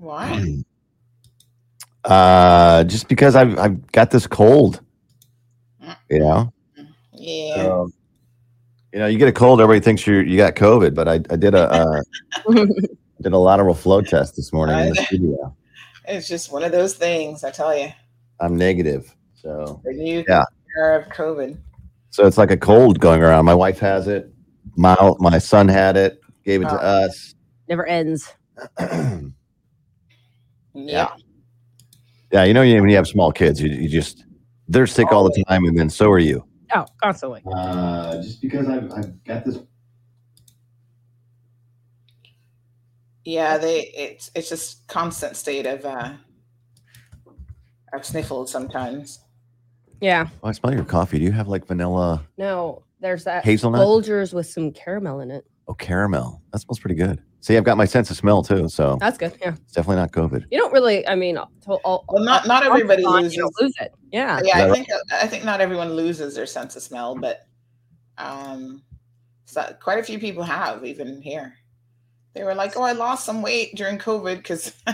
Why? Uh, just because I've I've got this cold. You know. Yeah. So, you know, you get a cold, everybody thinks you you got COVID, but I, I did a uh, did a lateral flow test this morning in the studio. It's just one of those things, I tell you. I'm negative, so The new Yeah. era of COVID. so it's like a cold going around. My wife has it. My my son had it. Gave it to Oh. us. Never ends. Yeah. Yeah, you know, you- when you have small kids, you, you just they're sick all the time, and then so are you. Oh, constantly. Uh, just because I've, I've got this. Yeah, they it's it's just constant state of uh of sniffles sometimes. Yeah. Oh, I smell your coffee. Do you have like vanilla? No, there's that Hazelnut? Folgers with some caramel in it. Oh, caramel. That smells pretty good. See, I've got my sense of smell too, so That's good. Yeah. it's definitely not COVID. You don't really. I mean, to, all, Well, not not everybody all- loses. lose it. Yeah. Yeah, I right? think I think not everyone loses their sense of smell, but um, so quite a few people have even here. They were like, "Oh, I lost some weight during COVID because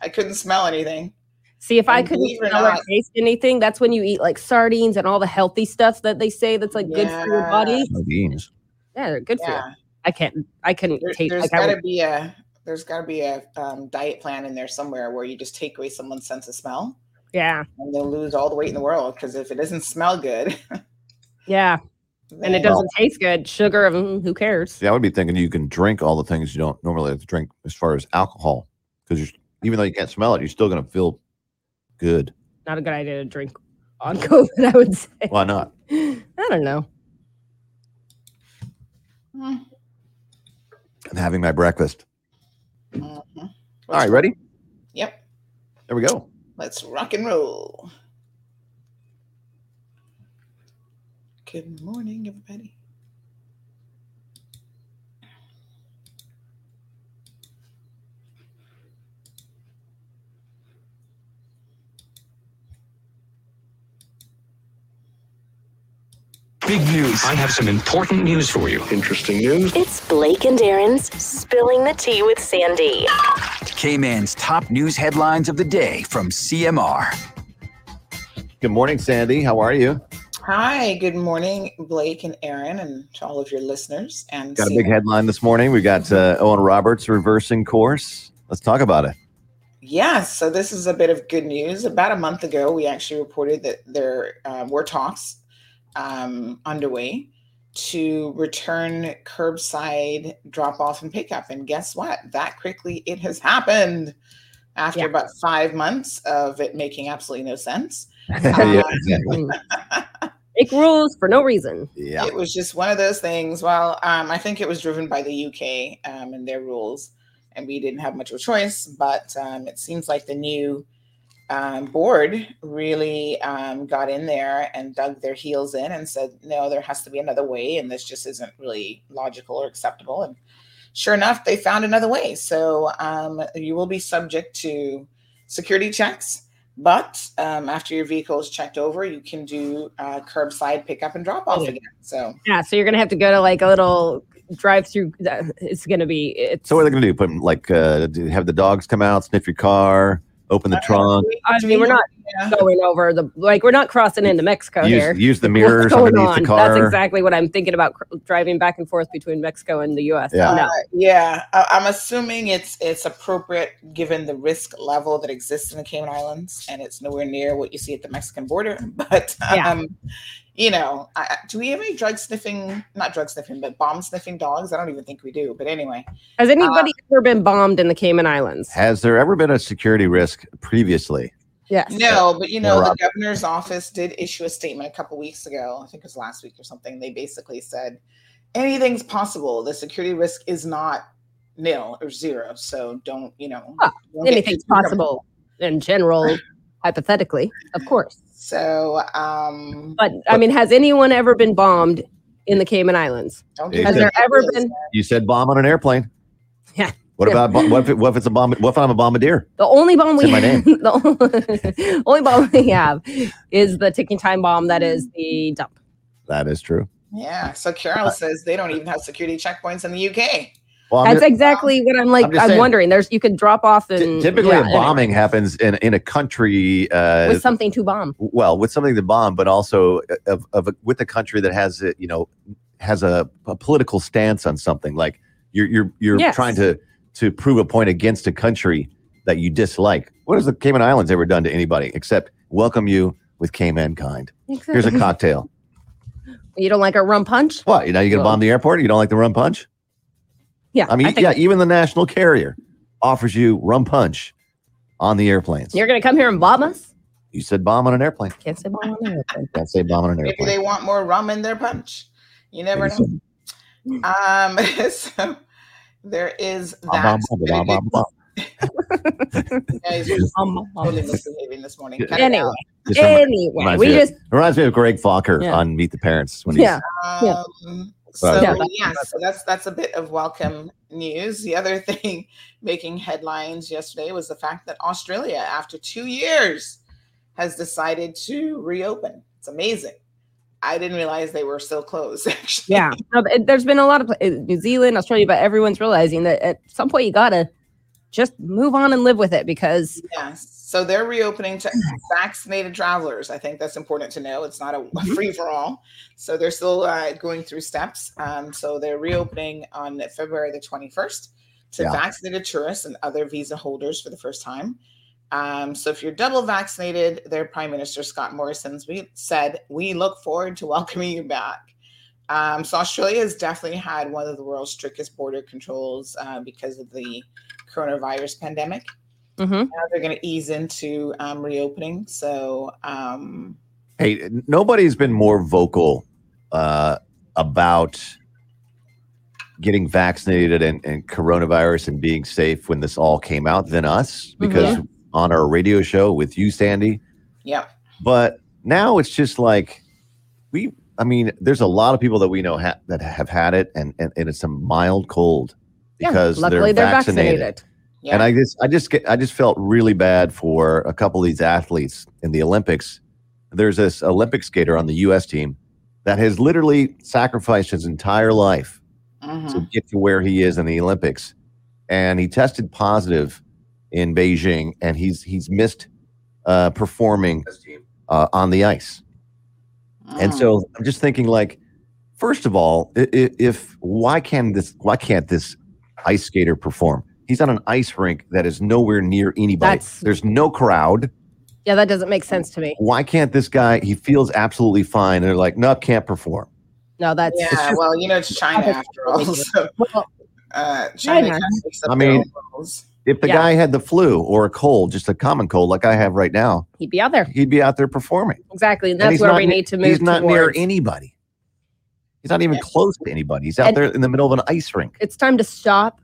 I couldn't smell anything." See, if I couldn't believe or smell or taste anything, that's when you eat like sardines and all the healthy stuff that they say that's like good for your body. No beans. Yeah, they're good for you. Yeah, I can't. I couldn't there, taste. there's Like got to would, be a there's got to be a um, diet plan in there somewhere where you just take away someone's sense of smell yeah, and they'll lose all the weight in the world. Because if it doesn't smell good, yeah, and it doesn't taste good. Sugar, mm, who cares? Yeah, I would be thinking you can drink all the things you don't normally have to drink as far as alcohol, because even though you can't smell it, you're still going to feel good. Not a good idea to drink on COVID. I would say. Why not? I don't know. I'm having my breakfast. mhm. All right, ready? Yep. There we go. Let's rock and roll. Good morning, everybody. Big news. I have some important news for you. Interesting news. It's Blake and Aaron's Spilling the Tea with Sandy. K-Man's top news headlines of the day from CMR. Good morning, Sandy. How are you? Hi, good morning, Blake and Aaron, and to all of your listeners. And Got a big headline this morning. We got uh, Owen Roberts reversing course. Let's talk about it. Yes, so this is a bit of good news. About a month ago, we actually reported that there uh, were talks um, underway to return curbside drop off and pickup. And guess what? That quickly it has happened after Yeah. about five months of it making absolutely no sense. yeah, exactly. Make rules for no reason. Yeah. It was just one of those things. Well, um, I think it was driven by the UK um, and their rules, and we didn't have much of a choice. But um, it seems like the new um, board really um, got in there and dug their heels in and said, no, there has to be another way, and this just isn't really logical or acceptable. And sure enough, they found another way. So um, you will be subject to security checks. But um, after your vehicle is checked over, you can do uh, curbside pickup and drop off Yeah. again. So Yeah, so you're gonna have to go to like a little drive-through. It's gonna be. It's. So what are they going to do? Put like uh, have the dogs come out, sniff your car, open the trunk, I mean, we're not Yeah. going over the like we're not crossing into Mexico here. use, use the What's mirrors going underneath on? the car. That's exactly what I'm thinking about cr- driving back and forth between Mexico and the U.S. Yeah. No. Uh, yeah, I- I'm assuming it's it's appropriate given the risk level that exists in the Cayman Islands, and it's nowhere near what you see at the Mexican border. But Yeah. You know, I, I- do we have any drug sniffing? Not drug sniffing, but bomb sniffing dogs? I don't even think we do. But anyway, Has Uh, anybody ever been bombed in the Cayman Islands? Has there ever been a security risk previously? Yes. no. But you know, Rob. the governor's office did issue a statement a couple weeks ago. I think it was last week or something. They basically said anything's possible. The security risk is not nil or zero. So don't you know? Ah, don't Anything's too comfortable. possible in general, hypothetically, of course. So, um, But I mean, has anyone ever been bombed in the Cayman Islands? don't Has get there ever been- You said bomb on an airplane. Yeah. What Yeah. about what if, it, what if it's a bomb? What if I'm a bombardier? The only bomb we my have, the only bomb we have is the ticking time bomb that is the dump. That is true. Yeah. So Carol says they don't even have security checkpoints in the UK. Well, That's just- exactly what I'm like. I'm I'm, saying. wondering. There's you could drop off and typically yeah, a bombing happens in in a country uh, with something to bomb. well with something to bomb, but also uh, of, of a, with a country that has a, you know has a, a political stance on something. Like you're you're you're Yes. trying to to prove a point against a country that you dislike. What has the Cayman Islands ever done to anybody except welcome you with Cayman kind? Here's a cocktail. you don't like a rum punch? What? You know, you gonna Well- bomb the airport? You don't like the rum punch? Yeah, I mean, think yeah, even the national carrier offers you rum punch on the airplanes. You're gonna come here and bomb us? you said bomb on an airplane. Can't say bomb on an airplane. Can't say bomb on an Maybe airplane. they want more rum in their punch. You never Maybe know. so. Um, so there is that. bomb, bomb, bomb, bomb, bomb. Yeah, he's just Um, totally um, misbehaving this morning. Cut Anyway, out. Just remi- anyway, we me of- just reminds me of Greg Focker Yeah. on Meet the Parents when he's yeah. Yeah. So yeah, Yeah, so that's that's a bit of welcome news. The other thing making headlines yesterday was the fact that Australia, after two years, has decided to reopen. It's amazing. I didn't realize they were still closed. Actually, Yeah, no, th- there's been a lot of uh, New Zealand, Australia, but everyone's realizing that at some point you gotta just move on and live with it because Yes. So they're reopening to vaccinated travelers. I think that's important to know. It's not a Mm-hmm. free for all. So they're still uh, going through steps. Um, so they're reopening on February the 21st to Yeah. vaccinated tourists and other visa holders for the first time. Um, so if you're double vaccinated, their Prime Minister Scott Morrison's we said, we look forward to welcoming you back. Um, so Australia has definitely had one of the world's strictest border controls uh, because of the coronavirus pandemic Mhm. now they're going to ease into um, reopening. So, um, Hey, nobody's been more vocal uh, about getting vaccinated and, and coronavirus and being safe when this all came out than us because on our radio show with you, Sandy. yeah, But now it's just like we, I mean, there's a lot of people that we know ha- that have had it and, and, and it's a mild cold yeah, because luckily they're, they're vaccinated. vaccinated. Yeah. And I just, I just get, I just felt really bad for a couple of these athletes in the Olympics. There's this Olympic skater on the U.S. team that has literally sacrificed his entire life Mhm. to get to where he is in the Olympics, and he tested positive in Beijing, and he's he's missed uh, performing uh, on the ice. And Mm. so I'm just thinking, like, first of all, i- i- if why can this why can't this ice skater perform? He's on an ice rink that is nowhere near anybody. That's- There's no crowd. Yeah, that doesn't make sense to me. Why can't this guy? He feels absolutely fine. And they're like, no, can't perform. No, that's yeah, well, you know, it's China after all. So, uh, China, China. kind of makes up I mean- If the Yeah. guy had the flu or a cold, just a common cold like I have right now, he'd be out there. he'd be out there performing. Exactly. And And that's he's where not we ne- need to move He's not near anybody. He's not even close to anybody. He's out And- there in the middle of an ice rink. it's time to stop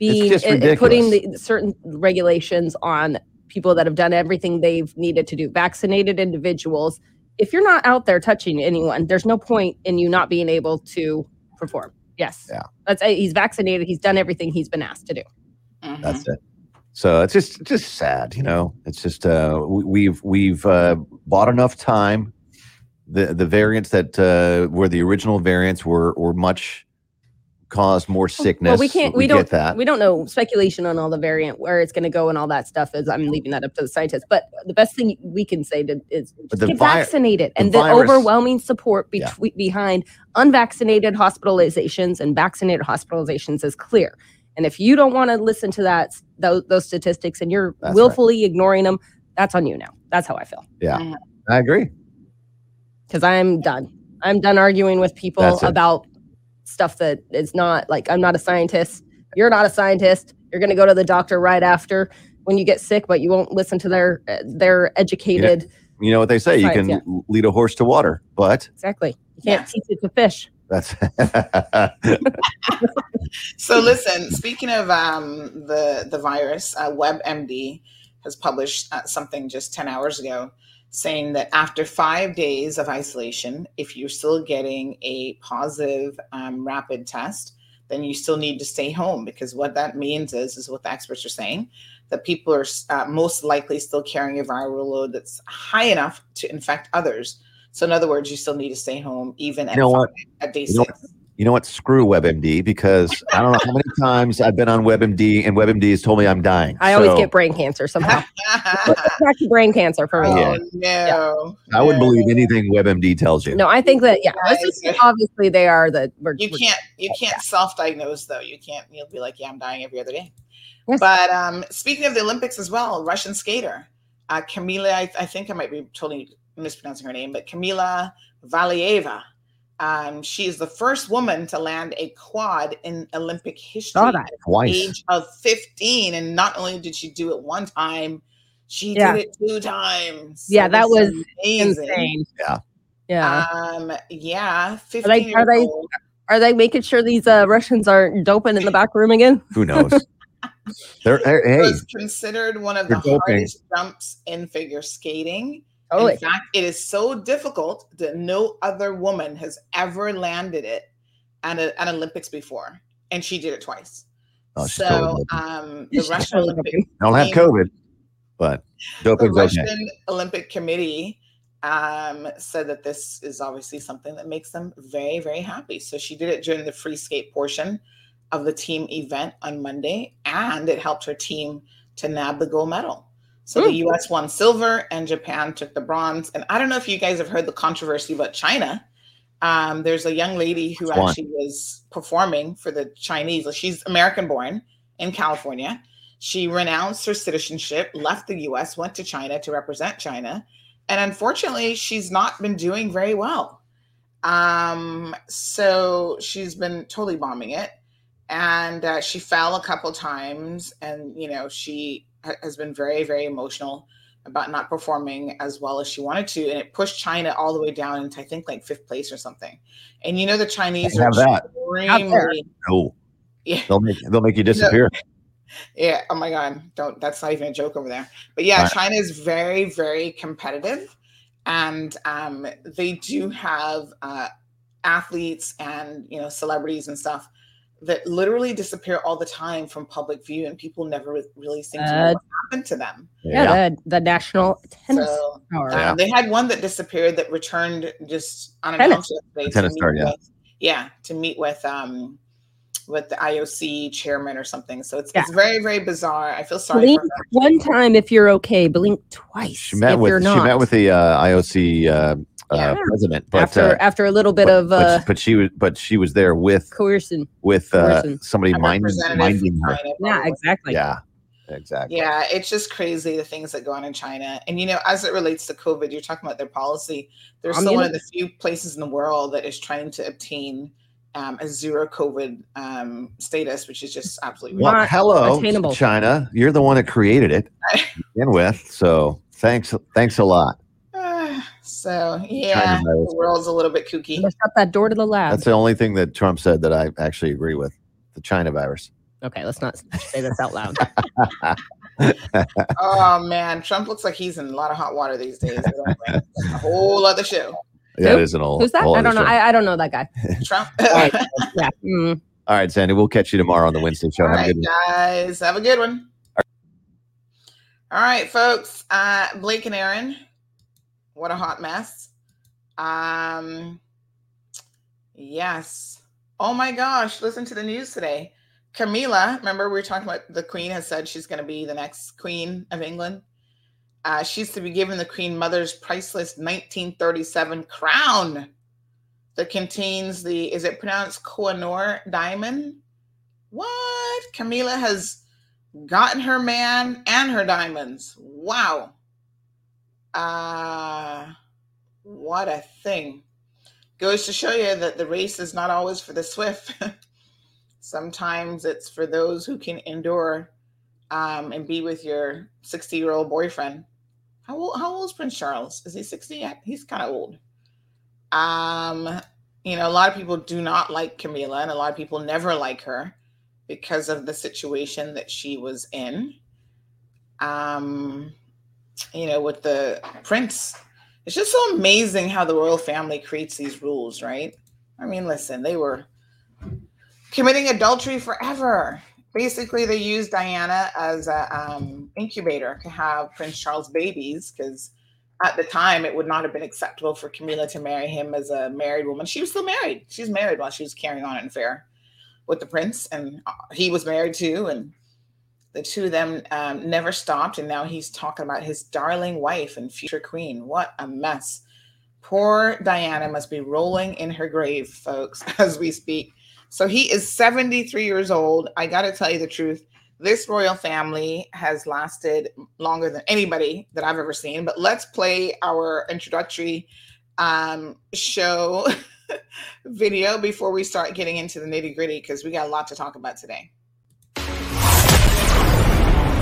being just uh, uh, putting the certain regulations on people that have done everything they've needed to do vaccinated individuals if you're not out there touching anyone there's no point in you not being able to perform yes Yeah. that's uh, he's vaccinated he's done everything he's been asked to do Mhm. That's it. So it's just just sad, you know. It's just uh, we, we've we've uh, bought enough time. The the variants that uh, were the original variants were were much caused more sickness. well we can't we, get don't that. we don't know speculation on all the variant where it's going to go and all that stuff is i'm leaving that up to the scientists but the best thing we can say to, is the get vi- vaccinated the and the virus- overwhelming support Yeah. behind unvaccinated hospitalizations and vaccinated hospitalizations is clear and if you don't want to listen to that those, those statistics and you're That's right. willfully ignoring them that's on you now that's how i feel Yeah. I agree. because i'm done i'm done arguing with people about stuff that is not like i'm not a scientist you're not a scientist you're going to go to the doctor right after when you get sick but you won't listen to their uh, their educated You know what they say? You can yeah. lead a horse to water, but exactly you can't Yeah. teach it to fish that's So listen, speaking of um, the the virus, uh, WebMD has published uh, something just ten hours ago saying that after five days of isolation, if you're still getting a positive um, rapid test, then you still need to stay home because what that means is is what the experts are saying that people are uh, most likely still carrying a viral load that's high enough to infect others. So in other words, you still need to stay home even at, know five- at day You know six. You know what? Screw WebMD because I don't know how many times I've been on WebMD and WebMD has told me I'm dying. I always So get brain cancer somehow. Back to brain cancer for me. oh Yeah. no! I wouldn't believe anything WebMD tells you. No, I think that yeah. Guys, This is, obviously, they are the. We're, You we're- can't you can't self-diagnose though. You can't you'll be like, yeah, I'm dying every other day. Yes. But um speaking of the Olympics as well, Russian skater, uh Kamila, I, I think I might be totally mispronouncing her name, but Kamila Valieva. Um, she is the first woman to land a quad in Olympic history Saw at the age of 15. And not only did she do it one time, she Yeah. did it two times. Yeah, So that was amazing. insane. Yeah. Yeah. Um, yeah, 15 they- are years they- old. are they making sure these uh, Russians aren't doping in the back room again? Who knows? They're, they're- hey, was considered one of the They're doping. hardest jumps in figure skating. Totally. In fact, it is so difficult that no other woman has ever landed it at a, an Olympics before, and she did it twice. Oh, so, totally um, the She's Russian totally Olympic. I don't have COVID, but the doping's okay. Russian Olympic Committee um, said that this is obviously something that makes them very, very happy. So she did it during the free skate portion of the team event on Monday, and it helped her team to nab the gold medal. So the US won silver and Japan took the bronze. And I don't know if you guys have heard the controversy about China. Um, there's a young lady who one? actually was performing for the Chinese. She's American born in California. She renounced her citizenship, left the US, went to China to represent China. And unfortunately, she's not been doing very well. Um, so she's been totally bombing it. And uh, she fell a couple times. And, you know, she has been very, very emotional about not performing as well as she wanted to. And it pushed China all the way down into, I think, like fifth place or something. And, you know, the Chinese Have are that. extremely. No, Yeah. they'll make they'll make you disappear. Yeah. Oh my God. Don't. That's not even a joke over there. But yeah, Right. China is very, very competitive, and um, they do have uh, athletes and you know celebrities and stuff that literally disappear all the time from public view, and people never re- really seem to know Uh, what happened to them. Yeah, The, the national tennis So star. um, Yeah. they had one that disappeared that returned just unannounced yesterday The to tennis meet star, yeah. with- yeah, to meet with um with the IOC chairman or something. So it's Yeah. it's very very bizarre. I feel sorry Blink for her. one time if you're okay. Blink twice She met if with you're she met with the uh, IOC uh, uh, president, but after uh, after a little bit but, of but, uh, but she was but she was there with coercion. with uh, coercion. somebody A mind, representative minding her. China, Yeah, exactly. Yeah, exactly. Yeah, it's just crazy the things that go on in China. And you know, as it relates to COVID, you're talking about their policy. They're still one of the few places in the world that is trying to obtain um, a zero COVID um, status, which is just absolutely Well, hello, attainable. China. You're the one that created it to begin with. So thanks, thanks a lot. So yeah, knows. the world's a little bit kooky. Let's shut that door to the lab. That's the only thing that Trump said that I actually agree with. The China virus. okay, let's not say this out loud. oh man, Trump looks like he's in a lot of hot water these days. A whole other show. Yeah, Who? it is an old. Who's that? whole I don't know. I, I don't know that guy. Trump. right. Yeah. Mm. All right, Sandy. We'll catch you tomorrow on the Wednesday show. All Have a right, good one. guys. Have a good one. All right, folks. Uh, Blake and Aaron. What a hot mess. Um, yes. Oh my gosh. Listen to the news today. Camilla, remember we were talking about the Queen has said she's going to be the next Queen of England. Uh, she's to be given the Queen Mother's priceless 1937 crown that contains the, is it pronounced Kohinoor diamond? What? Camilla has gotten her man and her diamonds. Wow. Uh what a thing. Goes to show you that the race is not always for the swift. Sometimes it's for those who can endure um, and be with your 60 year old boyfriend. How old, how old is Prince Charles? Is he 60 yet? He's kind of old. Um, you know, a lot of people do not like Camilla, and a lot of people never like her because of the situation that she was in. Um, you know, with the prince. It's just so amazing how the royal family creates these rules, right? I mean, listen, they were committing adultery forever. Basically, they used Diana as a um, incubator to have Prince Charles babies because at the time it would not have been acceptable for Camilla to marry him as a married woman. She was still married. She's married while she was carrying on an affair with the prince, and uh, he was married too. And the two of them um, never stopped. And now he's talking about his darling wife and future queen. What a mess. Poor Diana must be rolling in her grave, folks, as we speak. So he is 73 years old. I got to tell you the truth this royal family has lasted longer than anybody that I've ever seen. But let's play our introductory um, show video before we start getting into the nitty gritty because we got a lot to talk about today.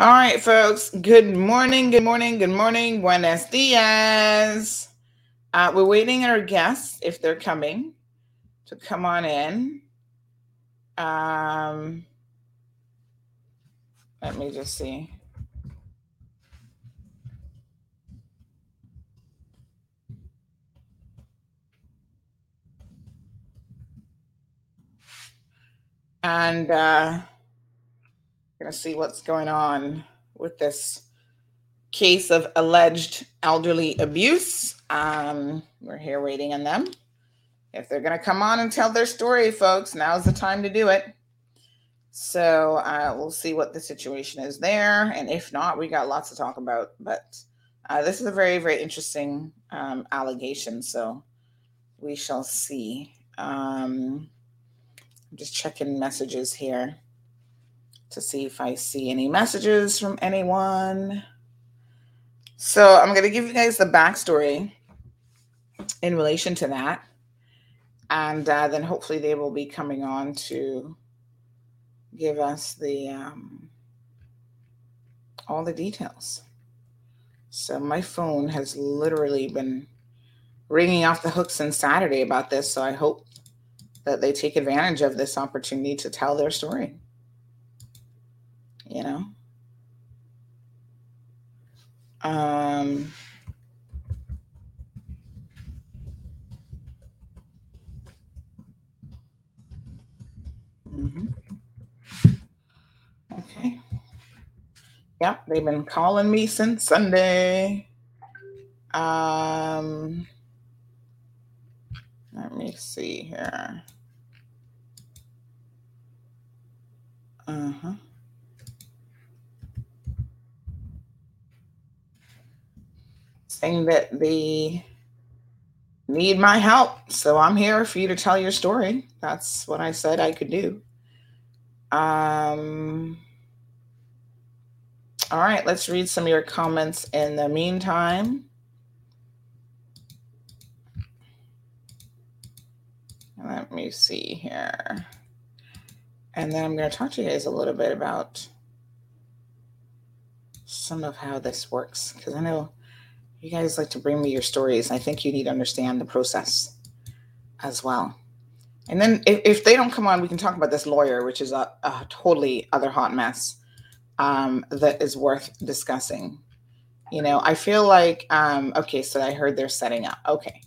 All right, folks. Good morning. Good morning. Good morning. Buenos dias. Uh, we're waiting our guests if they're coming to come on in. Um, let me just see. And uh, going to see what's going on with this case of alleged elderly abuse. Um, we're here waiting on them. If they're going to come on and tell their story, folks, now's the time to do it. So uh, we'll see what the situation is there. And if not, we got lots to talk about. But uh, this is a very, very interesting um, allegation. So we shall see. Um, I'm just checking messages here to see if I see any messages from anyone. So I'm going to give you guys the backstory in relation to that. And uh, then hopefully they will be coming on to give us the um, all the details. So my phone has literally been ringing off the hook since Saturday about this. So I hope that they take advantage of this opportunity to tell their story you know? Um mm-hmm. okay. Yep they've been calling me since sunday. Um let me see here. Uh-huh saying that they need my help. So I'm here for you to tell your story. That's what I said I could do. Um, all right, let's read some of your comments in the meantime. Let me see here. And then I'm going to talk to you guys a little bit about some of how this works because I know you guys like to bring me your stories. I think you need to understand the process as well. And then if, if they don't come on, we can talk about this lawyer, which is a, a totally other hot mess um, that is worth discussing. You know, I feel like, um, okay, so I heard they're setting up. Okay.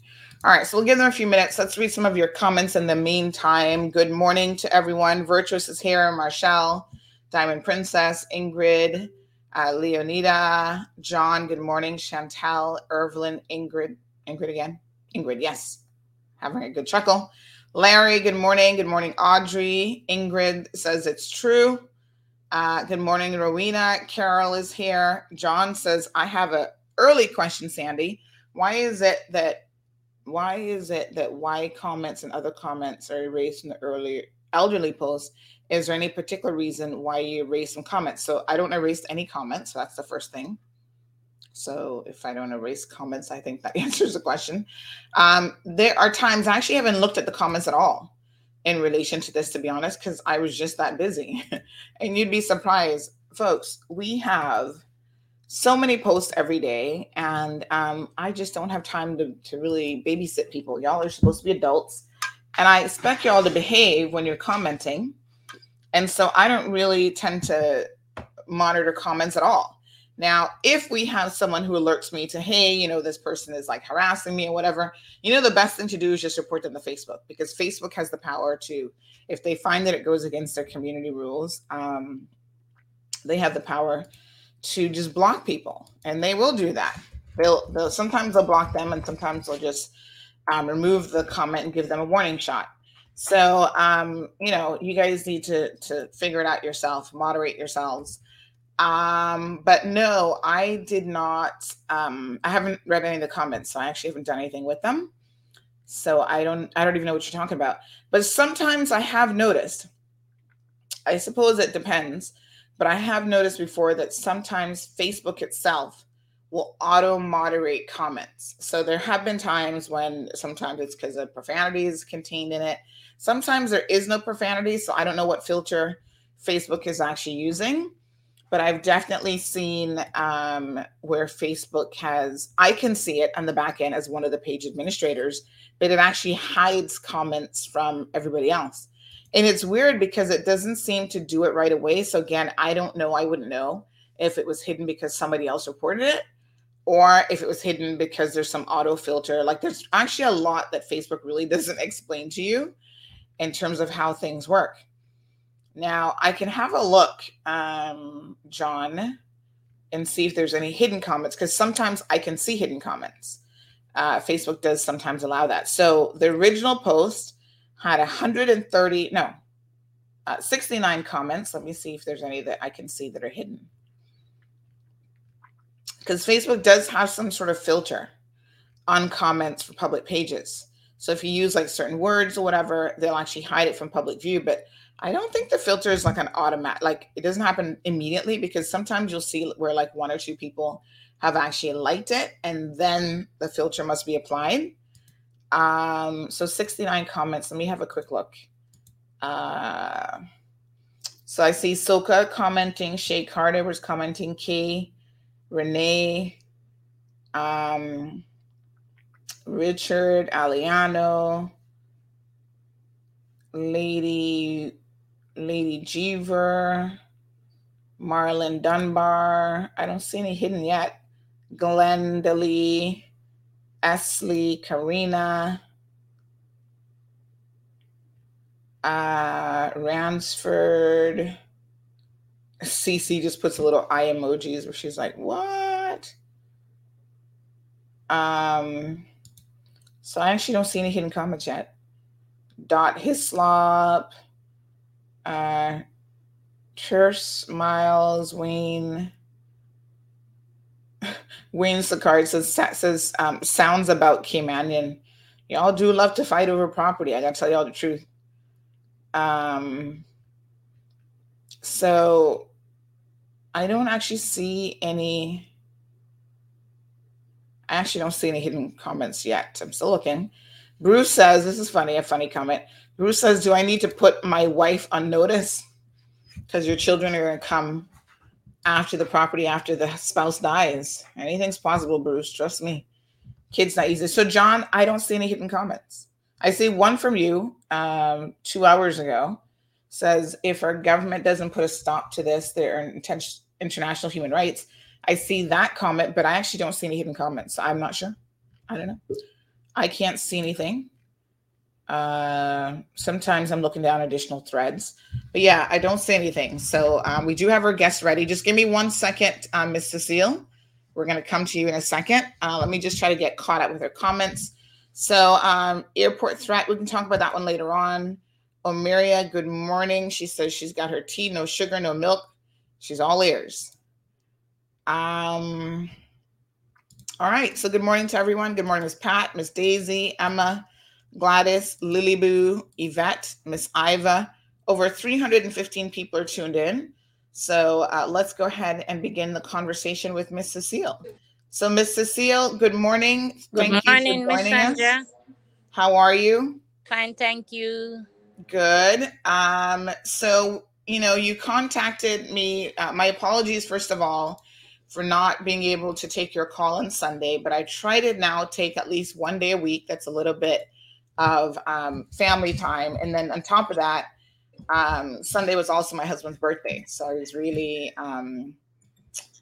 All right, so we'll give them a few minutes. Let's read some of your comments in the meantime. Good morning to everyone. Virtuous is here, Marshall, Diamond Princess, Ingrid, uh, Leonida, John, good morning. Chantel, Irvlin, Ingrid, Ingrid again. Ingrid, yes. Having a good chuckle. Larry, good morning. Good morning, Audrey. Ingrid says it's true. Uh, good morning, Rowena. Carol is here. John says, I have a early question, Sandy. Why is it that why is it that why comments and other comments are erased in the earlier elderly posts? Is there any particular reason why you erase some comments? So I don't erase any comments. So that's the first thing. So if I don't erase comments, I think that answers the question. Um, there are times I actually haven't looked at the comments at all in relation to this, to be honest, because I was just that busy. and you'd be surprised, folks. We have so many posts every day, and um, I just don't have time to, to really babysit people. Y'all are supposed to be adults, and I expect y'all to behave when you're commenting. And so I don't really tend to monitor comments at all. Now, if we have someone who alerts me to, hey, you know, this person is like harassing me or whatever, you know, the best thing to do is just report them to Facebook because Facebook has the power to, if they find that it goes against their community rules, um, they have the power to just block people, and they will do that. They'll, they'll sometimes they'll block them, and sometimes they'll just um, remove the comment and give them a warning shot. So, um, you know, you guys need to to figure it out yourself, moderate yourselves um, but no, I did not. Um, I haven't read any of the comments, so I actually haven't done anything with them. So I don't. I don't even know what you're talking about. But sometimes I have noticed. I suppose it depends, but I have noticed before that sometimes Facebook itself will auto moderate comments. So there have been times when sometimes it's because of profanity is contained in it. Sometimes there is no profanity, so I don't know what filter Facebook is actually using but I've definitely seen um, where Facebook has, I can see it on the back end as one of the page administrators, but it actually hides comments from everybody else. And it's weird because it doesn't seem to do it right away. So, again, I don't know. I wouldn't know if it was hidden because somebody else reported it or if it was hidden because there's some auto filter. Like, there's actually a lot that Facebook really doesn't explain to you in terms of how things work. Now I can have a look, um, John, and see if there's any hidden comments because sometimes I can see hidden comments. Uh, Facebook does sometimes allow that. So the original post had 130, no, uh, 69 comments. Let me see if there's any that I can see that are hidden. Because Facebook does have some sort of filter on comments for public pages. So if you use like certain words or whatever, they'll actually hide it from public view. But I don't think the filter is like an automatic, like it doesn't happen immediately because sometimes you'll see where like one or two people have actually liked it and then the filter must be applied. Um, so 69 comments. Let me have a quick look. Uh, so I see Soka commenting, Shay Carter was commenting, Kay, Renee, um, Richard, Aliano, Lady Lady Jeever, Marlon Dunbar. I don't see any hidden yet. Glendalee, Ashley, Karina, uh, Ransford. CC just puts a little eye emojis where she's like, "What?" Um, so I actually don't see any hidden comments yet. Dot Hislop uh, Church Miles Wayne Wayne Sicard says says um, sounds about Caymanian. Y'all do love to fight over property. I gotta tell y'all the truth. Um, so I don't actually see any. I actually don't see any hidden comments yet. I'm still looking. Bruce says, this is funny, a funny comment. Bruce says, Do I need to put my wife on notice? Because your children are going to come after the property after the spouse dies. Anything's possible, Bruce. Trust me. Kids not easy. So, John, I don't see any hidden comments. I see one from you um, two hours ago says if our government doesn't put a stop to this, there are international human rights. I see that comment, but I actually don't see any hidden comments. I'm not sure. I don't know. I can't see anything. Uh, sometimes I'm looking down additional threads, but yeah, I don't see anything. So um, we do have our guest ready. Just give me one second, uh, Miss Cecile. We're going to come to you in a second. Uh, let me just try to get caught up with her comments. So um, airport threat, we can talk about that one later on. Omeria, good morning. She says she's got her tea, no sugar, no milk. She's all ears. Um, All right. So good morning to everyone. Good morning, Miss Pat, Miss Daisy, Emma, Gladys, Lily Boo, Yvette, Miss Iva. Over 315 people are tuned in. So uh, let's go ahead and begin the conversation with Miss Cecile. So, Miss Cecile, good morning. Good Thank morning, Miss joining us. How are you? Fine, thank you. Good. Um, so, you know, you contacted me. Uh, my apologies, first of all, for not being able to take your call on Sunday, but I try to now take at least one day a week. That's a little bit of um, family time. And then on top of that, um, Sunday was also my husband's birthday. So I was really, um,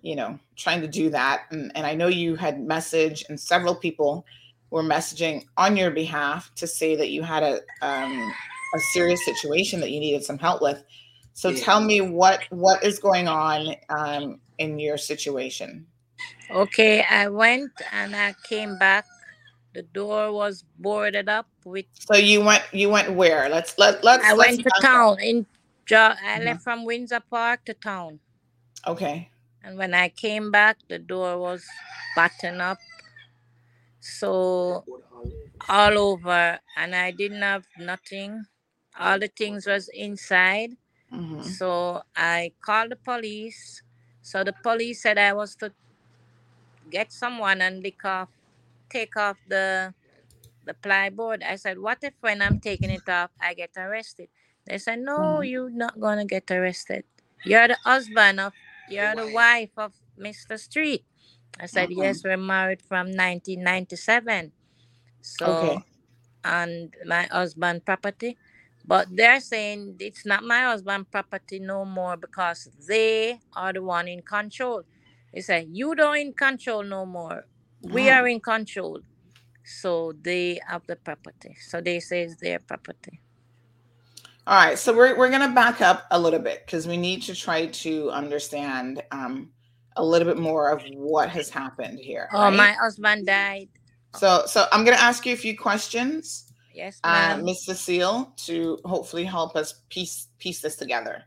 you know, trying to do that. And, and I know you had message and several people were messaging on your behalf to say that you had a, um, a serious situation that you needed some help with. So tell me what what is going on um, in your situation. Okay, I went and I came back. The door was boarded up with. So you went you went where? Let's let let's. I let's went to town in. Jo- I Mhm. left from Windsor Park to town, Okay. and when I came back, the door was buttoned up. So all over, and I didn't have nothing. All the things was inside. Mhm. So I called the police. So the police said I was to get someone and lick off, take off the the plyboard. I said, what if when I'm taking it off, I get arrested? They said, no, Mhm. you're not gonna get arrested. You're the husband of, you're the wife of Mr. Street. I said, Mhm. yes, we're married from 1997. So Okay. and my husband property. But they're saying it's not my husband property no more because they are the one in control. They say you don't in control no more. We are in control. So they have the property. So they say it's their property. All right. So we're we're gonna back up a little bit because we need to try to understand um, a little bit more of what has happened here. Oh, right? my husband died. So so I'm gonna ask you a few questions, Yes, uh. Miss Cecile, to hopefully help us piece piece this together.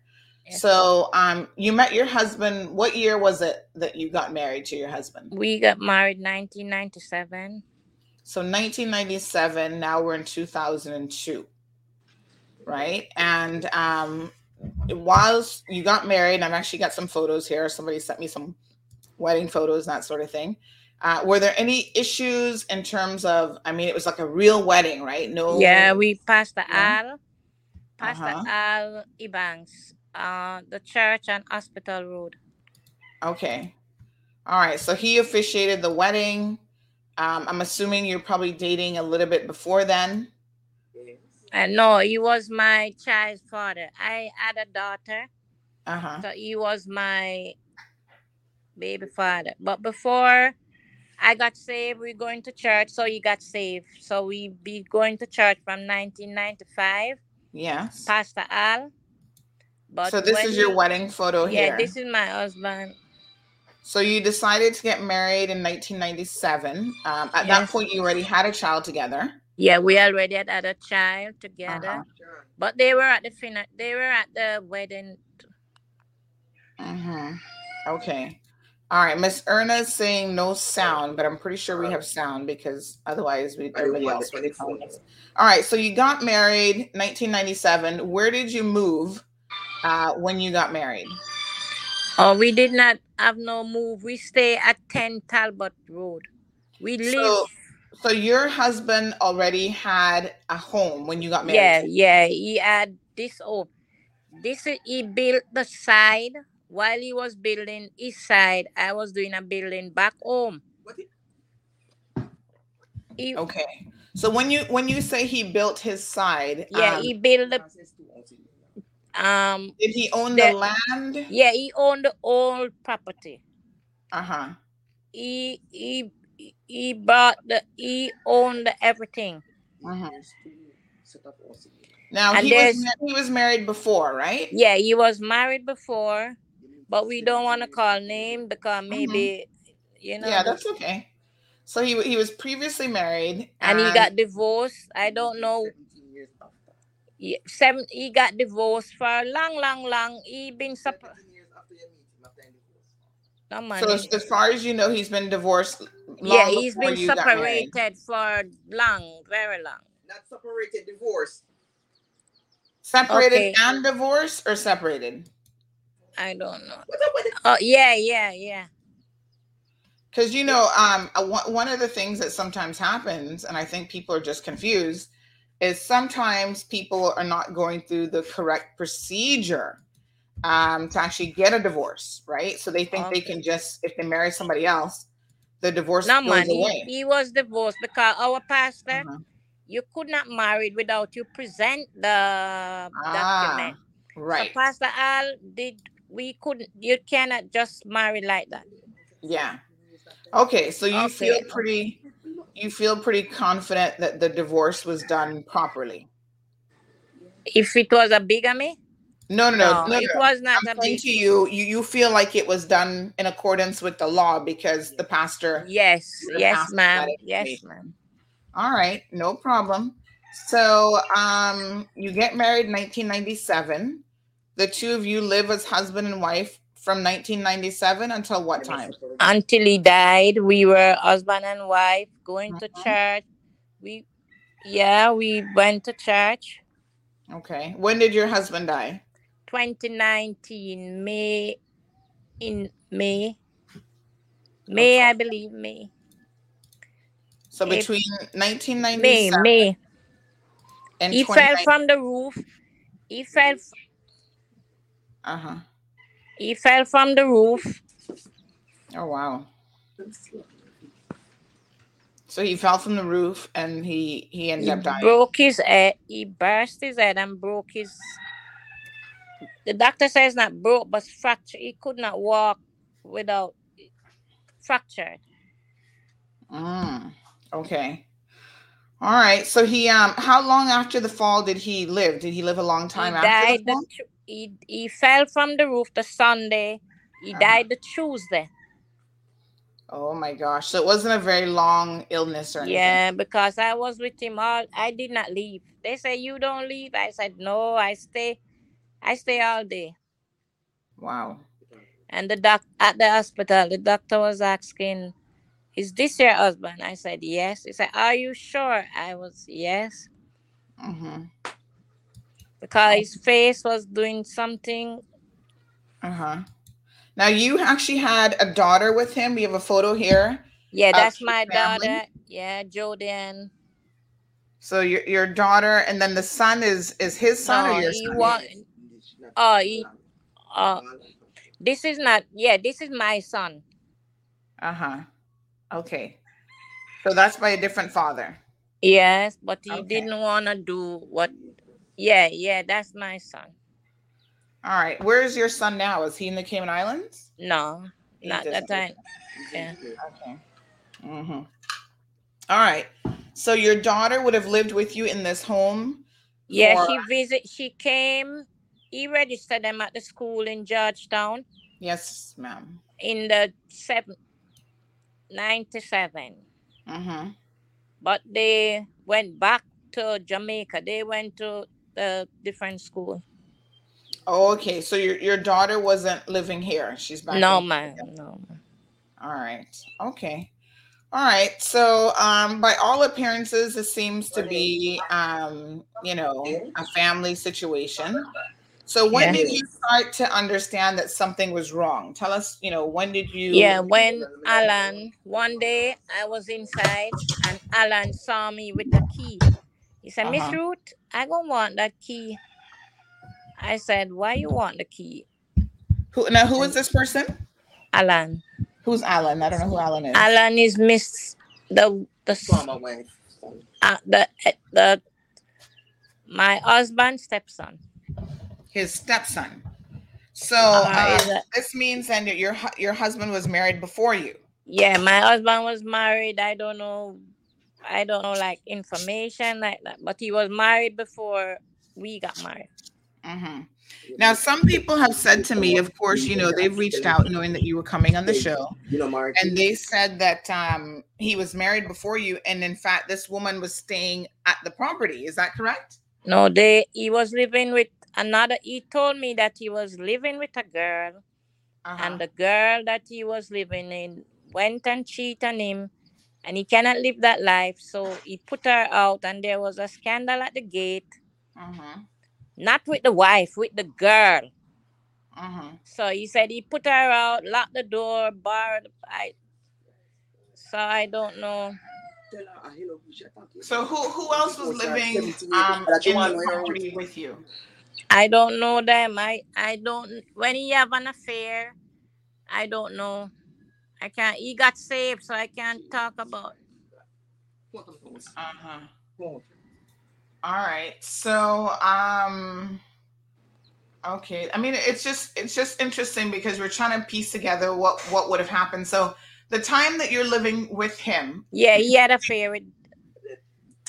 Yes. So um, you met your husband. What year was it that you got married to your husband? we got married 1997. So 1997. Now we're in 2002, right? And um, whilst you got married, I've actually got some photos here. Somebody sent me some wedding photos, that sort of thing. Uh, were there any issues in terms of? I mean, it was like a real wedding, right? No. Yeah, we passed the Yeah. Al, Pastor Uh-huh. Al Ebanks, uh, the church and hospital road. Okay. All right. So he officiated the wedding. Um, I'm assuming you're probably dating a little bit before then. And no, he was my child's father. I had a daughter, Uh huh. so he was my baby father. But before I got saved, We're going to church, so he got saved. So we be going to church from 1995, Yes. Pastor Al. But so this is your he- wedding photo Yeah, here. this is my husband. So you decided to get married in 1997. Um, at that point, you already had a child together. Yeah, we already had had a child together. Uh-huh. But they were at the fin- they were at the wedding. hmm Okay. All right. Miss Erna is saying no sound, but I'm pretty sure we have sound because otherwise we everybody else would be calling us. All right. So you got married 1997. Where did you move uh, when you got married? Oh, we did not have no move. We stay at 10 Talbot Road. We live. So, so your husband already had a home when you got married. yeah. Yeah. He had this oh, this is- he built the side while he was building his side. I was doing a building back home. He, Okay. So when you when you say he built his side, yeah, um, he built the um did he own the, the- land? yeah, he owned the old property. Uh huh. He he he bought the he owned everything. Uh-huh. Now And he was he was married before, right? Yeah, he was married before, but we don't want to call name because maybe you know. Mm-hmm. Yeah, that's okay. So he he was previously married, and he got divorced. I don't know. Yeah, seven. He got divorced for a long, long, long. He been sup- No So as, as far as you know, he's been divorced yeah, he's been you got married. separated for long, very long. Not separated, divorced. Separated Okay. and divorced or separated? I don't know. What's up with it? Oh yeah, yeah, yeah. Because you know, um, one one of the things that sometimes happens, and I think people are just confused, is sometimes people are not going through the correct procedure um, to actually get a divorce, right? So they think they can just, if they marry somebody else, the divorce No goes man, he, away. he was divorced because our pastor, Uh-huh. you could not marry without you present the document. So Right. Pastor Al did we couldn't you cannot just marry like that. Yeah. Okay, so you feel pretty you feel pretty confident that the divorce was done properly. If it was a bigamy, No, no, no, no, no, it no. was not I'm saying to you, you you feel like it was done in accordance with the law because the pastor. Yes, the yes, pastor ma'am. Yes, ma'am. All right, no problem. So, um, you get married in 1997. The two of you live as husband and wife from 1997 until what time? Until he died, we were husband and wife going to Mhm. church. We yeah, we went to church. Okay. When did your husband die? 2019 May in May. May I believe May. So If- between May 1997 May. and He fell from the roof. He fell Uh-huh. he fell from the roof. Oh wow. So he fell from the roof and he he ended He up dying. broke his head. He burst his head and broke his. The doctor says not broke, but fractured. He could not walk without fractured. Mm, okay. All right. So he um how long after the fall did he live? Did he live a long He time after died. the The, fall? He he fell from the roof the Sunday. He Uh-huh. died the Tuesday. Oh my gosh. So it wasn't a very long illness or anything. Yeah, because I was with him all. I did not leave. They say you don't leave. I said no. I stay. I stay all day. Wow. And the doc at the hospital, the doctor was asking, "Is this your husband?" I said, "Yes." He said, "Are you sure?" I was, "Yes," Mm-hmm. Because his face was doing something. Uh-huh. Now you actually had a daughter with him. We have a photo here. Yeah, that's my family? daughter. Yeah, Jordan. So your your daughter and then the son is is his son No, or your he son? wa- Oh, he. Uh, this is not. Yeah, this is my son. Uh-huh. Okay. So that's by a different father. Yes, but he Okay. didn't want to do what. Yeah, yeah, that's my son. All right. Where's your son now? Is he in the Cayman Islands? No, He not that time. Yeah. Okay. Mm-hmm. All right. So your daughter would have lived with you in this home. Yeah, for- she visit. She came. He registered them at the school in Georgetown Yes, ma'am. in the seven, 97. Mm-hmm. But they went back to Jamaica. They went to the different school. Oh, okay. So your your daughter wasn't living here. She's back. No, man. No. All right. Okay. All right. So, um, by all appearances, this seems to be, um, you know, a family situation. So, when Yeah. did you start to understand that something was wrong? Tell us, you know, when did you? Yeah, when Alan, one day I was inside and Alan saw me with the key. He said, Miss Uh-huh. Ruth, I don't want that key. I said, Why you want the key? Who now? Who is this person? Alan. Who's Alan? I don't know who Alan is. Alan is Miss the the s- Former uh, the uh, the my husband's stepson. His stepson. So Uh, uh, is this means then that your your husband was married before you. Yeah, my husband was married. I don't know I don't know like information like that. But he was married before we got married. hmm Now, some people have said to me, of course, you know, they've reached out knowing that you were coming on the show, You know, Mark. and they said that um, he was married before you, and in fact, this woman was staying at the property. Is that correct? No, they he was living with another he told me that he was living with a girl Uh-huh. and the girl that he was living in went and cheated on him and he cannot live that life. So he put her out, and there was a scandal at the gate. Mm-hmm. Not with the wife, with the girl. Mm-hmm. So he said he put her out, locked the door, barred. I. So I don't know. So who who else was living um in the property with you? I don't know them. I I don't. When he have an affair, I don't know. I can't. He got saved, so I can't talk about. Uh-huh. All right. So um okay. I mean it's just it's just interesting because we're trying to piece together what what would have happened. So the time that you're living with him, Yeah, he had affair with.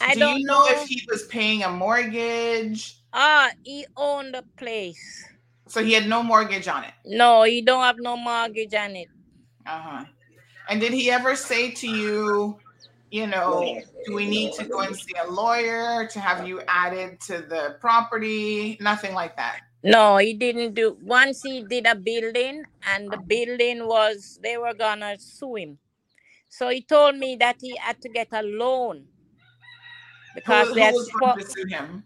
I do don't you know if he was paying a mortgage? Ah, he owned the place. So he had no mortgage on it. No, he don't have no mortgage on it. Uh-huh. And did he ever say to you, you know, do we need to go and see a lawyer to have you added to the property? Nothing like that. No, he didn't do. Once he did a building, and the building was they were gonna sue him. So he told me that he had to get a loan because who, they had was spo- to sue him?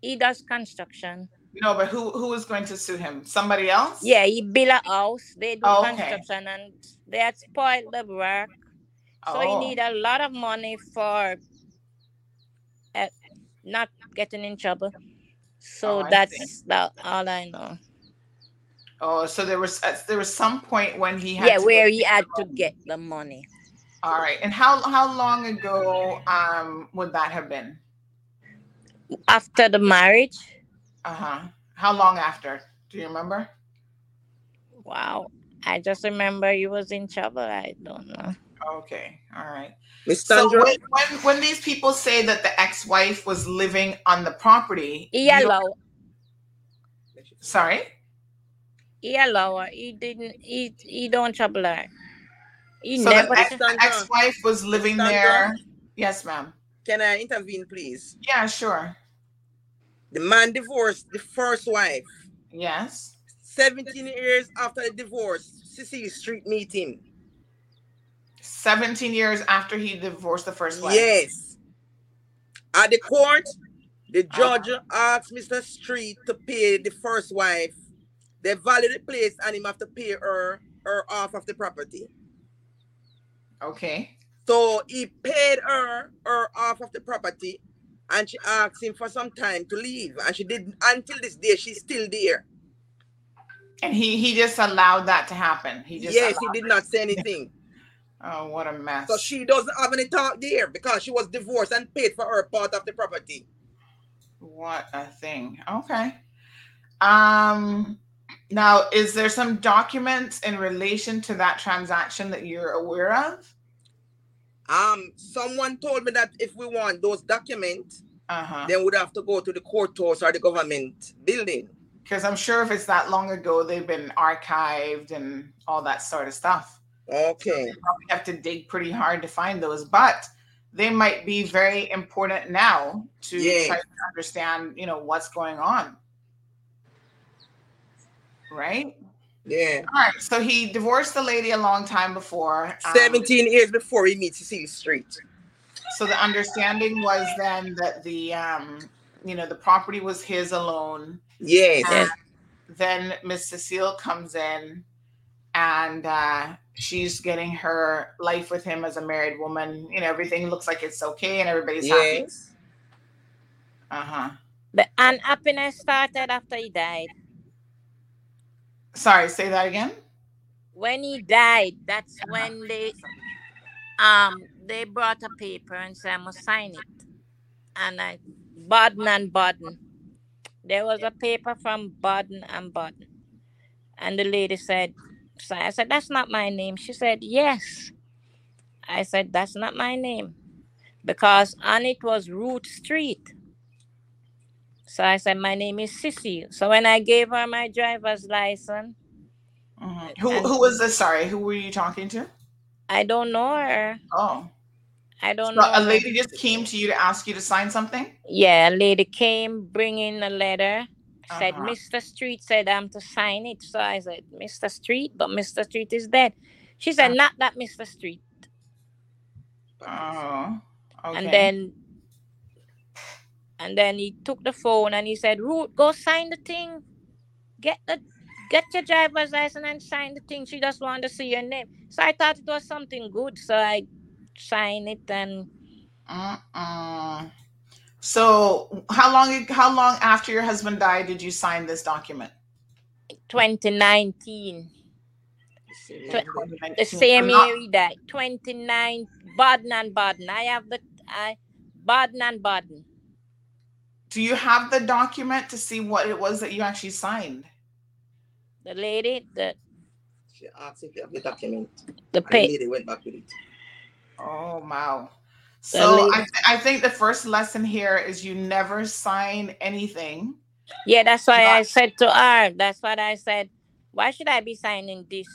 he does construction. No, but who who was going to sue him? Somebody else? Yeah, he built a house. They do Oh, okay. construction, and they had spoiled the work. So he Oh. need a lot of money for uh, not getting in trouble. So Oh, that's that all I know. Oh, so there was uh, there was some point when he had Yeah, where he had to get the money. All right. And how how long ago um would that have been? After the marriage, Uh-huh. How long after? Do you remember? wow. I just remember he was in trouble. I don't know. Okay. All right. Miss So when, when when these people say that the ex-wife was living on the property, He you sorry? he allow. He didn't he he don't trouble her. He So never the ex, ex-wife was living Sandra. there. Yes, ma'am. can I intervene, please? Yeah, sure. The man divorced the first wife. Yes. 17 years after the divorce, Cecily Street meeting. 17 years after he divorced the first wife. Yes. At the court, the Uh-huh. judge asked Mr. Street to pay the first wife. They value the place and him have to pay her her off of the property. Okay. So he paid her her off of the property and she asked him for some time to leave. And she didn't until this day, she's still there. And he he just allowed that to happen. He just yes, he did not say anything. Oh, what a mess. So she doesn't have any talk there because she was divorced and paid for her part of the property. What a thing. Okay. Um now is there some documents in relation to that transaction that you're aware of? Um, someone told me that if we want those documents, Uh-huh. then we'd have to go to the courthouse or the government building. Because I'm sure if it's that long ago, they've been archived and all that sort of stuff. Okay. You probably have to dig pretty hard to find those, but they might be very important now to Yeah. try to understand, you know, what's going on. Right? Yeah. All right. So he divorced the lady a long time before. um, 17 years before he meets Cecily Street. So the understanding was then that the um, you know, the property was his alone. Yeah. And then Miss Cecile comes in and uh she's getting her life with him as a married woman. You know, everything looks like it's okay and everybody's happy. Uh-huh. The unhappiness started after he died. Sorry, say that again. When he died, that's when they um they brought a paper and said I must sign it. And I Baden and Baden. There was a paper from Baden and Baden. And the lady said, so I said, That's not my name. She said, Yes. I said, That's not my name. Because on it was Root Street. So I said, My name is Sissy. So when I gave her my driver's license, Mhm. Who And- who was this? Sorry, who were you talking to? I don't know her. Oh, I don't so know. a her. lady just came to you to ask you to sign something. Yeah, a lady came bringing a letter. Said Uh-huh. Mr. Street said I'm to sign it. So I said, Mr. Street, but Mr. Street is dead. She said, Uh. not that Mr. Street. Oh, okay. And then and then he took the phone and he said, Ruth, go sign the thing. Get the get your driver's license and sign the thing. She just wanted to see your name. So I thought it was something good. So I signed it and. So, how long? How long after your husband died did you sign this document? 2019. See, Tw- The same not- year he died. 29 Baden and Baden. I have the I Baden and Baden. Do you have the document to see what it was that you actually signed? The lady, the She asked if you have the document. the And the pay. lady went back with it. Oh wow. So I, th- I think the first lesson here is you never sign anything. Yeah, that's why I said to her. That's what I said. Why should I be signing this?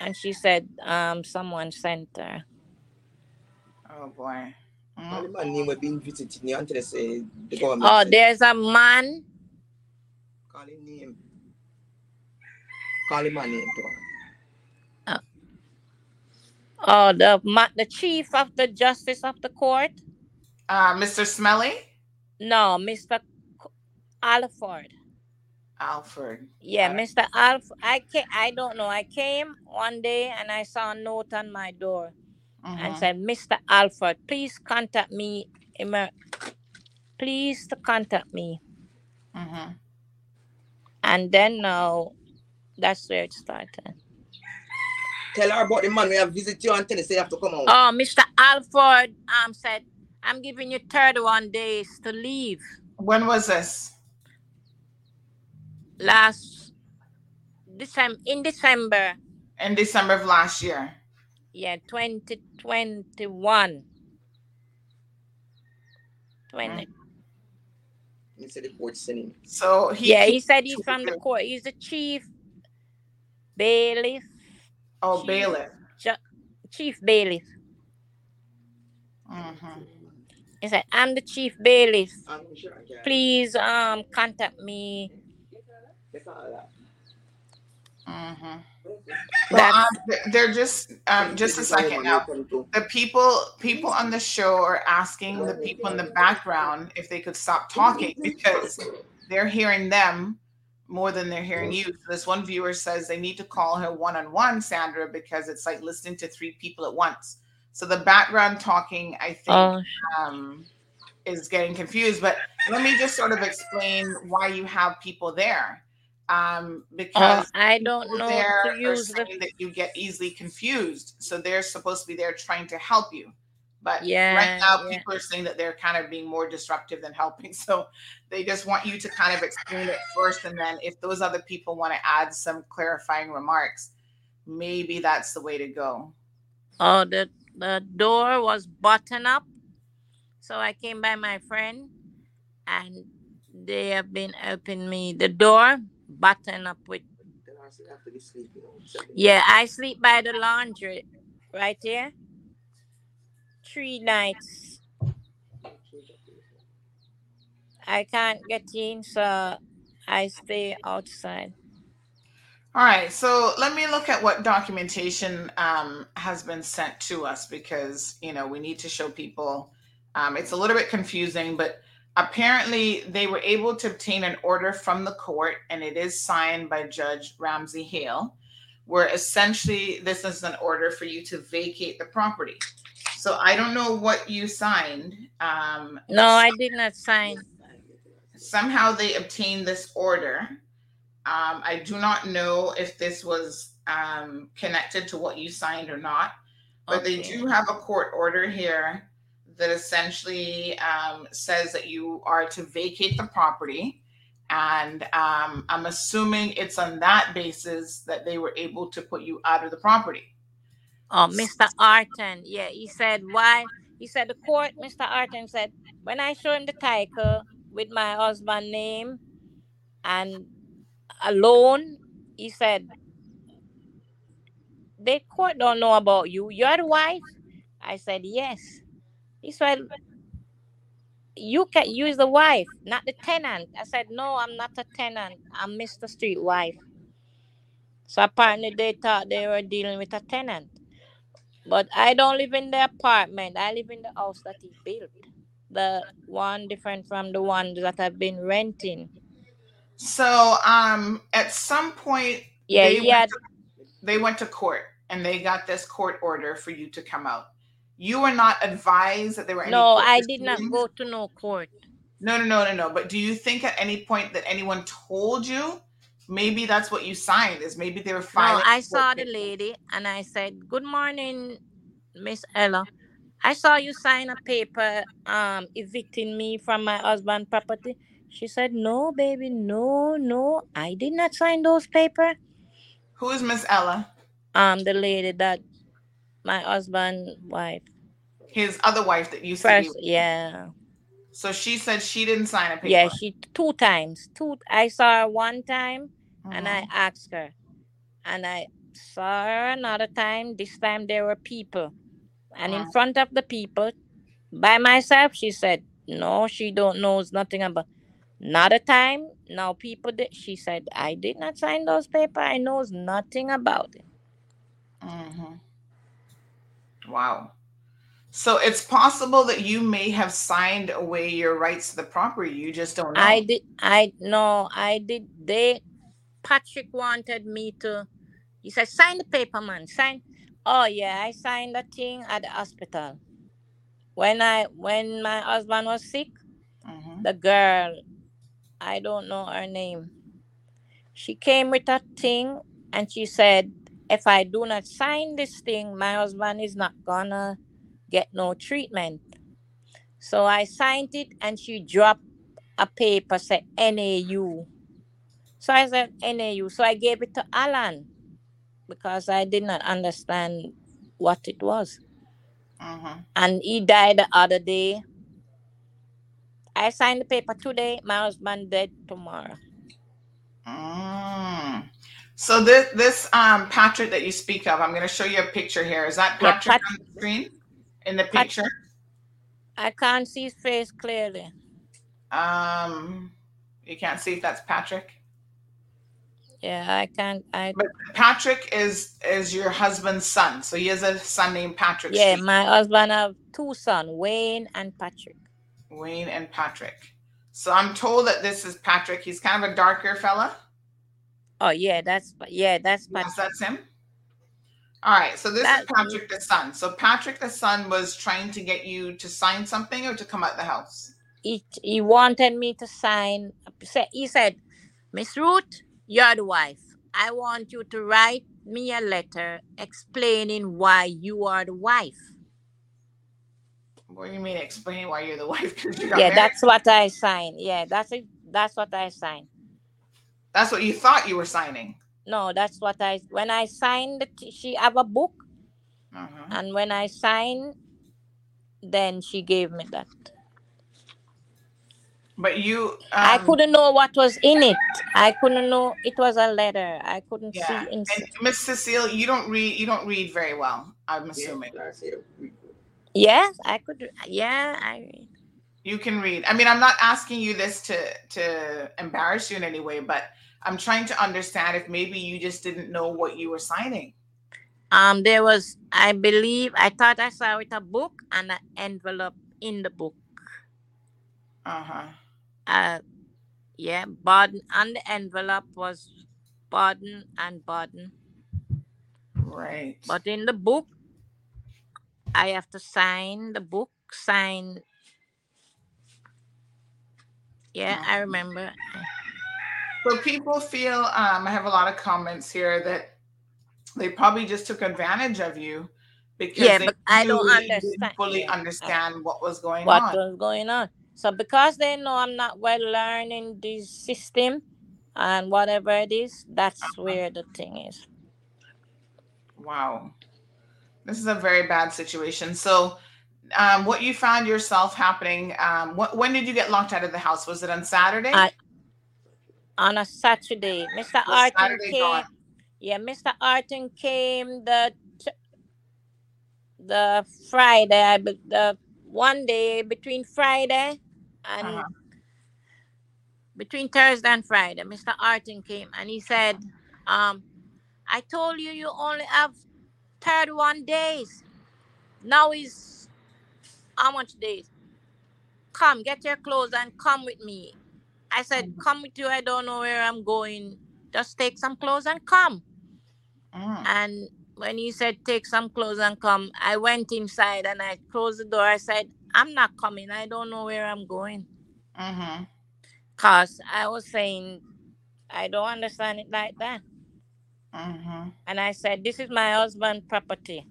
And she said, um, someone sent her. Oh boy. Mm. The man name will be visiting you until they say the government. Oh, there's a man. Call him name. Call him my name. to her. Oh, the ma- the chief of the justice of the court. Uh, Mr. Smelly, No, Mr. C- Alford. Alfred. Yeah, Alright. Mr. Alf. I ca- I don't know. I came one day and I saw a note on my door and Mhm. said, "Mr. Alford, please contact me. Emer- please to contact me." Mhm. And then now, that's where it started. Tell her about the man we have visited you until they say you have to come out. Oh, Mr. Alford um said, "I'm giving you 31 days to leave." When was this? Last December, in December, In December of last year. Yeah, 2021. 20. He said the court sent. So he. yeah, he- he said he's from the court. He's the chief bailiff, oh, chief- bailiff. chief bailiff. Mhm. He said, "I'm the chief bailiff. I'm sure I. Please, um, contact me." They call that. So That's um, they're just um, just a second now. the people people on the show are asking the people in the background if they could stop talking because they're hearing them more than they're hearing you. So this one viewer says they need to call her one on one, Sandra, because it's like listening to three people at once. So the background talking, I think, oh, um, is getting confused. But let me just sort of explain why you have people there. Um, because I don't know there to use the. that you get easily confused. So they're supposed to be there trying to help you. But Yeah, right now, yeah. people are saying that they're kind of being more disruptive than helping. So they just want you to kind of explain it first. And then if those other people want to add some clarifying remarks, maybe that's the way to go. Oh, the the door was buttoned up, so I came by my friend, and they have been helping me. The door buttoned up with. Yeah, I sleep by the laundry, right here. Three nights. I can't get in, so I stay outside. All right, so let me look at what documentation um, has been sent to us because you know we need to show people. Um, it's a little bit confusing, but apparently they were able to obtain an order from the court, and it is signed by Judge Ramsey Hale, where essentially this is an order for you to vacate the property. So I don't know what you signed. Um, No, I did not sign. somehow they obtained this order. Um, I do not know if this was um, connected to what you signed or not, but they do have a court order here that essentially um, says that you are to vacate the property. And um, I'm assuming it's on that basis that they were able to put you out of the property. Oh, Mr. Arton. Yeah, he said why? He said the court, Mr. Arton said, when I show him the title with my husband name and alone, he said, the court don't know about you. You're the wife? I said, yes. He said, you can use the wife, not the tenant. I said, no, I'm not a tenant. I'm Mr. Street wife. So apparently they thought they were dealing with a tenant. But I don't live in the apartment. I live in the house that he built. The one different from the one that I've been renting. So, um, at some point, Yeah, they he had went to, they went to court and they got this court order for you to come out. You were not advised that there were any. no, I did not go to no court. No, no, no, no, no. But do you think at any point that anyone told you? Maybe that's what you signed. Is maybe they were No. I saw the lady and I said, Good morning, Miss Ella. I saw you sign a paper um evicting me from my husband property. She said, No, baby, no, no. I did not sign those papers. Who is Miss Ella? Um, the lady that my husband wife. His other wife that used to be. Yeah. So she said she didn't sign a paper. Yeah, she two times. Two I saw her one time and I Mhm. asked her. And I saw her another time. This time there were people. And in Mhm. front of the people, by myself, she said, No, she don't knows nothing about another time. Now people did she said, I did not sign those papers. I knows nothing about it. Mhm. Wow. So it's possible that you may have signed away your rights to the property. You just don't know. I did I no, I did they Patrick wanted me to he said, sign the paper, man. Sign oh yeah, I signed the thing at the hospital. When I when my husband was sick, Mhm. the girl, I don't know her name. She came with a thing and she said, if I do not sign this thing, my husband is not gonna get no treatment. So I signed it and she dropped a paper say NAU. So I said NAU. So I gave it to Alan because I did not understand what it was. Mhm. And he died the other day. I signed the paper today. My husband dead tomorrow. Mm. So this this um Patrick that you speak of, I'm going to show you a picture here. Is that Yeah, Patrick Pat- on the screen in the picture? I can't see his face clearly. Um, you can't see if that's Patrick. Yeah, I can't. I But Patrick is is your husband's son. So he has a son named Patrick. yeah, Street. my husband have two sons, Wayne and Patrick. Wayne and Patrick. So I'm told that this is Patrick. He's kind of a darker fella. Oh yeah, that's yeah, that's Yes, that's him. All right. So this That- is Patrick the son. So Patrick the son was trying to get you to sign something or to come out the house. He he wanted me to sign. He said, Miss Ruth, you're the wife. I want you to write me a letter explaining why you are the wife. What do you mean? Explain why you're the wife? Yeah, married. that's what I signed. Yeah, that's it. That's what I signed. That's what you thought you were signing. No, that's what I when I signed. She have a book, Uh-huh. and when I signed, then she gave me that. But you, I um, couldn't know what was in it. I couldn't know it was a letter. I couldn't Yeah, see and inside. Miss Cecile, you don't read. You don't read very well. I'm assuming Yes, I could. Yeah, I. you can read. I mean, I'm not asking you this to to embarrass you in any way, but I'm trying to understand if maybe you just didn't know what you were signing. Um, there was, I believe, I thought I saw it a book and an envelope in the book. Uh huh. Uh, yeah, Baden on the envelope was Baden and Baden, Right. but in the book, I have to sign the book. Sign. Yeah, I remember. So people feel. Um, I have a lot of comments here that they probably just took advantage of you because Yeah, they but I don't knew that didn't understand- fully yeah, understand what was going what on. was going on. So because they know I'm not well learned in this system and whatever it is, that's Uh-huh. where the thing is. Wow. This is a very bad situation. So, um, what you found yourself happening, um, what, when did you get locked out of the house? Was it on Saturday? I- On a Saturday, Mr. Saturday came. gone? Yeah, Mr. Artin came the t- the Friday, I the one day between Friday and Uh-huh. between Thursday and Friday, Mr. Artin came and he said, um, I told you you only have 31 days. Now is how much days? Come, get your clothes and come with me. I said, come with you. I don't know where I'm going. Just take some clothes and come. Mm. And when he said, take some clothes and come, I went inside and I closed the door. I said, I'm not coming. I don't know where I'm going. Mm-hmm. Because I was saying, I don't understand it like that. Mm-hmm. And I said, this is my husband's property.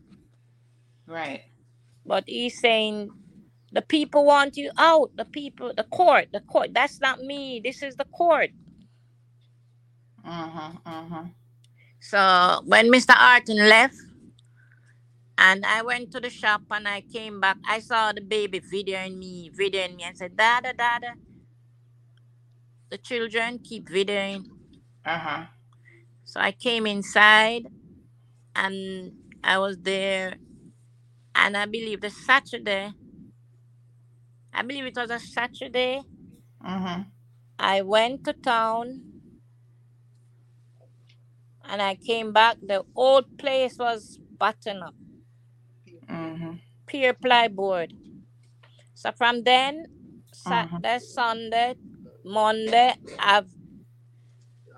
Right. But he's saying, the people want you out. The people, the court, the court. That's not me. This is the court. Mm-hmm. Mm-hmm. So when Mr. Arton left, and I went to the shop and I came back, I saw the baby videoing me, videoing me, and said, Dada, Dada. The children keep videoing. Uh-huh. So I came inside and I was there. And I believe the Saturday, I believe it was a Saturday, Mm-hmm. I went to town and I came back. The old place was buttoned up, Mm-hmm. pure plyboard. So from then. Saturday, Sunday, Monday, I've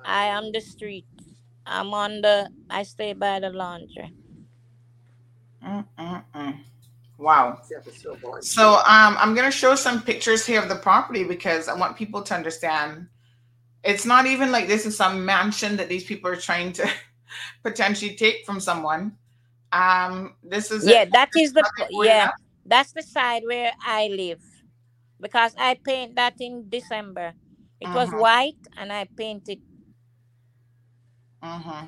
I am the street. I'm on the I stay by the laundry. Mm-mm-mm. Wow. So um, I'm going to show some pictures here of the property because I want people to understand. It's not even like this is some mansion that these people are trying to potentially take from someone. Um, this is Yeah, that is the nothing for you yeah, now? that's the side where I live. Because I paint that in December. It was Mhm. white and I painted Mm-hmm.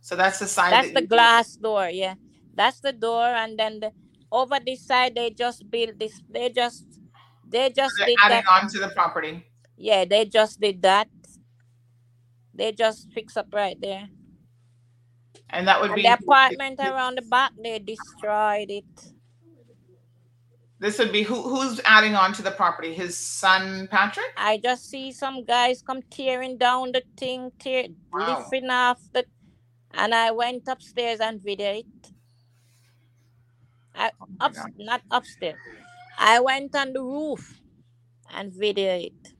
So that's the side. That's that the you- glass door, yeah. That's the door, and then the over this side they just built this. They just they just They're did adding that. on to the property. Yeah, they just did that. They just fix up right there. And that would And be the apartment around the back, they destroyed it. This would be who who's adding on to the property? His son Patrick? I just see some guys come tearing down the thing, tear Wow. lifting off the, and I went upstairs and videoed it. I Oh up not upstairs. I went on the roof and video it.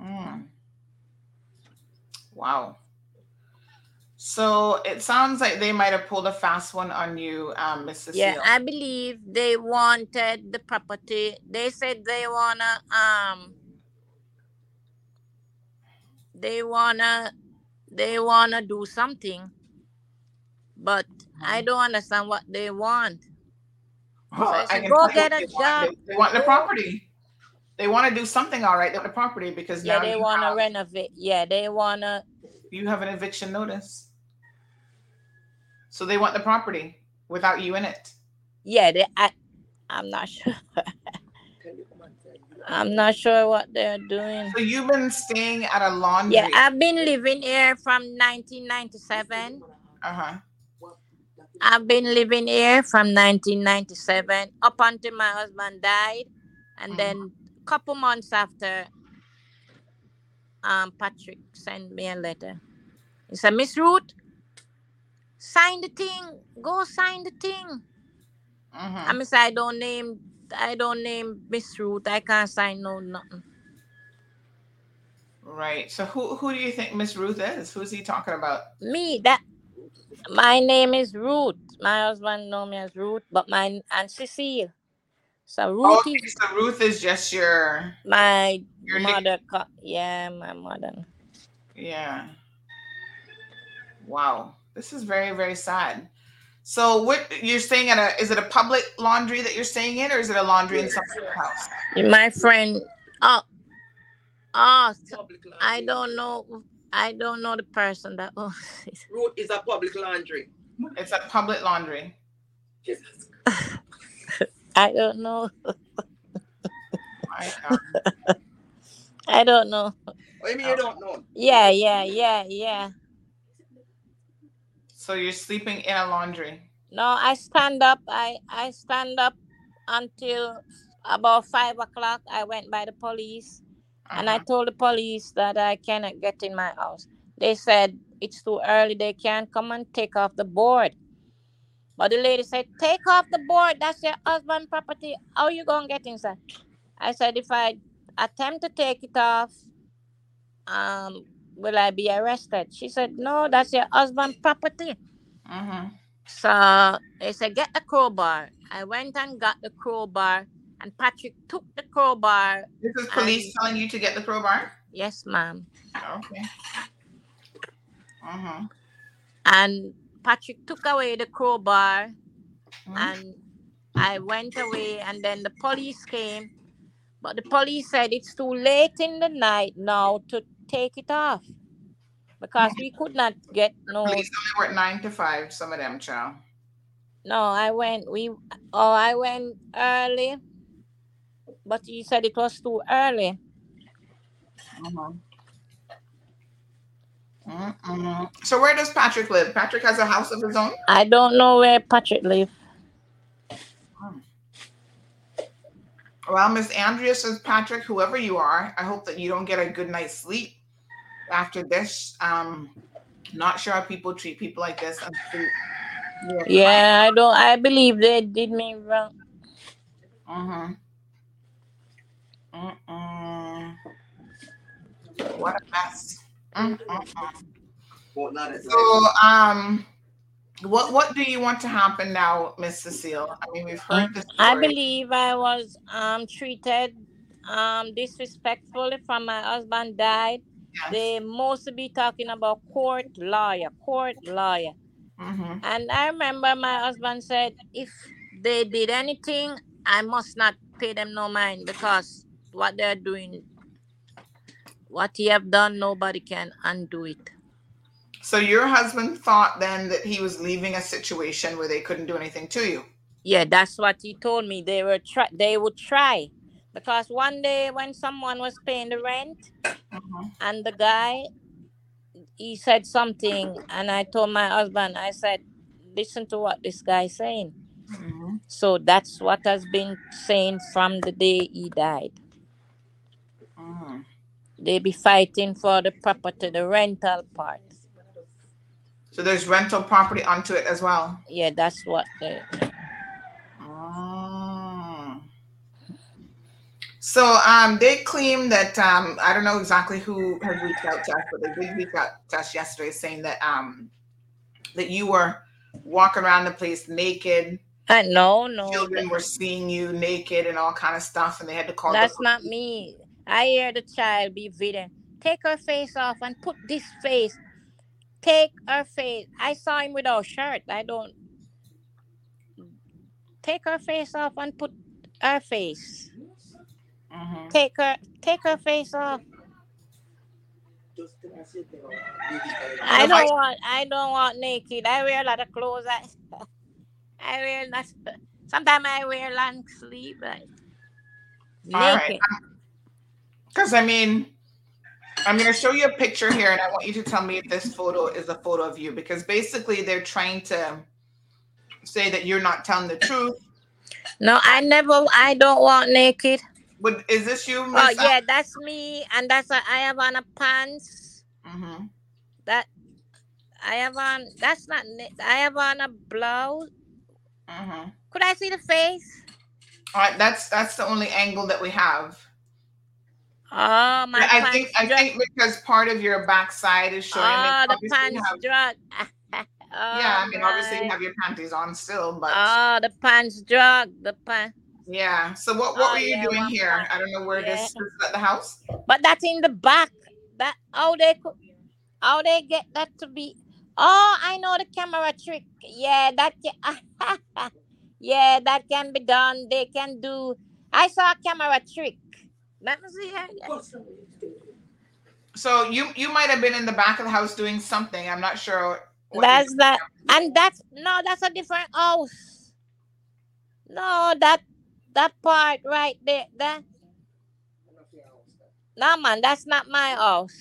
Mm. Wow. So it sounds like they might have pulled a fast one on you, um, Cecile. Yeah, I believe they wanted the property. They said they wanna um they wanna they wanna do something, but I don't understand what they want. Well, I I said, can "Go get a they want. job. They, they want the property. They want to do something, all right. Want the property because Yeah, now they wanna renovate. Yeah, they wanna you have an eviction notice. So they want the property without you in it. yeah, they I I'm not sure. I'm not sure what they're doing. So you've been staying at a laundry. Yeah, I've been living here from 1997. Uh huh. I've been living here from 1997 up until my husband died, and Mhm. then a couple months after, um, Patrick sent me a letter. He said, "Miss Ruth, sign the thing. Go sign the thing." hmm I mean, say I don't name, I don't name Miss Ruth. I can't sign no nothing. Right. So who who do you think Miss Ruth is? Who's he talking about? Me that. My name is Ruth. My husband know me as Ruth, but my and Cecile. So oh, Ruth Okay, is so Ruth is just your my your mother. co- Yeah, my mother. Yeah. Wow. This is very, very sad. So what you're staying at a is it a public laundry that you're staying in or is it a laundry in someone's house? My friend. Oh, oh. so Public laundry. I don't know. I don't know the person that owns it. Road is a public laundry. It's a public laundry. Jesus. I don't know. I don't know. What do you mean you don't know? Yeah, yeah, yeah, yeah. So you're sleeping in a laundry. No, I stand up. I I stand up until about five o'clock. I went by the police, and I Uh-huh. told the police that I cannot get in my house. They said it's too early. They can't come and take off the board. But the lady said, "Take off the board. That's your husband' property. How you gonna get inside?" I said, "If I attempt to take it off, um, will I be arrested?" She said, "No, that's your husband' property." Mm-hmm. So they said, "Get the crowbar." I went and got the crowbar, and Patrick took the crowbar. This is police telling you to get the crowbar. Yes, ma'am. Okay. Mm-hmm. And Patrick took away the crowbar, Mhm. and I went away, and then the police came. But the police said it's too late in the night now to take it off because we could not get no. Police only work nine to five. Some of them, child. No, I went. We oh, I went early, but you said it was too early. Mm-hmm. Mm-mm. So where does Patrick live? Patrick has a house of his own. I don't know where Patrick live. Well, Miss Andrea says, Patrick, whoever you are, I hope that you don't get a good night's sleep after this. Um, not sure how people treat people like this. Yeah, I don't. I believe they did me wrong. Mm-hmm. Mm-mm. What a mess. So, um, what what do you want to happen now, Miss Cecile? I mean, we've heard this. Story. I believe I was um treated um disrespectfully from my husband died. They mostly be talking about court lawyer, court lawyer. Mm-hmm. And I remember my husband said, if they did anything, I must not pay them no mind because what they're doing, what he have done, nobody can undo it. So your husband thought then that he was leaving a situation where they couldn't do anything to you. Yeah, that's what he told me. They were try they would try. Because one day when someone was paying the rent mm-hmm. and the guy he said something and I told my husband, I said, listen to what this guy's saying. Mm-hmm. So that's what has been saying from the day he died. They be fighting for the property, the rental part. So there's rental property onto it as well. Yeah, that's what they Mm. So um, they claim that um, I don't know exactly who has reached out to us, but they did reach out to us yesterday saying that um, that you were walking around the place naked. Uh, no, no. Children were seeing you naked and all kind of stuff, and they had to call. That's not me. I hear the child be videoing. Take her face off and put this face. Take her face. I saw him without shirt. I don't. Take her face off and put her face. Mm-hmm. Take her. Take her face off. I don't want. I don't want naked. I wear a lot of clothes. I. I wear not. Sometimes I wear long sleeve. But right. Because I mean, I'm going to show you a picture here, and I want you to tell me if this photo is a photo of you. Because basically, they're trying to say that you're not telling the truth. No, I never. I don't want naked. But is this you? Oh yeah, that's me, and that's what I have on a pants. Mm-hmm. That I have on. That's not. I have on a blouse. Mm-hmm. Could I see the face? All right, that's that's the only angle that we have. Oh my I think I drug- think because part of your backside is showing. Oh, the pants have- drug. yeah, I mean, obviously you have your panties on still, but Oh, the pants drug. The pants. yeah. So what what Oh, were you yeah, doing here? part. I don't know where this Yeah. this is at the house. But that's in the back. That how they could, how they get that to be. Oh, I know the camera trick. Yeah, that yeah, that can be done. They can do. I saw a camera trick. Let me see. here. So you you might have been in the back of the house doing something. I'm not sure. what That's that, and that's no, that's a different house. No, that that part right there. That no man, that's not my house.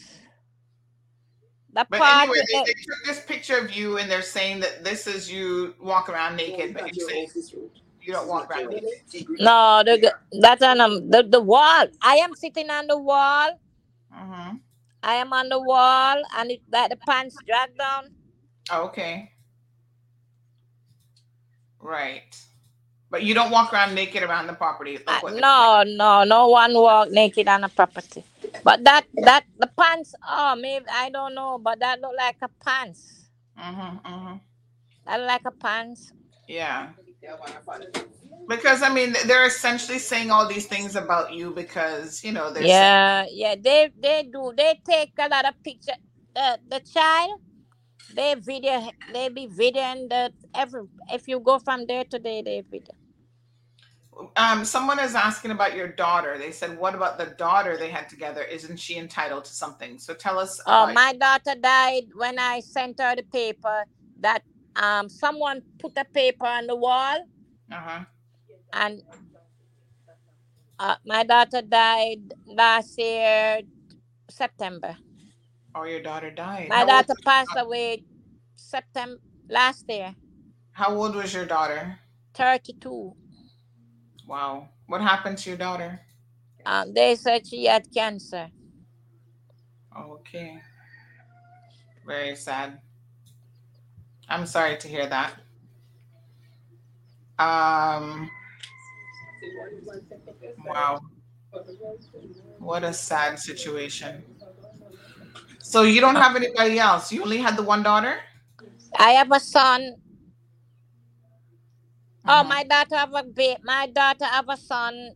The But part anyway, they, they took this picture of you and they're saying that this is you walk around naked, but you say you don't walk around naked. No, the, that's on um, the, the wall. I am sitting on the wall. Mm-hmm. I am on the wall, and it, that the pants drag down. Oh, okay. Right. But you don't walk around naked around the property. Uh, no, no, no one walk naked on a property. But that that the pants, oh maybe I don't know, but that look like a pants. Mhm, mhm. That look like a pants. Yeah. Because I mean, they're essentially saying all these things about you because you know they're saying- Yeah, yeah, they they do. They take a lot of picture. Uh, the child, they video, they be videoing the every. If you go from there to there, they video. um, someone is asking about your daughter. They said, "What about the daughter they had together? Isn't she entitled to something?" So tell us. Oh, my daughter died when I sent her the paper that um someone put a paper on the wall Uh-huh. and uh, my daughter died last year September. Oh, your daughter died. My How daughter passed daughter? away September last year, How old was your daughter? 32. Wow. What happened to your daughter? Um, they said she had cancer. Okay. Very sad. I'm sorry to hear that. Um. Wow. What a sad situation. So you don't have anybody else. You only had the one daughter? I have a son. Oh, Mhm. my daughter have a ba- my daughter have a son.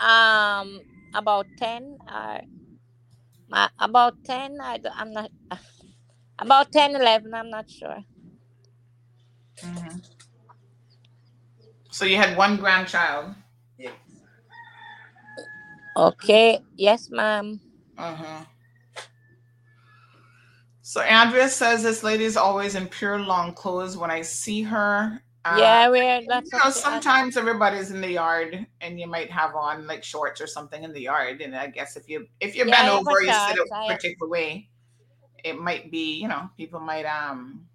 Um, about ten or my, about ten. I I'm not about 10, 11, I'm not sure. Mhm. So you had one grandchild. Okay. Yes, ma'am. Uh-huh. So Andrea says this lady is always in pure long clothes when I see her. Uh, yeah, we're you know, sometimes everybody's in the yard and you might have on like shorts or something in the yard. And I guess if you if you Yeah, bend over, you sit a particular way, it might be, you know, people might um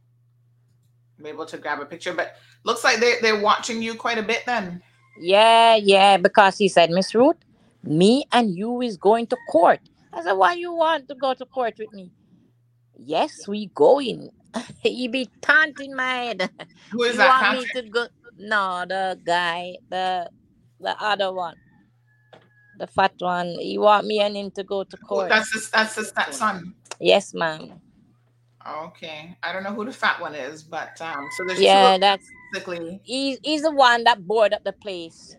be able to grab a picture. But looks like they they're watching you quite a bit then. Yeah, yeah, because he said, Miss Ruth, me and you is going to court. I said, why you want to go to court with me? Yes, we going. he be taunting my head. Who is you that? want me to go? No, the guy, the the other one, the fat one. He want me and him to go to Who- court. That's his that's his that son. yes, ma'am. Okay. I don't know who the fat one is, but um so there's Yeah, that's basically. he's he's the one that board up the place.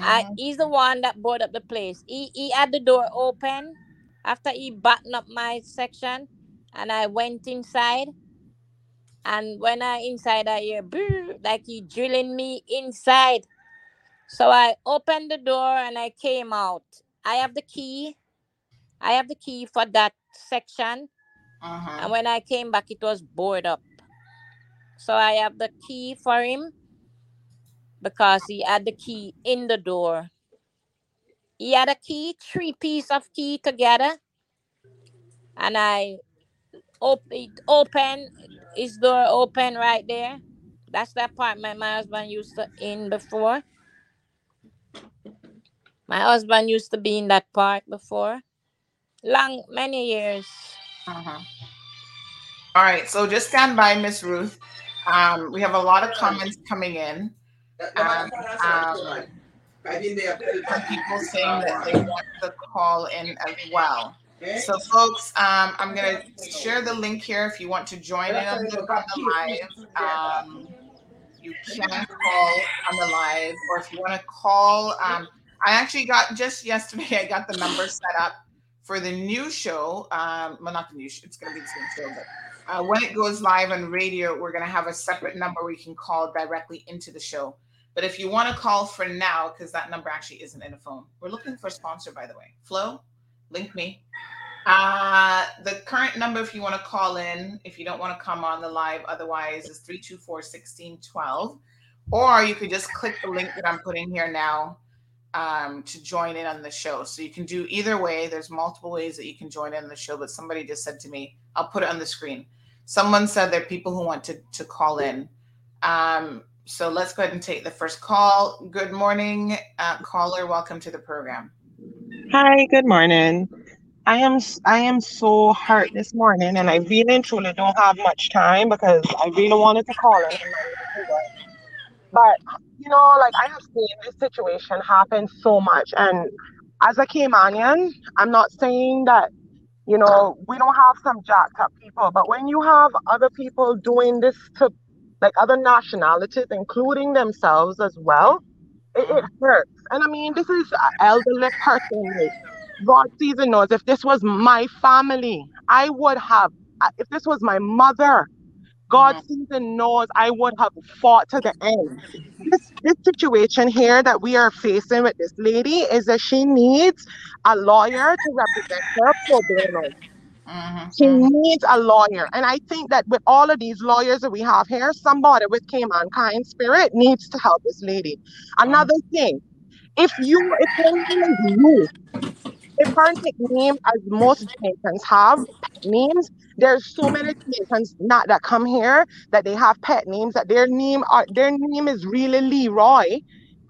I, Mm, he's the one that board up the place. He he had the door open after he buttoned up my section, and I went inside. And when I inside, I hear like he drilling me inside. So I opened the door and I came out. I have the key. I have the key for that section. Uh-huh. And when I came back, it was boarded up. So I have the key for him because he had the key in the door. He had a key, three piece of key together. And I op- it open his door open right there. That's the apartment my husband used to in before. My husband used to be in that part before. Long many years. Uh-huh. All right, so just stand by, Miss Ruth. Um, we have a lot of comments coming in. Um, um, people saying that they want to call in as well. So, folks, um, I'm going to share the link here if you want to join in on the, on the live. Um, you can call on the live, or if you want to call, um, I actually got just yesterday, I got the number set up for the new show. Um, well, not the new show, it's going to be the same show, but uh, when it goes live on radio, we're going to have a separate number we can call directly into the show. But if you want to call for now, because that number actually isn't in a phone, we're looking for a sponsor, by the way. Flo, link me. Uh, the current number, if you want to call in, if you don't want to come on the live, otherwise, is 324 1612. Or you could just click the link that I'm putting here now um, to join in on the show. So you can do either way. There's multiple ways that you can join in the show, but somebody just said to me, I'll put it on the screen. Someone said there are people who want to, to call in. Um, so let's go ahead and take the first call. Good morning, uh, caller. Welcome to the program. Hi, good morning. I am I am so hurt this morning, and I really and truly don't have much time because I really wanted to call it. But you know, like I have seen this situation happen so much. And as a Caymanian, I'm not saying that, you know, we don't have some jacked up people, but when you have other people doing this to like other nationalities, including themselves as well, it, it hurts. And I mean, this is an elderly person. God sees and knows. If this was my family, I would have. If this was my mother, God sees and knows I would have fought to the end. This this situation here that we are facing with this lady is that she needs a lawyer to represent her pro bono. Mm-hmm. She needs a lawyer. And I think that with all of these lawyers that we have here, somebody with Cayman kind spirit needs to help this lady. Another thing, if you if you, if her nickname, as most Jamaicans have pet names, there's so many Jamaicans not that come here that they have pet names that their name are their name is really Leroy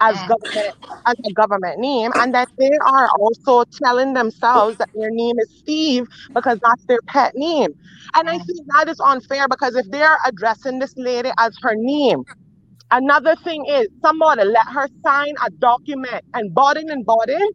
as mm. government as a government name, and that they are also telling themselves that their name is Steve because that's their pet name. And I mm. think that is unfair because if they're addressing this lady as her name, another thing is somebody let her sign a document and Borden and Borden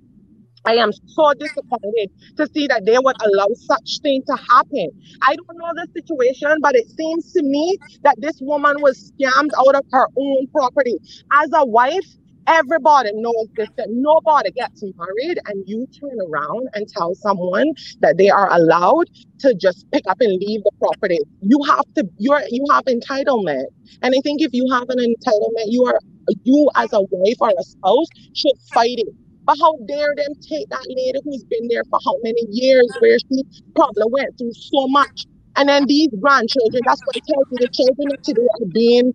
I am so disappointed to see that they would allow such thing to happen. I don't know the situation, but it seems to me that this woman was scammed out of her own property. As a wife, everybody knows this that nobody gets married and you turn around and tell someone that they are allowed to just pick up and leave the property. You have to you're you have entitlement. And I think if you have an entitlement, you are you as a wife or a spouse should fight it. But how dare them take that lady who's been there for how many years, where she probably went through so much. And then these grandchildren, that's what it tells you, the children of today are being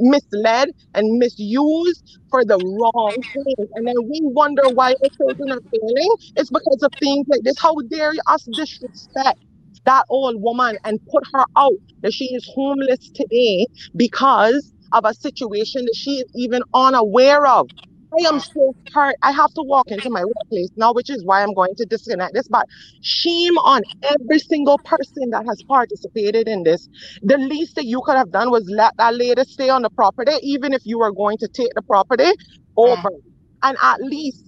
misled and misused for the wrong things. And then we wonder why the children are failing. It's because of things like this. How dare us disrespect that old woman and put her out that she is homeless today because of a situation that she is even unaware of. I am so hurt. I have to walk into my workplace now, which is why I'm going to disconnect this. But shame on every single person that has participated in this. The least that you could have done was let that lady stay on the property, even if you were going to take the property over, mm. and at least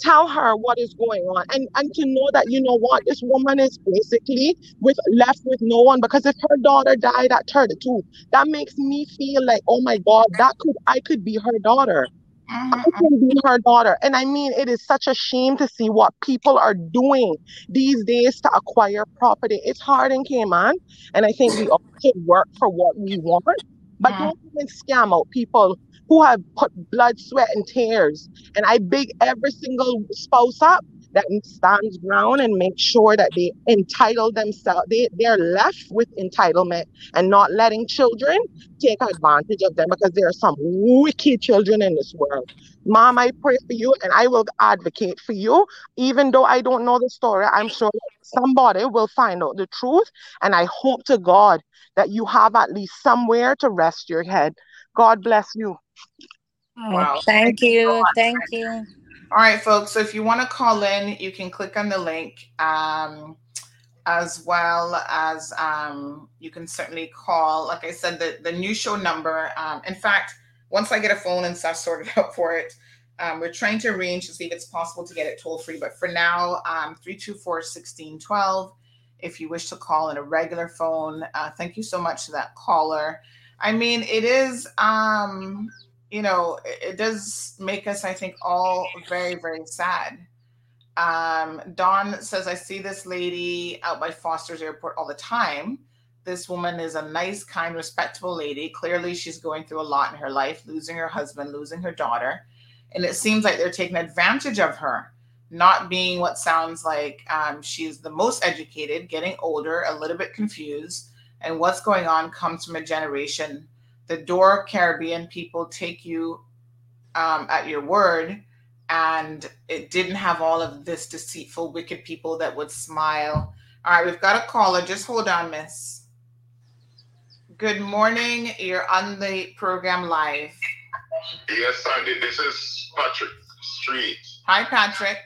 tell her what is going on and and to know that you know what this woman is basically with left with no one because if her daughter died at 32 that makes me feel like oh my god that could i could be her daughter Uh-huh, I can be uh-huh. her daughter. And I mean, it is such a shame to see what people are doing these days to acquire property. It's hard in Cayman. And I think we all should work for what we want. But don't even scam out people who have put blood, sweat, and tears. And I big every single spouse up that stands ground and make sure that they entitle themselves, they, they're left with entitlement and not letting children take advantage of them because there are some wicked children in this world. Mom, I pray for you and I will advocate for you. Even though I don't know the story, I'm sure somebody will find out the truth. And I hope to God that you have at least somewhere to rest your head. God bless you. Wow. Oh, Thank so you. much. Thank you. All right, folks. So if you want to call in, you can click on the link, um, as well as um, you can certainly call. Like I said, the the new show number. Um, in fact, once I get a phone and stuff sorted out for it, um, we're trying to arrange to see if it's possible to get it toll free. But for now, um, 324 1612. If you wish to call in a regular phone, uh, thank you so much to that caller. I mean, it is, um, you know, it, does make us, I think, all very, very sad. Um, Dawn says, I see this lady out by Foster's Airport all the time. This woman is a nice, kind, respectable lady. Clearly, she's going through a lot in her life, losing her husband, losing her daughter. And it seems like they're taking advantage of her, not being what sounds like um, she's the most educated, getting older, a little bit confused. And what's going on comes from a generation. The Door Caribbean people take you um, at your word and it didn't have all of this deceitful, wicked people that would smile. All right, we've got a caller. Just hold on, miss. Good morning. You're on the program live. Yes, Sandy. This is Patrick Street. Hi, Patrick.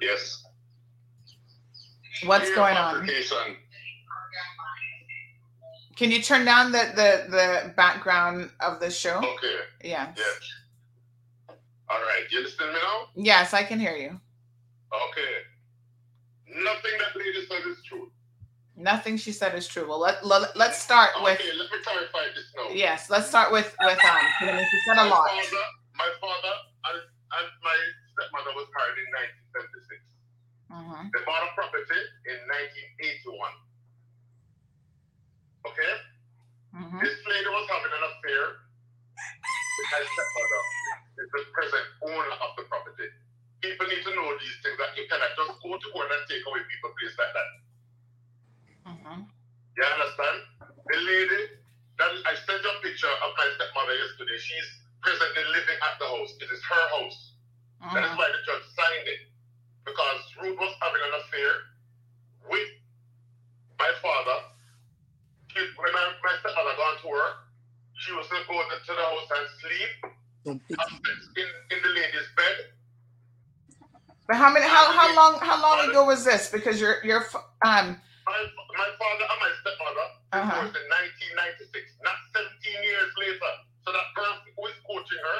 Yes. What's going on? Can you turn down the the the background of the show? Okay. Yeah. Yes. All right. You understand me now? Yes, I can hear you. Okay. Nothing that lady said is true. Nothing she said is true. Well, let, let let's start with Okay, let me clarify this now. yes. Let's start with with um. 'cause I mean, she said a my lot. Father, my father and, and my stepmother was married in 1976. Mhm. They bought a property in 1981. Okay? Mhm. This lady was having an affair with my stepmother, is the present owner of the property. People need to know these things that you cannot just go to court and take away people's place like that. Mhm. You understand? The lady that I sent you a picture of my stepmother yesterday. She's presently living at the house. It is her house. That is why the judge signed it. Because Ruth was having an affair with my father. She, when my, my stepmother gone to work, she was to go to to the house and sleep in, in the lady's bed. But how many? How how long? How long ago was this? Because you're you're um. My, my father and my stepmother Uh-huh. divorced in 1996, not 17 years later. So that person who is coaching her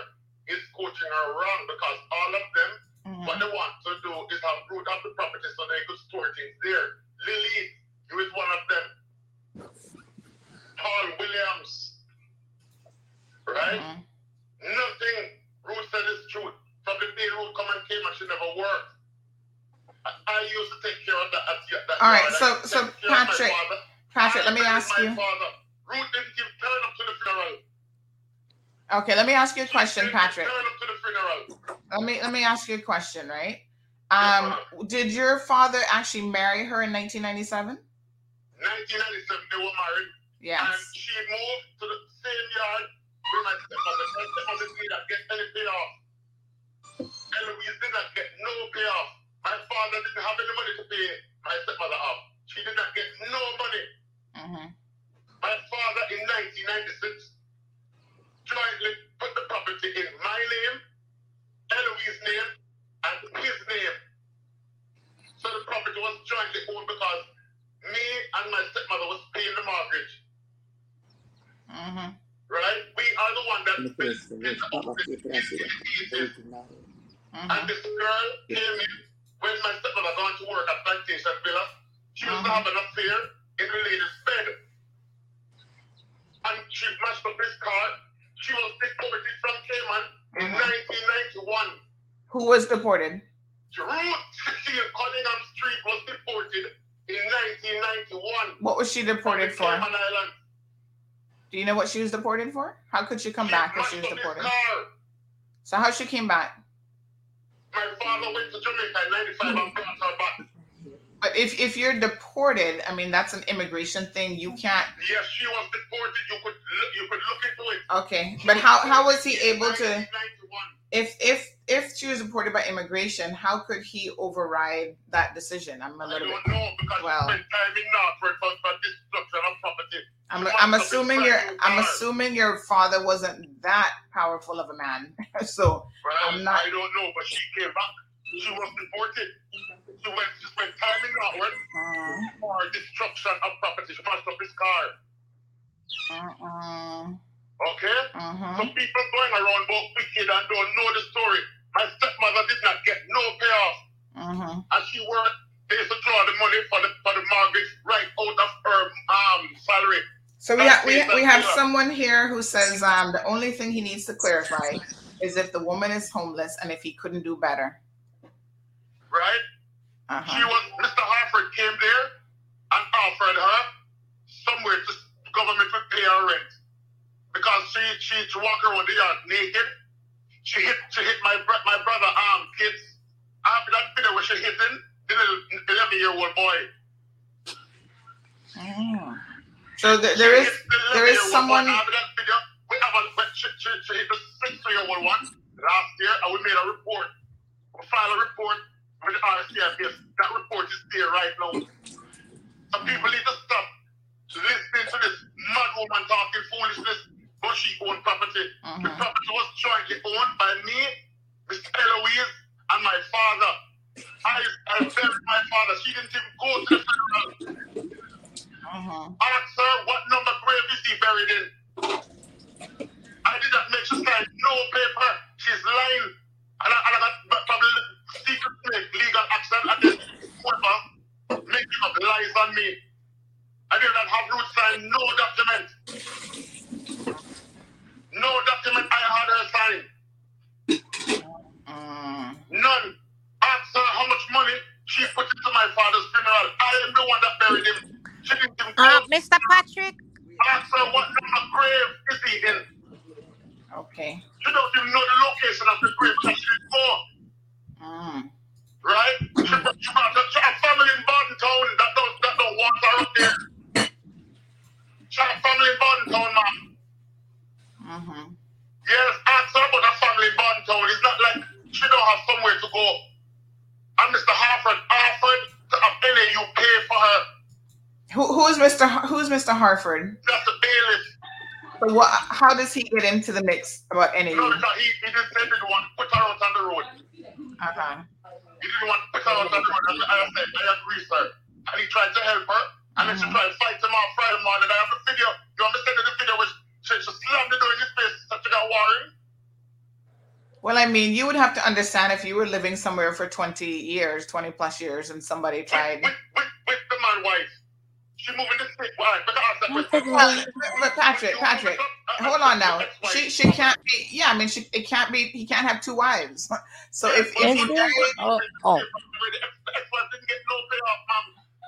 is coaching her wrong because all of them, mhm. what they want to do is have root up the property so they could store things there. Lily, you is one of them. Paul Williams, right? Mhm. Nothing Ruth said is truth. From the day Ruth come and came and she never worked. I, I used to take care of that. that, All right, yard. So- so take care of my Patrick. Patrick, let me ask my you. Father. Ruth didn't give turn up to the funeral. Okay, let me ask you a question, Patrick. Turn up to the funeral. Let me let me ask you a question, right? Um, did your father actually marry her in 1997? 1997, they were married. Yes. And she moved to the same yard where my stepmother. My stepmother did not get any payoff. Eloise did not get no payoff. My father didn't have any money to pay my stepmother off. She did not get no money. Mhm. My father in 1996 jointly put the property in my name, Eloise's name, and his name. So the property was jointly owned because me and my stepmother was paying the mortgage. Mhm. Right? We are the one that built built the house. Mhm. And this girl came in when my stepmother gone to work at Plantation Villa. She used to Mhm. have an affair in the lady's bed. And she mashed up his car. She was deported from Cayman in Mhm. 1991. Who was deported? Ruth Cecile Cunningham Street was deported in 1991. What was she deported for? Cayman Island. Do you know what she was deported for? How could she come back if she was Mashed up his deported? car. So how she came back? My father went to Jamaica in 95 and. But if if you're deported, I mean that's an immigration thing. You can't. Yes, she was deported. You could look, you could look into it. Okay, but how how was he able to? If if if she was deported by immigration, how could he override that decision? I'm a I little don't bit. know because Well. she spent time in Northward for, for destruction of property. I'm I'm assuming your I'm assuming your father wasn't that powerful of a man. so right? I'm not- I don't know, but she came back. She was deported. She went. She spent time in Northward uh, for destruction of property. She mashed up his car. uh, Okay. uh, Some people going around about wicked and don't know the story. My stepmother did not get no payoff. uh, and she worked. They used to draw the money for the for the mortgage right out of her um salary. So we have we, we have someone here who says um the only thing he needs to clarify is if the woman is homeless and if he couldn't do better. Right? She Uh-huh. was Mr. Harford came there and offered her somewhere to government would pay her rent because she she she walk around the yard naked. She hit she hit my my brother um kids. After that video where she hit him, the little eleven year old boy. Mm. So th- there is there is someone. After that video, we have a but she, hit the six year old one last year, and we made a report. We filed a report with the RCMP. That report is there right now. Some people need to stop listening to this mad woman talking foolishness. But she owned property. The Mhm. property was jointly owned by me, Mr. Eloise, and my father. I, I buried my father. She didn't even go to the funeral. Uh-huh. Answer what number grave is he buried in? I did that make sure sign no paper. She's lying. And I, and I got probably secret legal accent and then whoever making up lies on me. I did not have Ruth sign no document. No document I had her sign. Mm-hmm. None. Ask her how much money she put into my father's funeral. I am the one that buried him. She didn't even Uh, Mr. Patrick, Ask her what number grave is he in. Okay. You don't even know the location of the grave that she's for. Mm. Right? She, she, got- she have family in Barton Town that don't, that don't want her up there. She have family in Barton ma'am. Mm-hmm. Yes, ask her about her family in Barton Town. It's not like she don't have somewhere to go. And Mr. Harford offered to have any you pay for her. Who who is Mr. Har- who's Mr. Harford? That's the bailiff. So what? How does he get into the mix about any? No, because he, he didn't say he didn't want to put her out on the road. Uh-huh. He didn't want to put her out on the road. And I said, I agree, sir. And he tried to help her. And then she tried to fight him on Friday morning. I have the video. You understand that the video where she, she slammed the door in his face so she got worried? Well, I mean, you would have to understand if you were living somewhere for 20 years, 20 plus years, and somebody tried. With the man wife. She moving the stick. Why? Because Well, but Patrick, Patrick, hold on now. She she can't be. Yeah, I mean, she it can't be. He can't have two wives. So if, if he married, oh, oh.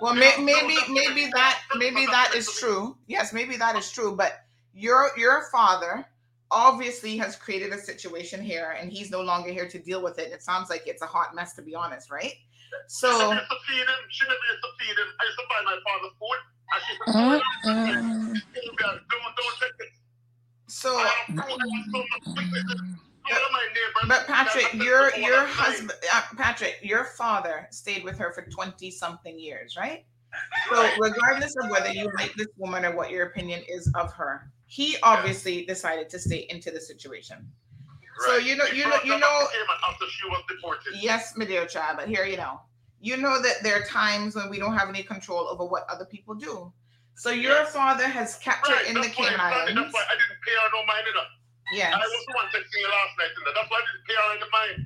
well, may, maybe maybe that maybe that is true. Yes, maybe that is true. But your your father obviously has created a situation here, and he's no longer here to deal with it. It sounds like it's a hot mess, to be honest, right? So. She never used to feed him. She never used to feed him. I used to buy my father food. And she said, Mm-mm. don't, don't take it. So, I have food. I want so much sickness. All of my neighbors. but Patrick, your your husband, uh, Patrick, your father stayed with her for twenty something years, right? So, regardless of whether you like this woman or what your opinion is of her, he obviously decided to stay into the situation. So you know, you know, you know. After she was deported. Yes, my dear child, but here you know, you know that there are times when we don't have any control over what other people do. So your father has kept her in the that's why- Cayman That's Islands. why I didn't pay her no mind enough. Yes. I was the one texting you last night. Know. That's why I didn't pay her any mind.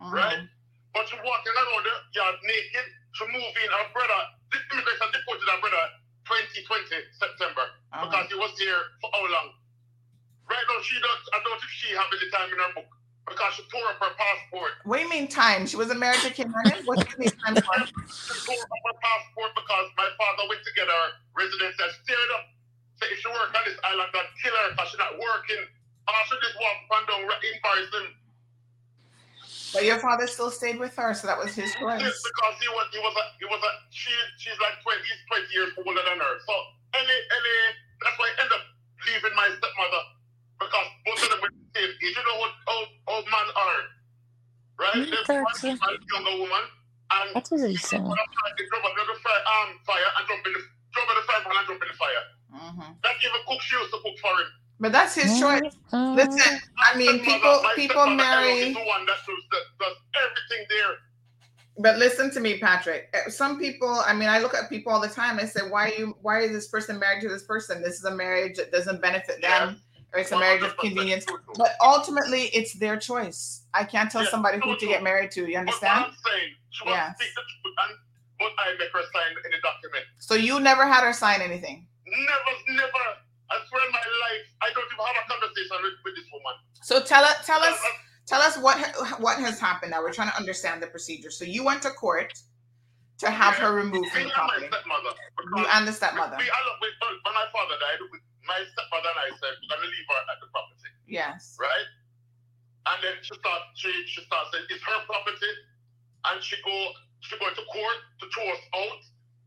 Mhm. Right? But she walking around the yard naked. She moving her brother. This immigration deported her brother 2020 September Uh-huh. because he was here for how long? Right now, she does. I don't think she have any time in her book because she tore up her passport. What do you mean time? She wasn't married to Cayman. What do you mean time for? She tore up her passport because my father went to get her residence and stirred up. So if she work on this island, that kill her because she's not working. Or she just walk up and down right in Paris. But your father still stayed with her, so that was his choice. Yes, because he was he was a he was a she she's like twenty he's twenty years older than her. So any any that's why I end up leaving my stepmother because most of them were the same age. You know what old old man are, right? Mm, There's one thirty. one younger woman and What is he saying? one they drop under the fire um fire and jump in the jump in the fire and jump in the fire. Mhm. That even cook she used to cook for him. But that's his choice. Mm-hmm. Listen, I mean, people people marry. one that does, that does everything there. But listen to me, Patrick. Uh, Some people, I mean, I look at people all the time. I say, why are you? Why is this person married to this person? This is a marriage that doesn't benefit them, or it's a marriage of convenience. But ultimately, it's their choice. I can't tell somebody who to get married to. You understand? I'm saying, she wants Yes. to speak the truth, and but I make her sign any document. So you never had her sign anything. Never, never. I swear in my life, I don't even have a conversation with, with this woman. So tell us, tell us, tell us what what has happened. Now we're trying to understand the procedure. So you went to court to have her removed from the and property. You and the stepmother. We, I when, when my father died, we- my stepmother and I said, we're going to leave her at the property, Yes. right? And then she start, she, she starts saying, it's her property. And she go, she go to court to throw us out.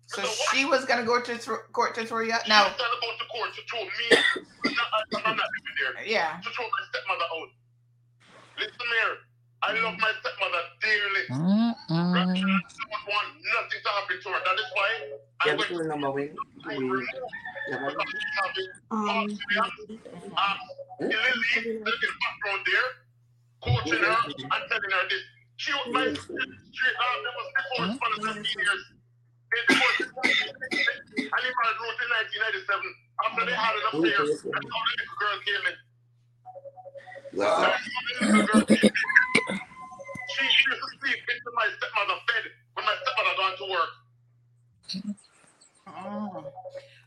So she was gonna go to thro- court to throw you out. Now, She's going to go to court to throw me. I'm not, I'm not living there. Yeah. To throw my stepmother out. Listen here. I love my stepmother dearly. Mm-mm. Right? I don't want nothing to happen to her. That is why I Ya went tú no me voy. to um, Lily, the background there, coaching her and telling her this. She was my straight um, that was before it's for the 15 years. They divorced and he married Ruth in 1997. After they had an affair, that's how the little girl came in. That's She, used to sleep into my stepmother's bed when my stepmother gone to work. Oh.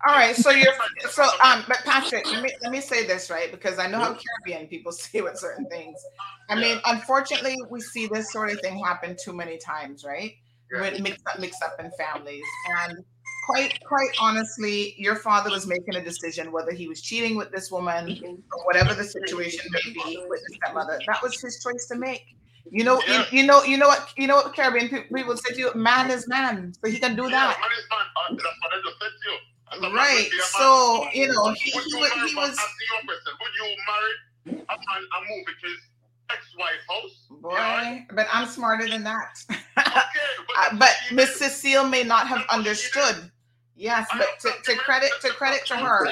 All right, so you're so um, but Patrick, let me let me say this right because I know how Caribbean people say with certain things. I mean, unfortunately, we see this sort of thing happen too many times, right? With mixed up, mixed up in families, and quite quite honestly, your father was making a decision whether he was cheating with this woman or whatever the situation may be with his stepmother. That was his choice to make. You know, you, you know, you know what, you know what Caribbean pe- people say to you, man is man, so he can do that. Man is man. Uh, that's what I just said to you. As man Right. would be a man. So, you know, he, Would he, you was, marry- he was Ask the young person, would you marry a man and move ex-wife house? boy, but I'm smarter than that. Uh, but Miss Cecile may not have understood. Yes, but to, to credit to credit to her.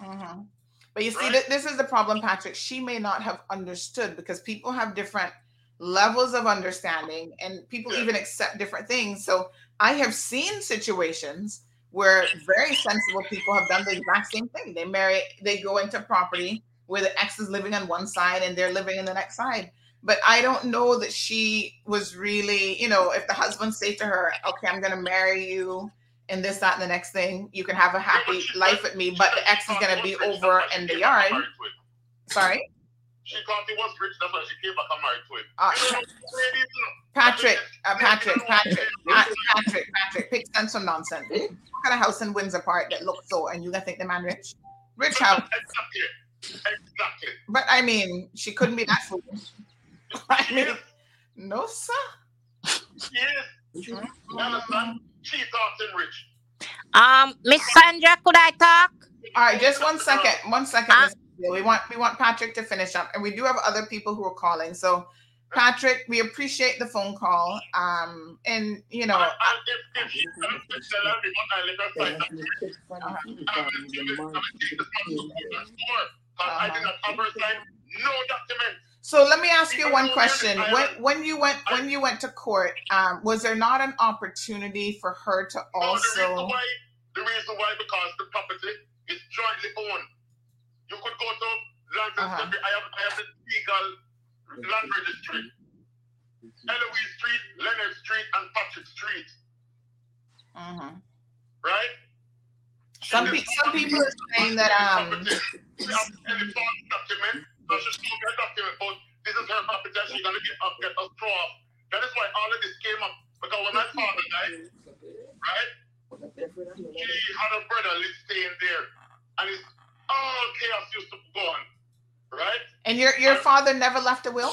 Mhm. But you see, th- this is the problem, Patrick. She may not have understood because people have different levels of understanding and people even accept different things. So I have seen situations where very sensible people have done the exact same thing. They marry, they go into property where the ex is living on one side and they're living in the next side. But I don't know that she was really, you know, if the husband say to her, "Okay, I'm going to marry you," and this, that, and the next thing, you can have a happy life with me, but the ex is going to be over in the yard. Sorry, She thought he was rich, that's why she came back and married to him. Uh, You know, ladies, you know, Patrick, uh, Patrick, Patrick, Pat- Patrick, Patrick, pick sense from nonsense. What kind of house in Windsor Park that looks so, and you gonna think the man rich? Rich house, Exactly. Exactly. but I mean, she couldn't be that foolish. I mean, no, sir. Yes. You understand? She thought him rich. Um, Miss Sandra, could I talk? All right, just one second. One second. Miss Cecile. We want we want Patrick to finish up, and we do have other people who are calling. So, Patrick, we appreciate the phone call. Um, and you know, And if, if she doesn't tell everyone, I let her find that rich. I did not have her sign no document. So let me ask you one question. When when you went when you went to court, um, was there not an opportunity for her to No, the reason also? why, the reason why, because the property is jointly owned. You could go to land Uh-huh. registry. I have, I have the legal land registry. Eloise Street, Leonard Street, and Patrick Street. Mhm. Right? Some pe- some people are saying that um. She has any false document, so she's going to document, but this is her property, and she's going to get, uh, get a straw off. That is why all of this came up. Because when my father died, right, she had a brother staying there, and it's all chaos used to go on, right? And your your father never left a will.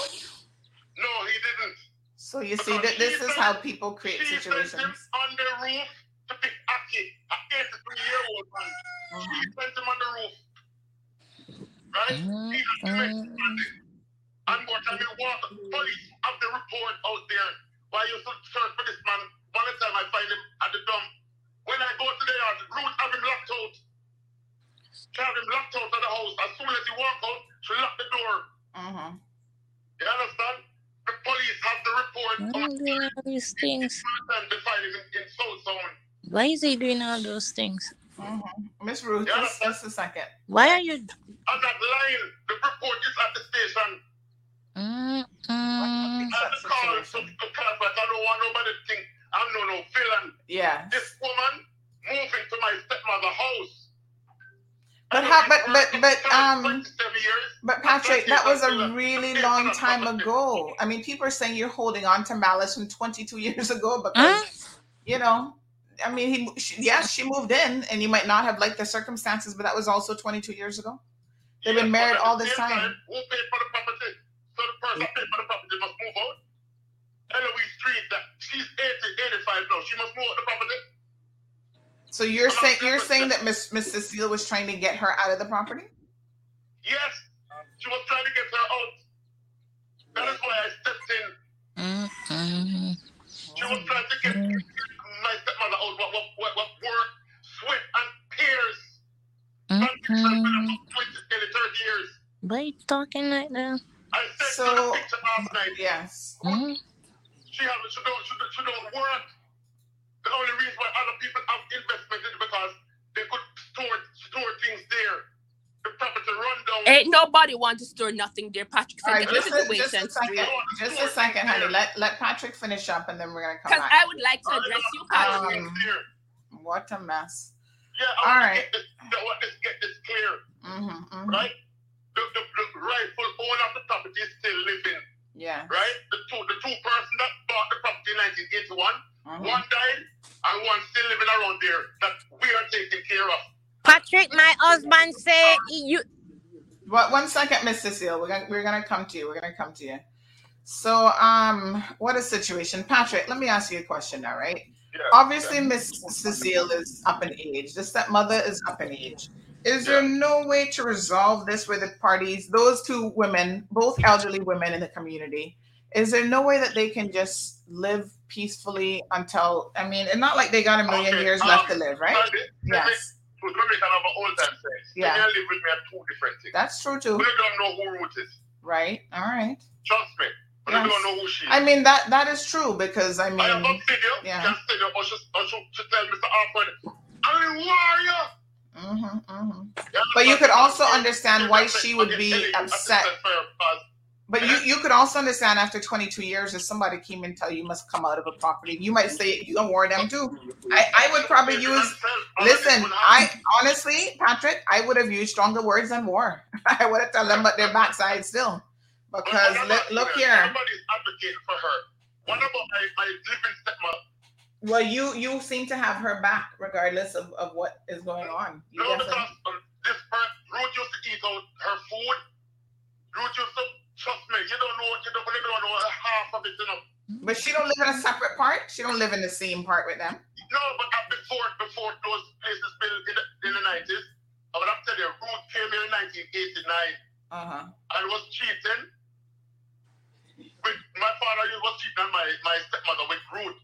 No, he didn't. So you see that this is how people create She sent him situations. on the roof to pick ackee, an 83-year-old man. She sent him on the roof, right? He had to make money. Unfortunately, walk, police have the report out there. Why you should search for this man? One time I find him at the dump. When I go to the yard, Ruth have him locked out. She have him locked out of the house. As soon as he walk out, she lock the door. Mm-hmm. You understand? The police have the report. Why are you doing all these things? And they find him in, in Why is he doing all those things? Miss Ruth, just, just a second. Why are you? I'm not lying. The report is at the station. Call to the but I don't want nobody to think I'm no no villain. Yeah. This woman moving to my stepmother's house. But how? But but but um. But Patrick, that was a really long time ago. I mean, people are saying you're holding on to malice from 22 years ago because you know. I mean, he she, yes, she moved in, and you might not have liked the circumstances, but that was also 22 years ago. They've been married all this time. Who paid for the property? So the person paid for the property must move out. Eloise Street, that she's 80, 85 now. She must move out the property. So you're saying you're saying that Miss Miss Cecile was trying to get her out of the property? Yes, she was trying to get her out. That is why I stepped in. Mm-mm. She was trying to get mm-hmm. Years. Why you talking like that? I sent So- her the picture last night. Yes. Mm? She, have, she, don't, she, don't- she don't work. The only reason why other people have investment is because they could store store things there. The property Ain't nobody want to store nothing there. Patrick All said right, the just a, just a second, just a second, honey. Let let Patrick finish up, and then we're gonna come Because. I would like to address you, Patrick. Um, what a mess. Yeah, I All want right. to get this, I want to get this clear, Mm-hmm, mm-hmm. right? The, the, the rightful owner of the property is still living, Yeah. right? The two, the two person that bought the property in 1981, Mhm. one died and one still living around there that we are taking care of. Patrick, my husband say you What one second, Miss Cecile. We're gonna we're gonna come to you. We're gonna come to you. So um what a situation. Patrick, let me ask you a question now, right? Obviously, Miss Cecile is up in age. The stepmother is up in age. Is there no way to resolve this with the parties, those two women, both elderly women in the community? Is there no way that they can just live peacefully until I mean, it's not like they got a million Okay, years um, left to live, right? Sunday, Yes. So let me kind of an old time. Yeah. Yeah. live with me are two different things. That's true too. We don't know who Ruth is. Right. All right. Trust me. Yes. don't know who she is. I mean that that is true because I mean I have a video. yeah. Just tell you, or she, or she, she tell Mr. Alfred, I'm a warrior. Mhm, mhm. But you could also understand why she would be upset. But you, you could also understand after 22 years if somebody came and tell you must come out of a property, you might say you can warn them too. I, I would probably use listen, I honestly, Patrick, I would have used stronger words than war. I would have told them about their backside still. Because look, look here. Somebody's advocating for her. What about my, my living stepmother? Well, you you seem to have her back regardless of, of what is going on. You No, because um, this person, Ruth used to eat out her food. Ruth used to, trust me, you don't know, you don't, you don't know half of it, you know. But she don't live in a separate part. She don't live in the same part with them. No, but uh, before before those places built in the, in the 90s, I would have to tell you, Ruth came here in 1989 Uh-huh. and was cheating. With, my father he was cheating on my, my stepmother with Ruth.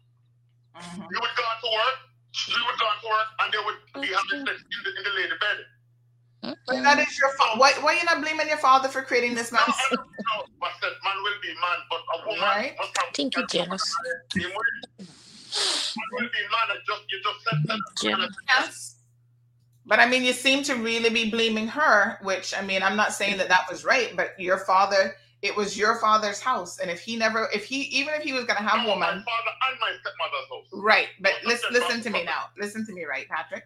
Mm-hmm. He would go to work, she would go to work, and they would be having sex in the, in the lady bed. But that is your fault. Why why you not blaming your father for creating this mess? No, but that man will be man, but a woman Right. must have think you jealous. same. Man will be man, and just you just said that. Yes. But I mean, you seem to really be blaming her, which I mean, I'm not saying that that was right, but your father, it was your father's house, and if he never, if he, even if he was gonna have a woman, My father and my stepmother's house. right? But listen, listen to me now. Listen to me, right, Patrick?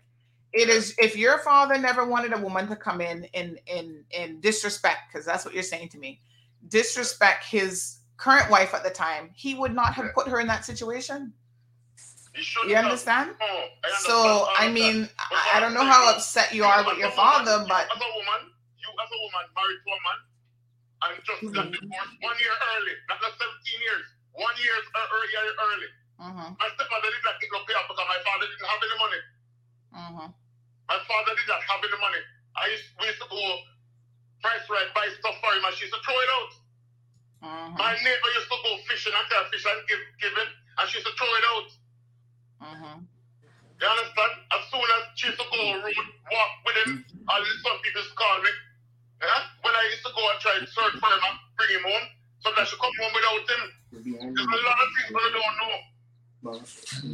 It is if your father never wanted a woman to come in in in in disrespect, because that's what you're saying to me, disrespect his current wife at the time, he would not have put her in that situation. You understand? Oh, so I mean, I, I don't know how upset you are with your father, but As a woman, you as a woman married to a man, and just got divorced one year early, not not 17 years, one year uh, earlier early. Mhm, My stepmother did not get no pay up because my father didn't have any money. mhm. My father did not have any money. I used, we used to go price right, buy stuff for him, and she used to throw it out. Mm-hmm. My neighbor used to go fishing and tell fish and give, give it, and she used to throw it out. Mm-hmm. You understand? As soon as she used to go road, walk with him, these some people call me. Yeah? When I used to go and try to search for him and bring him home, sometimes she come home without him. There's a lot of things that I don't know.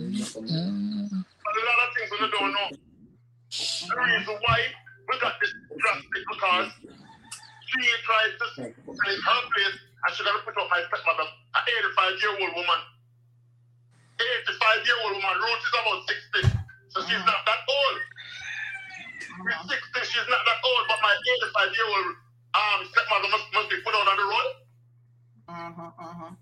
There's a lot of things that I don't know. The reason why we got this drastic because she tried to sell in her place and she got to put up my stepmother, an 85 year old woman. 85 year old woman, Ruth is about 60. So she's not that old. She's 60, she's not that old, but my 85 year old um, stepmother must, must be put out on the road. Mm-hmm, mm-hmm.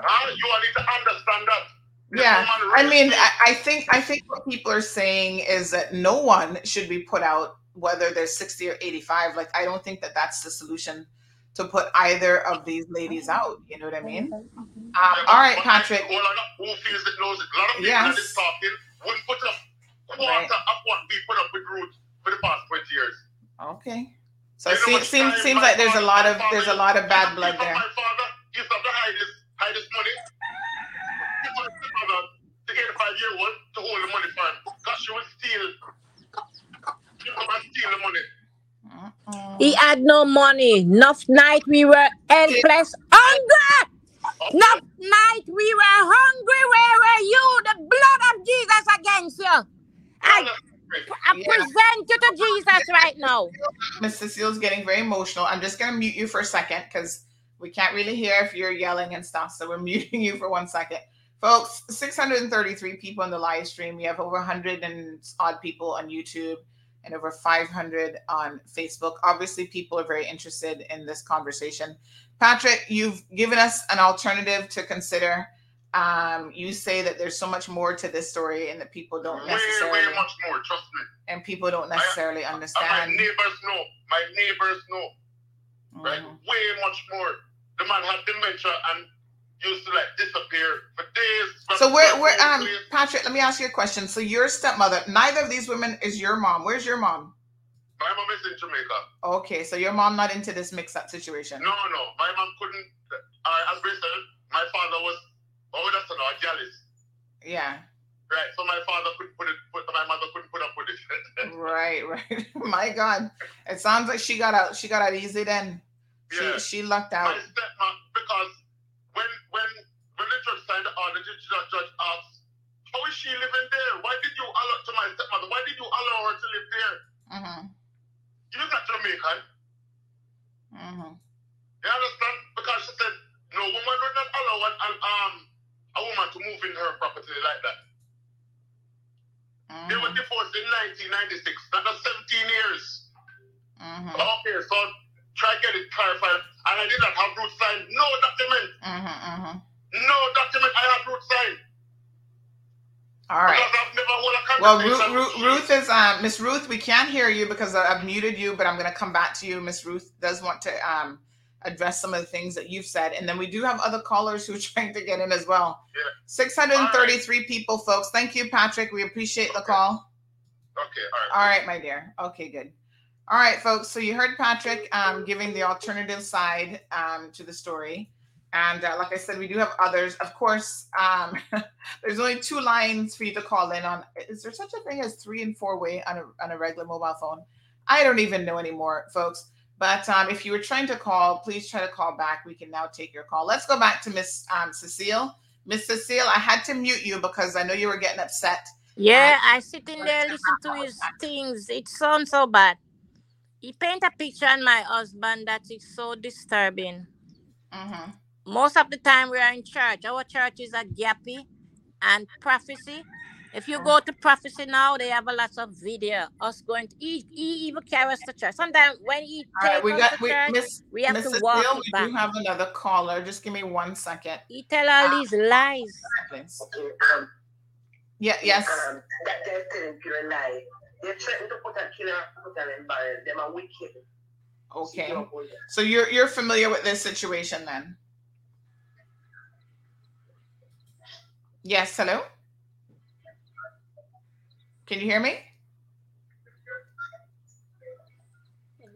Ah, you all need to understand that. This Yeah, woman I mean, I, I think I think what people are saying is that no one should be put out, whether they're sixty or eighty-five. Like, I don't think that that's the solution to put either of these ladies out. You know what I mean? Um, all right, Patrick. Who feels it knows it. A lot of people Yes. that is talking wouldn't put up quarter of what we put up with Ruth for the past 20 years. Okay. So it seems seems, seems like there's a lot of there's a lot of bad blood there. My father used to have to hide his, hide his money. He was his mother, the 85 year old, to hold the money for him. Because she would steal. She would come and steal the money. He had no money. Enough night we were helpless, hungry. Enough night we were hungry. Where were you? The blood of Jesus against you. I, I present you to Jesus right now. Miss Cecile's getting very emotional. I'm just going to mute you for a second because we can't really hear if you're yelling and stuff. So we're muting you for one second. Folks, 633 people in the live stream. We have over 100 and odd people on YouTube and over 500 on Facebook. Obviously, people are very interested in this conversation. Patrick, you've given us an alternative to consider. Um, you say that there's so much more to this story and that people don't Way, necessarily way much more. Trust me. and people don't necessarily understand. my neighbors know. My neighbors know. Right? Mm-hmm. Way much more. The man had dementia and used to like disappear for days. So where to um place. Patrick, let me ask you a question. So your stepmother, neither of these women is your mom. Where's your mom? My mom is in Jamaica. Okay, so your mom not into this mix-up situation. No, no. My mom couldn't. Uh, as we said, my father was. Oh, that's not jealous. Yeah. Right. So my father couldn't put it. Put, my mother couldn't put up with it. Right, right. My God. It sounds like she got out she got out easy then. She Yeah. she lucked out. My stepmom, because when when when the judge signed the order, the judge, judge asked, "How is she living there? Why did you allow to my stepmother? Why did you allow her to live there? Mm-hmm. You're not Jamaican. Mm-hmm. You understand? Because she said no woman would not allow an, an um a woman to move in her property like that. They were divorced in 1996. That was 17 years. Mm-hmm. Okay, so try get it clarified. And I did not have root sign. No document. Mm-hmm, mm-hmm. No document. I have root sign. All right. Because I've never hold a Well, Ruth, Ruth, Ruth is um, Miss Ruth. We can't hear you because I've muted you, but I'm going to come back to you. Miss Ruth does want to um, address some of the things that you've said, and then we do have other callers who are trying to get in as well. Yeah. 633 people, folks. Thank you, Patrick. We appreciate the call. Okay, all right. All right, my dear. Okay, good. All right, folks. So you heard Patrick um, giving the alternative side um, to the story. And uh, like I said, we do have others. Of course, um, there's only two lines for you to call in on. Is there such a thing as three and four way on a, on a regular mobile phone? I don't even know anymore, folks. But um, if you were trying to call, please try to call back. We can now take your call. Let's go back to Miss um, Cecile. Miss Cecile, I had to mute you because I know you were getting upset. Yeah, I sit in there listen to his things. It sounds so bad. He paint a picture on my husband that is so disturbing. Mm-hmm. Most of the time we are in church. Our church is a gappy and prophecy. If you go to prophecy now, they have a lot of video. Us going to he, he even carry us to church. Sometimes when he All right, take we us got to we, church, Miss we have Miss to Cecile, walk it we back. do have another caller. Just give me one second. He tell all these lies. Please. Yeah, yes. Um, that they're telling pure lie. They're threatening to put a killer, put her in barrel. Them are wicked. Okay. See, no good. So you're you're familiar with this situation then? Yes, hello? Can you hear me?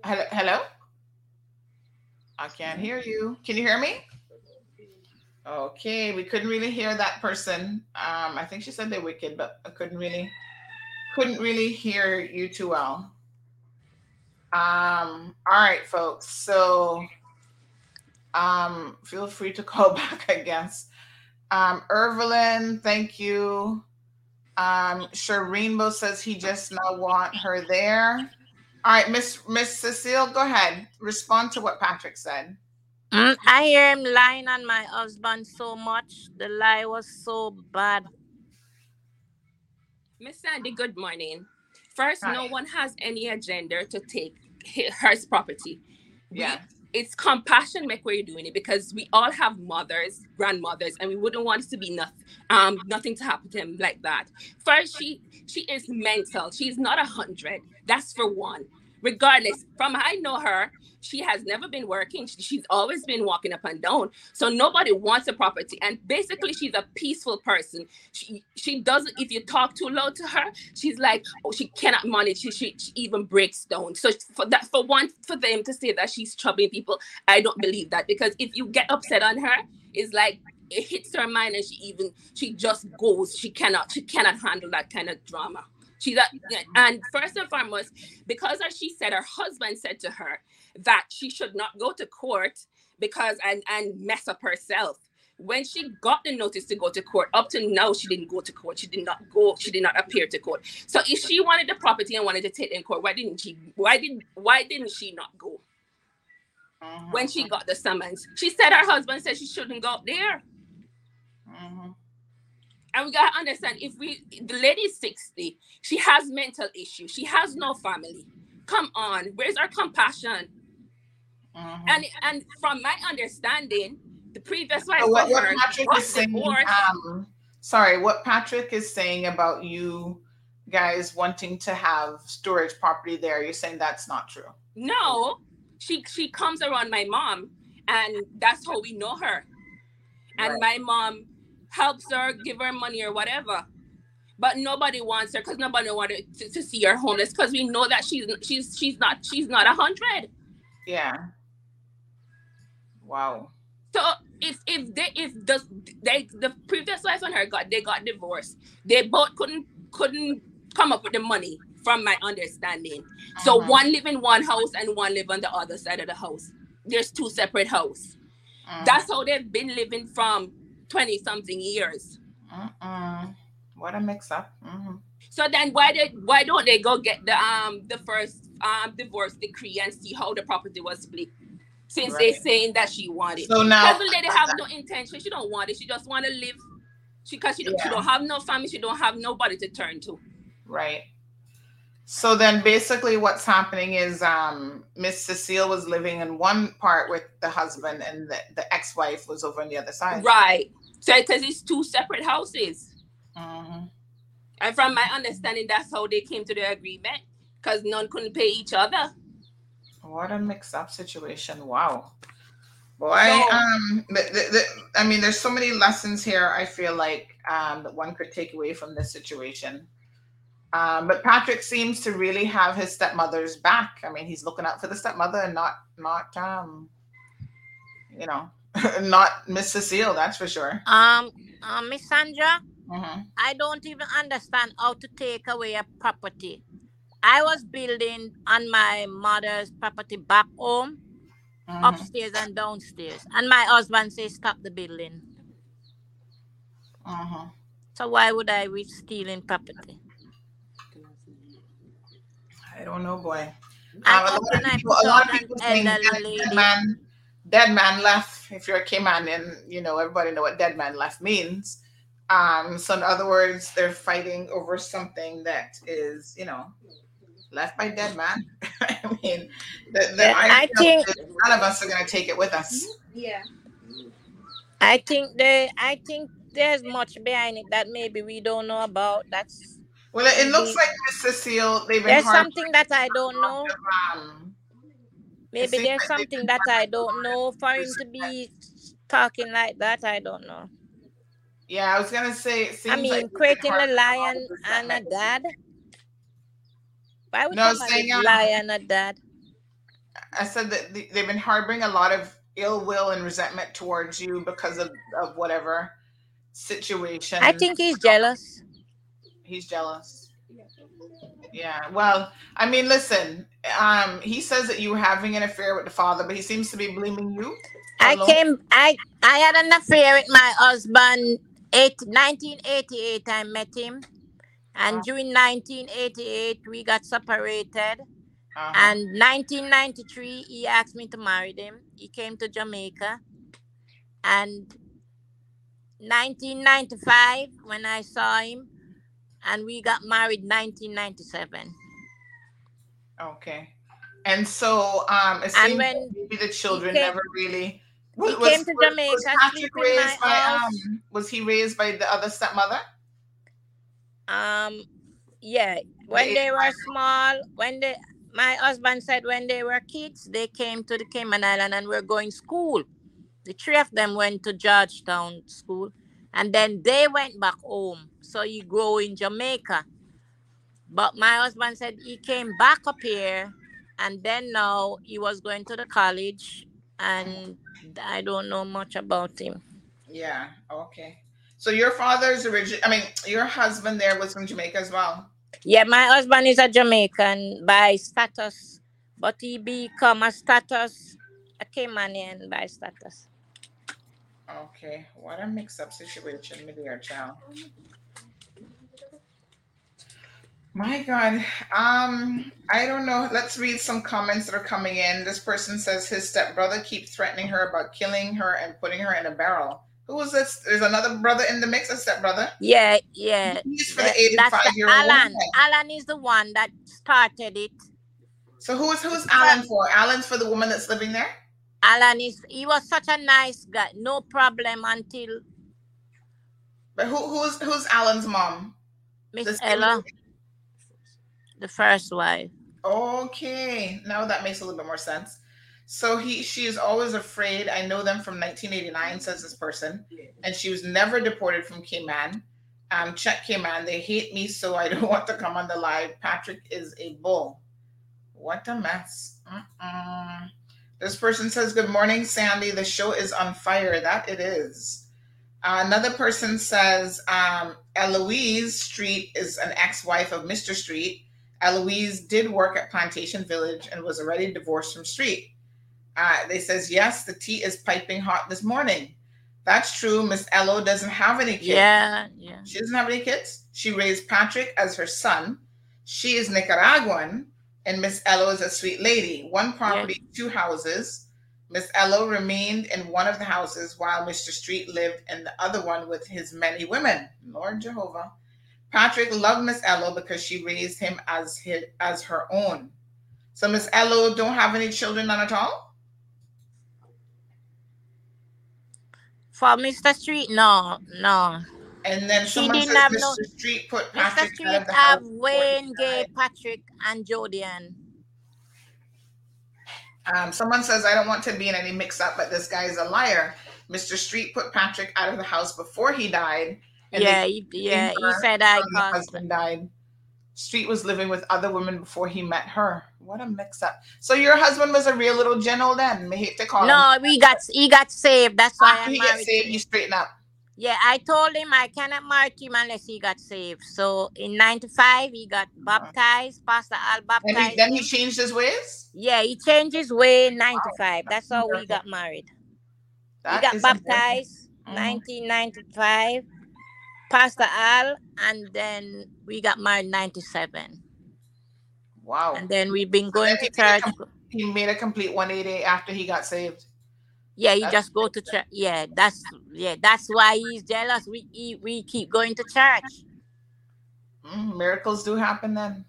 Hello, hello? I can't hear you. Can you hear me? Okay, we couldn't really hear that person. Um, I think she said they're wicked, but I couldn't really couldn't really hear you too well. Um, all right, folks. So um feel free to call back, I guess. Um, Evelyn, thank you. Um, sure Rainbow says he just now want her there. All right, Miss Miss Cecile, go ahead. Respond to what Patrick said. Mm, I hear him lying on my husband so much. The lie was so bad. Miss Sandy, good morning. First, no one has any agenda to take hi- her property. We- Yeah. It's compassion make where you're doing it because we all have mothers, grandmothers, and we wouldn't want it to be nothing, um, nothing to happen to them like that. First, she she is mental. She's not a hundred. That's for one. Regardless, from I know her, she has never been working. She's always been walking up and down. So nobody wants a property. And basically, she's a peaceful person. She she doesn't. If you talk too loud to her, she's like, oh, she cannot manage. She, she, she even breaks down. So for that, for one, for them to say that she's troubling people, I don't believe that because if you get upset on her, it's like it hits her mind and she even she just goes. She cannot she cannot handle that kind of drama. She's a, and first and foremost, because as she said, her husband said to her that she should not go to court because and and mess up herself. when she got the notice to go to court, up to now she didn't go to court. She did not go. She did not appear to court. So if she wanted the property and wanted to take it in court, why didn't she? Why didn't why didn't she not go? Mm-hmm. When she got the summons, she said her husband said she shouldn't go up there. Mm-hmm. And we gotta understand if we the lady's 60, she has mental issues, she has no family. Come on, where's our compassion? And and from my understanding, the previous wife So what, what Patrick got is saying, um, sorry, what Patrick is saying about you guys wanting to have storage property there, you're saying that's not true. No, she she comes around my mom, and that's how we know her. And my mom helps her, give her money or whatever. But nobody wants her because nobody wanted to, to see her homeless because we know that she's she's she's not she's not a hundred. Yeah. Wow. So if if they if the they the previous wife and her got they got divorced, they both couldn't couldn't come up with the money from my understanding. So Mhm. one live in one house and one live on the other side of the house. There's two separate house. That's how they've been living from 20 something years. Mm-mm. What a mix up. hmm So then why did why don't they go get the um the first um divorce decree and see how the property was split? Since they're saying that she wanted. So now- Because the lady have no intention. She don't want it. She just want to live. She because she, don't she don't have no family. She don't have nobody to turn to. Right. So then basically what's happening is um Miss Cecile was living in one part with the husband and the, the ex-wife was over on the other side. Right. So because it's two separate houses. Mm-hmm. And from my understanding, that's how they came to the agreement. Because none couldn't pay each other. What a mix-up situation. Wow. Boy, So- um the, the, the, I mean there's so many lessons here I feel like um that one could take away from this situation. Um, but Patrick seems to really have his stepmother's back. I mean, he's looking out for the stepmother and not not um you know, not Miss Cecile, that's for sure. Um, um, Miss Sandra, Mhm. I don't even understand how to take away a property. I was building on my mother's property back home, Mhm. upstairs and downstairs, and my husband says stop the building. Mhm. So why would I be stealing property? I don't know, boy. Um, a lot of people, a lot of people elderly dead man, dead man left. If you're a Cayman, and you know everybody know what dead man left means. Um, so in other words, they're fighting over something that is, you know, left by dead man. I mean, the, the I of think- none of us are going to take it with us. Mm-hmm. Yeah. I think they I think there's much behind it that maybe we don't know about. That's Well, it, it looks like Miss Cecile. They've been there's something that I don't know. Maybe there's like something that I don't know for him to be talking like that. I don't know. yeah, I was gonna say. It seems I mean, like creating a lion and a this dad. Why would No, saying, um, lie and a dad? I said that they've been harboring a lot of ill will and resentment towards you because of, of whatever situation. I think he's jealous. he's jealous. Yeah. Well, I mean, listen. Um, he says that you were having an affair with the father, but he seems to be blaming you. I alone. came. I I had an affair with my husband. Eight, 1988, I met him, and during 1988 we got separated. Uh-huh. And 1993 he asked me to marry him. He came to Jamaica, and 1995 when I saw him, and we got married 1997. Okay. And so, um, it seems when maybe the children came- never really. he came to Jamaica, Was Patrick raised by house. um? Was he raised by the other stepmother? Um, yeah, when they were small, when they, my husband said when they were kids, they came to the Cayman Island and were going school. The three of them went to George Town school, and then they went back home. So he grew in Jamaica. But my husband said he came back up here, and then now he was going to the college, and I don't know much about him. Yeah. Okay. So your father's origin. I mean, your husband there was from Jamaica as well. Yeah, my husband is a Jamaican by status, but he become a status a Caymanian by status. Okay, what a mix-up situation with your child. My God. Um, I don't know. Let's read some comments that are coming in. This person says his stepbrother keeps threatening her about killing her and putting her in a barrel. Who is this? There's another brother in the mix, a stepbrother. Yeah, yeah. He's for That- the 85 year old. Alan. woman. Alan is the one that started it. So who's who's Alan for? Alan's for the woman that's living there. Alan is he was such a nice guy, no problem until But who who's who's Alan's mom? Miss Ella, the first wife. Okay, now that makes a little bit more sense. So he she is always afraid. I know them from 1989, says this person, and she was never deported from Cayman. Um, check Cayman. They hate me, so I don't want to come on the live. Patrick is a bull. What a mess. Mm-mm. This person says, "Good morning, Sandy. The show is on fire. That it is." Uh, another person says, um, "Eloise Street is an ex-wife of Mr. Street." Eloise did work at Plantation Village and was already divorced from Street. Uh, they says yes, the tea is piping hot this morning. That's true. Miss Elo doesn't have any kids. Yeah, yeah. She doesn't have any kids. She raised Patrick as her son. She is Nicaraguan, and Miss Elo is a sweet lady. One property, two houses. Miss Elo remained in one of the houses while Mr. Street lived in the other one with his many women. Lord Jehovah. Patrick loved Miss Elo because she raised him as his as her own. So Miss Elo don't have any children none at all? For Mr. Street, no, no. And then He someone didn't says have Mr. no. Street put Mr. Patrick out Street of the have house. Wayne, Gay, Patrick, and Jodian. Um, someone says, I don't want to be in any mix up, but this guy is a liar. Mr. Street put Patrick out of the house before he died. Yeah, they he, yeah. He her said I when the caused. husband died. Street was living with other women before he met her. What a mix up. So your husband was a real little general then. I hate to call him. No, we got he got saved. That's why After I'm he gets married. saved, you straighten up. Yeah, I told him I cannot marry him unless he got saved. So in '95, he got baptized. Pastor Al And baptized he, then he him. changed his ways? Yeah, he changed his way in '95. That's how we got married. He got is amazing. baptized Mhm. 1995. Pastor Al, and then we got married '97. Wow. And then we've been going then to made, church. com- he made a complete 180 after he got saved. Yeah, he That's just go to church. Yeah, that's yeah, that's why he's jealous. We he, we keep going to church. Mm, miracles do happen then.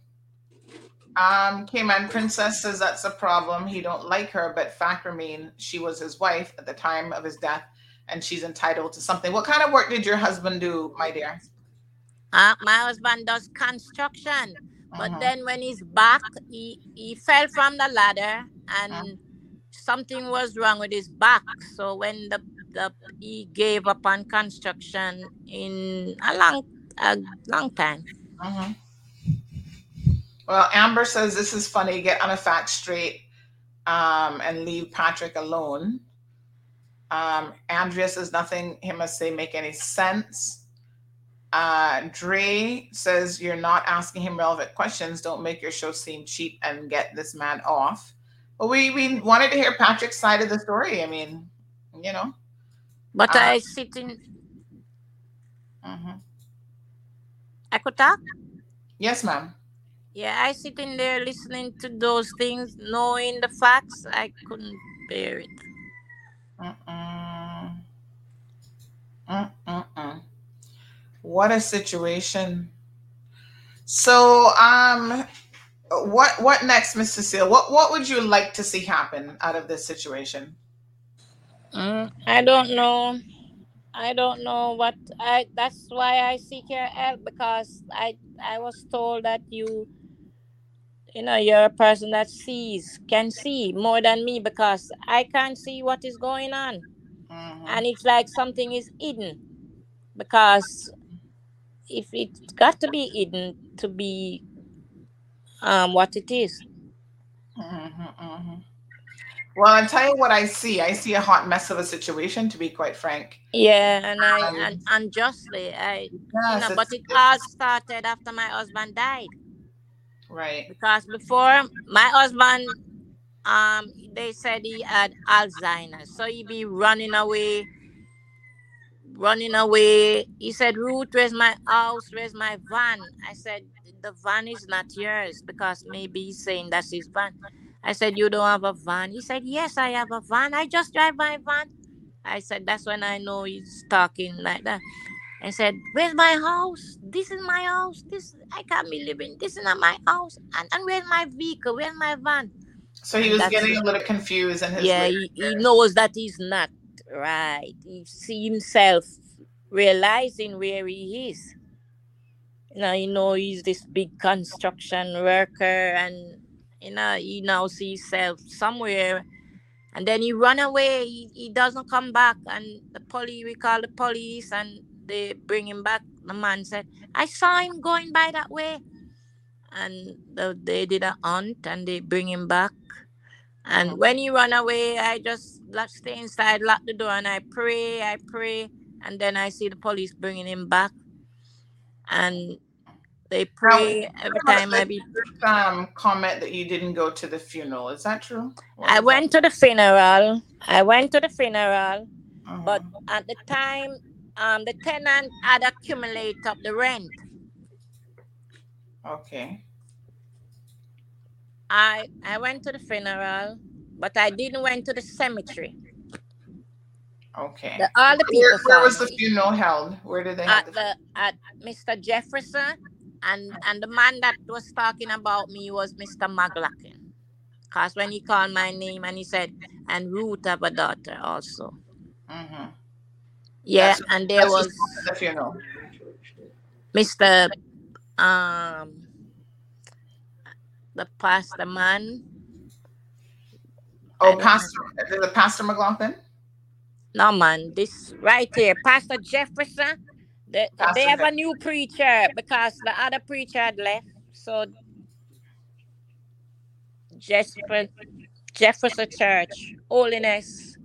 Um, Cayman Princess says that's a problem. He don't like her, but fact remain she was his wife at the time of his death, and she's entitled to something. What kind of work did your husband do, my dear? Uh, my husband does construction, but Mhm. then when he's back, he he fell from the ladder and something was wrong with his back. So when the the he gave up on construction in a long a long time. Mhm. Well, Amber says this is funny. Get on a fact straight, um, and leave Patrick alone. Um, Andrea says nothing he must say make any sense. Uh, Dre says you're not asking him relevant questions. Don't make your show seem cheap and get this man off. But we we wanted to hear Patrick's side of the story. I mean, you know. But Uh, I sit in. mhm. I could talk. Yes, ma'am. Yeah, I sit in there listening to those things, knowing the facts. I couldn't bear it. Mm-mm. Mm-mm-mm. What a situation. So, um, what what next, Miss Cecile? What what would you like to see happen out of this situation? Mm, I don't know. I don't know what I. That's why I seek your help because I I was told that you, you know, you're a person that sees, can see more than me because I can't see what is going on, and it's like something is hidden because if it's got to be eaten to be um what it is. Mhm, mhm. Well, I'll tell you what I see. I see a hot mess of a situation, to be quite frank. Yeah, and I Um, and unjustly I you know, but it all started after my husband died. right. because before my husband um they said he had alzheimer's so he'd be running away running away. He said, Ruth, where's my house? Where's my van? I said, the van is not yours because maybe he's saying that's his van. I said, You don't have a van? He said, Yes, I have a van. I just drive my van. I said, That's when I know he's talking like that. I said, Where's my house? This is my house. This I can't be living. This is not my house. And, and where's my vehicle? Where's my van? So he was that's getting it. a little confused and his Yeah, he, he knows that he's not right. He see himself realizing where he is. You know, you know he's this big construction worker and you know he now sees himself somewhere. And then he run away. He, he doesn't come back. And the police we call the police and they bring him back. The man said i saw him going by that way. And the, they did a hunt and they bring him back. And when he run away i just lock, stay inside lock the door and i pray i pray and then i see the police bringing him back and they pray every time i be um comment that you didn't go to the funeral. Is that true? I went to the funeral. I went to the funeral, Uh-huh. but at the time, um, the tenant had accumulated up the rent. Okay. I I went to the funeral, but I didn't went to the cemetery. Okay. The, all the people Where, where was the funeral held? Where did they have at the the at Mr. Jefferson, and and the man that was talking about me was Mr. McLaughlin. Cause when he called my name and he said, and Ruth have a daughter also. Mhm. Yeah, That's- and there was the funeral. Mr. Um, the pastor man. Oh, Pastor, is it Pastor McLaughlin? No man, this right here, Pastor Jefferson. They, Pastor they have a new preacher because the other preacher had left. So Jefferson, Jefferson Church, Holiness,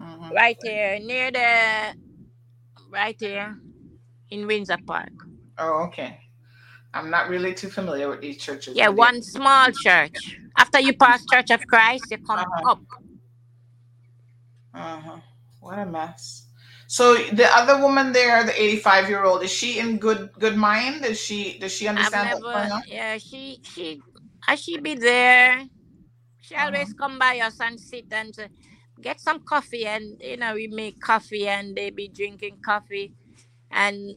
Mm-hmm. right here near the, right here in Windsor Park. Oh, okay. I'm not really too familiar with these churches. Yeah, one small church. After you pass Church of Christ, you come up. Uh-huh. What a mess. So the other woman there, the 85 year old, is she in good good mind? Does she does she understand what's going never, on? yeah, she, she, I she be there. She always Uh-huh. come by us and sit and say, get some coffee, and you know we make coffee, and they be drinking coffee. And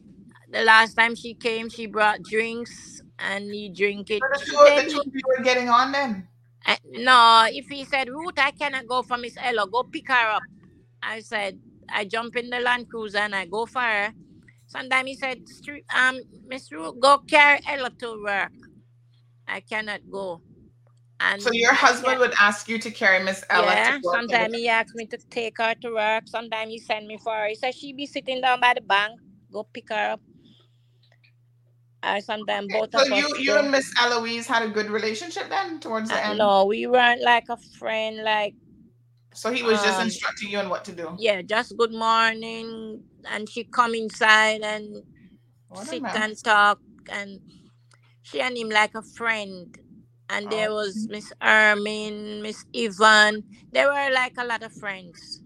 the last time she came, she brought drinks, and you drink it. So the two, said the two of you were getting on then. Uh, no, if he said, Ruth, I cannot go for Miss Ella, go pick her up. I said, I jump in the Land Cruiser and I go for her. Sometimes he said, "Stru- um, Miss Ruth, go carry Ella to work. I cannot go. And So your husband can't- would ask you to carry Miss Ella yeah, sometimes he asks me to take her to work. Sometimes he send me for her. He said she be sitting down by the bank. Go pick her up. I sometimes both So of us you you and Miss Eloise had a good relationship then towards the Uh, end. no, we weren't like a friend. Like So he was just um, instructing you on what to do. yeah, just good morning, and she come inside and What sit and talk, and she and him like a friend. And there Oh. was Miss Ermin, Miss Yvonne. They were like a lot of friends.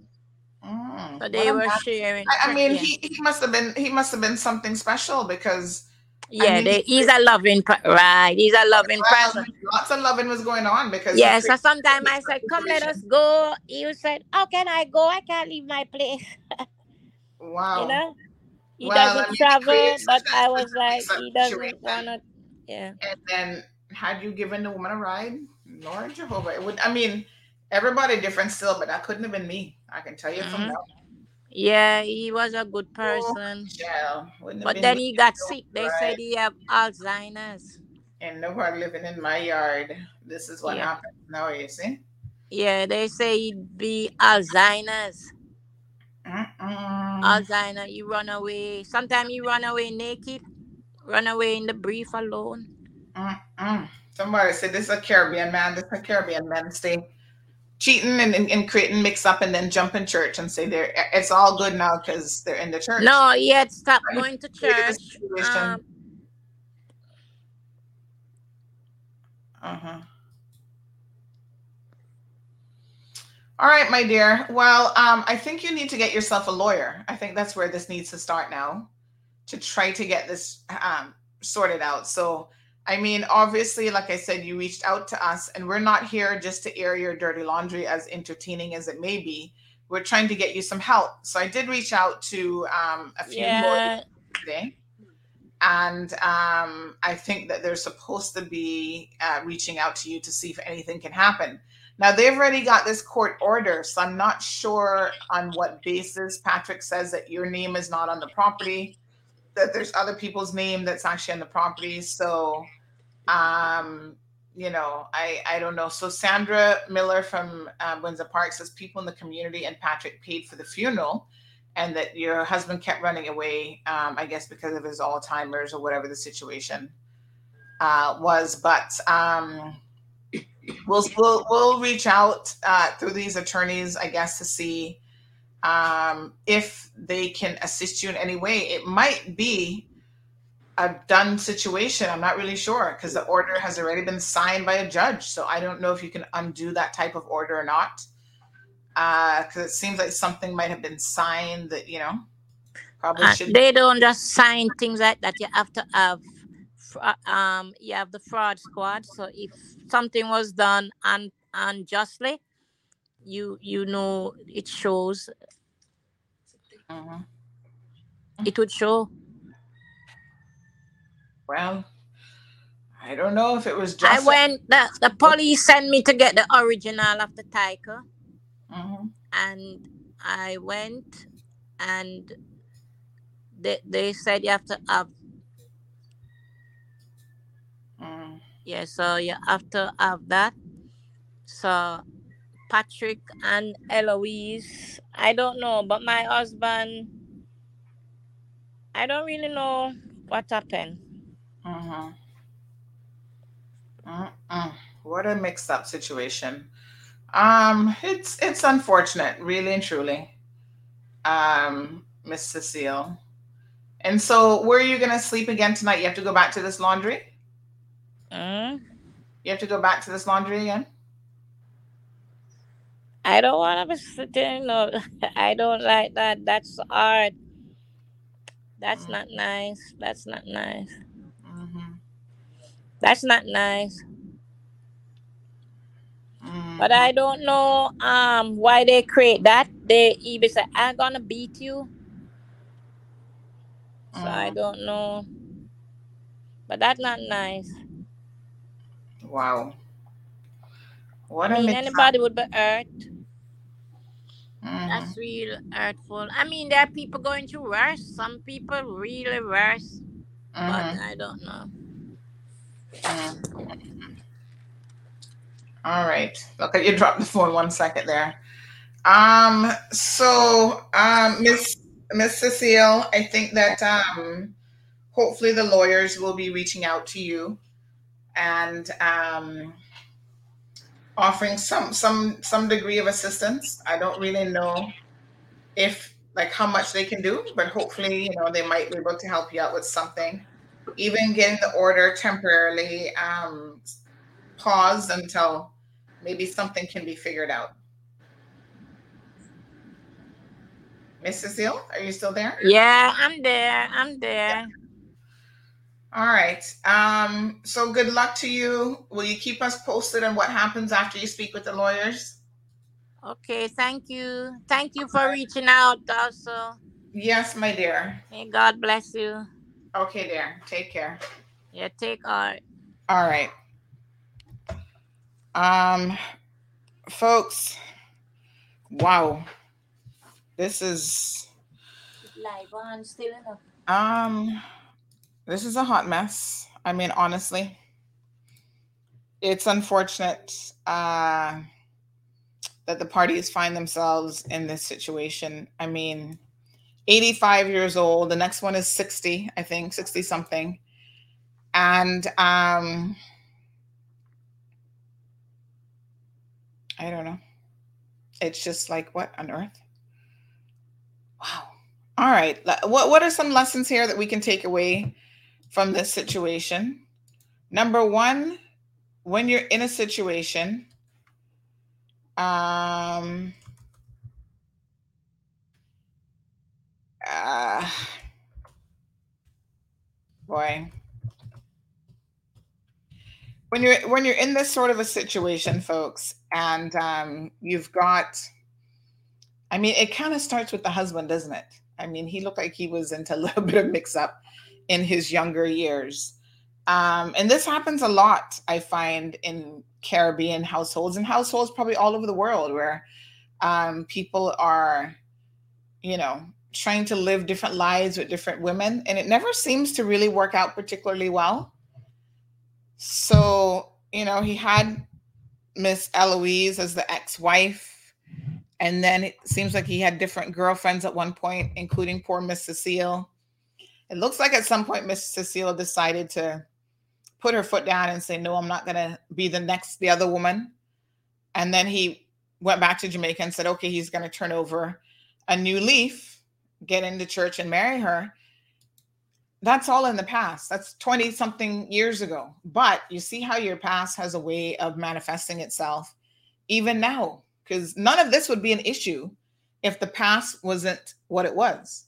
Mm, So they were sharing. I, I mean, yeah. he, he must have been he must have been something special because Yeah, mean, they, he's a loving, right? He's a loving well, person. lots of loving was going on because Yeah, so sometimes I said, "Come, let us go." He said, "How can I go? I can't leave my place." Wow. You know, he Well, doesn't travel, but I was like, he doesn't wanna. Yeah. And then had you given the woman a ride, Lord Jehovah, it would. I mean, everybody different still, but that couldn't have been me. I can tell you from Mhm. now. Yeah, he was a good Oh, person. wouldn't But then he got sick. They said he have Alzheimer's. and nobody living in my yard. This is what Yeah. happened. Now you see. Yeah, they say he'd be Alzheimer's. Mm-mm. Alzheimer, you run away. Sometimes you run away naked, run away in the brief alone. Mm-mm. Somebody said this is a Caribbean man. This is a Caribbean man stay cheating and, and, and creating mix up and then jump in church and say they're it's all good now because they're in the church. No, he stop Right. going to church. Um, Uh-huh. All right, my dear. Well, um, I think you need to get yourself a lawyer. I think that's where this needs to start now to try to get this um, sorted out. So, I mean, obviously, like I said, you reached out to us, and we're not here just to air your dirty laundry, as entertaining as it may be. We're trying to get you some help. So, I did reach out to um, a few Yeah. lawyers today. And um, I think that they're supposed to be uh, reaching out to you to see if anything can happen. Now, they've already got this court order, so I'm not sure on what basis Patrick says that your name is not on the property, that there's other people's name that's actually on the property. So, um, you know, I, I don't know. So, Sandra Miller from uh, Windsor Park says people in the community and Patrick paid for the funeral and that your husband kept running away, um, I guess because of his Alzheimer's or whatever the situation uh, was. But um, we'll, we'll we'll reach out uh, through these attorneys, I guess, to see um, if they can assist you in any way. It might be a done situation. I'm not really sure because the order has already been signed by a judge. So I don't know if you can undo that type of order or not because it seems like something might have been signed that you know probably Uh, should. they don't just sign things like that. You have to have, um, you have the fraud squad. So if something was done un- unjustly, you you know it shows. Mhm. It would show. Well, I don't know if it was just. I went. The, the police sent me to get the original of the title, Mhm. and I went, and they they said you have to have. Mm. Yeah, so you have to have that. So Patrick and Eloise, I don't know, but my husband, I don't really know what happened. Mhm. Mm-mm. What a mixed up situation. Um, it's it's unfortunate, really and truly. Um, Miss Cecile. And so, where are you gonna sleep again tonight? You have to go back to this laundry. Mm? You have to go back to this laundry again. I don't want to be sitting. No, I don't like that. That's hard. That's not nice. That's not nice. Mm-hmm. That's not nice. Mm-hmm. But I don't know um why they create that. They even say I'm gonna beat you. So I Mm. don't know. But that's not nice. Wow. What I mean anybody would be hurt. That's real hurtful. I mean there are people going through worse. Some people really worse. But Mhm. I don't know. Mhm. All right. Okay, you dropped the phone one second there. Um, so um Miss Miss Cecile, I think that um hopefully the lawyers will be reaching out to you and um offering some some some degree of assistance. I don't really know if like how much they can do, but hopefully, you know, they might be able to help you out with something. Even getting the order temporarily um paused until maybe something can be figured out. Miss Cecile, are you still there? Yeah, I'm there. I'm there. All right. Um, so good luck to you. Will you keep us posted on what happens after you speak with the lawyers? Okay, thank you. Thank you for reaching out also. Yes, my dear. May God bless you. Okay, dear. Take care. Yeah, take heart. All right. Um, folks, wow. This is Live on still enough. um this is a hot mess. I mean, honestly. It's unfortunate uh that the parties find themselves in this situation. I mean, 85 years old, the next one is 60, I think, 60 something. And um I don't know. It's just like what on earth? Wow. All right. What what are some lessons here that we can take away from this situation? Number 1, when you're in a situation, Um, uh, boy. When you're when you're in this sort of a situation, folks, and um, you've got, I mean, it kind of starts with the husband, doesn't it? I mean, he looked like he was into a little bit of mix up in his younger years. Um, and this happens a lot, I find, in Caribbean households and households probably all over the world where um, people are, you know, trying to live different lives with different women. And it never seems to really work out particularly well. So, you know, he had Miss Eloise as the ex wife. And then it seems like he had different girlfriends at one point, including poor Miss Cecile. It looks like at some point Miss Cecile decided to put her foot down and say, No, I'm not going to be the next, the other woman. And then he went back to Jamaica and said, Okay, he's going to turn over a new leaf, get into church and marry her. That's all in the past. That's 20 something years ago. But you see how your past has a way of manifesting itself even now, because none of this would be an issue if the past wasn't what it was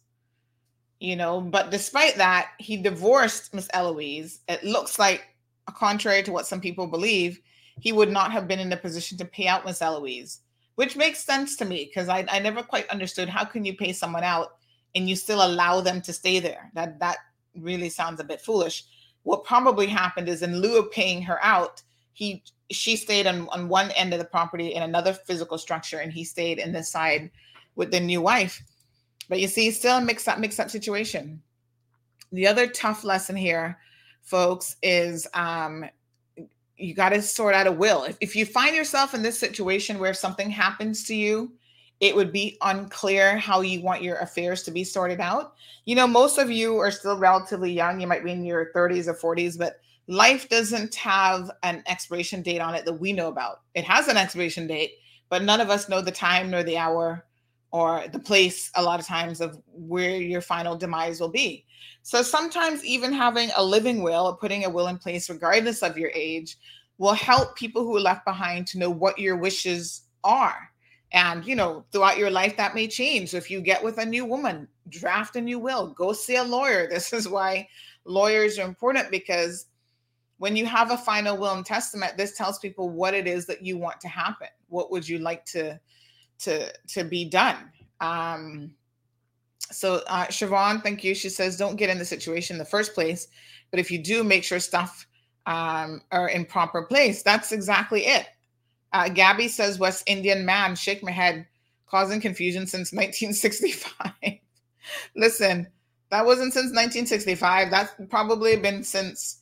you know. But despite that, he divorced Miss Eloise. It looks like, contrary to what some people believe, he would not have been in a position to pay out Miss Eloise, which makes sense to me because I, I never quite understood how can you pay someone out and you still allow them to stay there. That that really sounds a bit foolish. What probably happened is in lieu of paying her out, he she stayed on, on one end of the property in another physical structure and he stayed in the side with the new wife but you see, still a mixed up, mixed up situation. The other tough lesson here, folks, is um, you got to sort out a will. If, if you find yourself in this situation where something happens to you, it would be unclear how you want your affairs to be sorted out. You know, most of you are still relatively young. You might be in your 30s or 40s, but life doesn't have an expiration date on it that we know about. It has an expiration date, but none of us know the time nor the hour or the place a lot of times of where your final demise will be. So sometimes even having a living will or putting a will in place, regardless of your age, will help people who are left behind to know what your wishes are. And you know, throughout your life, that may change. So if you get with a new woman, draft a new will, go see a lawyer. This is why lawyers are important because when you have a final will and testament, this tells people what it is that you want to happen. What would you like to to to be done. Um, so uh, Siobhan, thank you. She says, don't get in the situation in the first place, but if you do, make sure stuff um, are in proper place. That's exactly it. Uh, Gabby says, West Indian man, shake my head, causing confusion since 1965. Listen, that wasn't since 1965. That's probably been since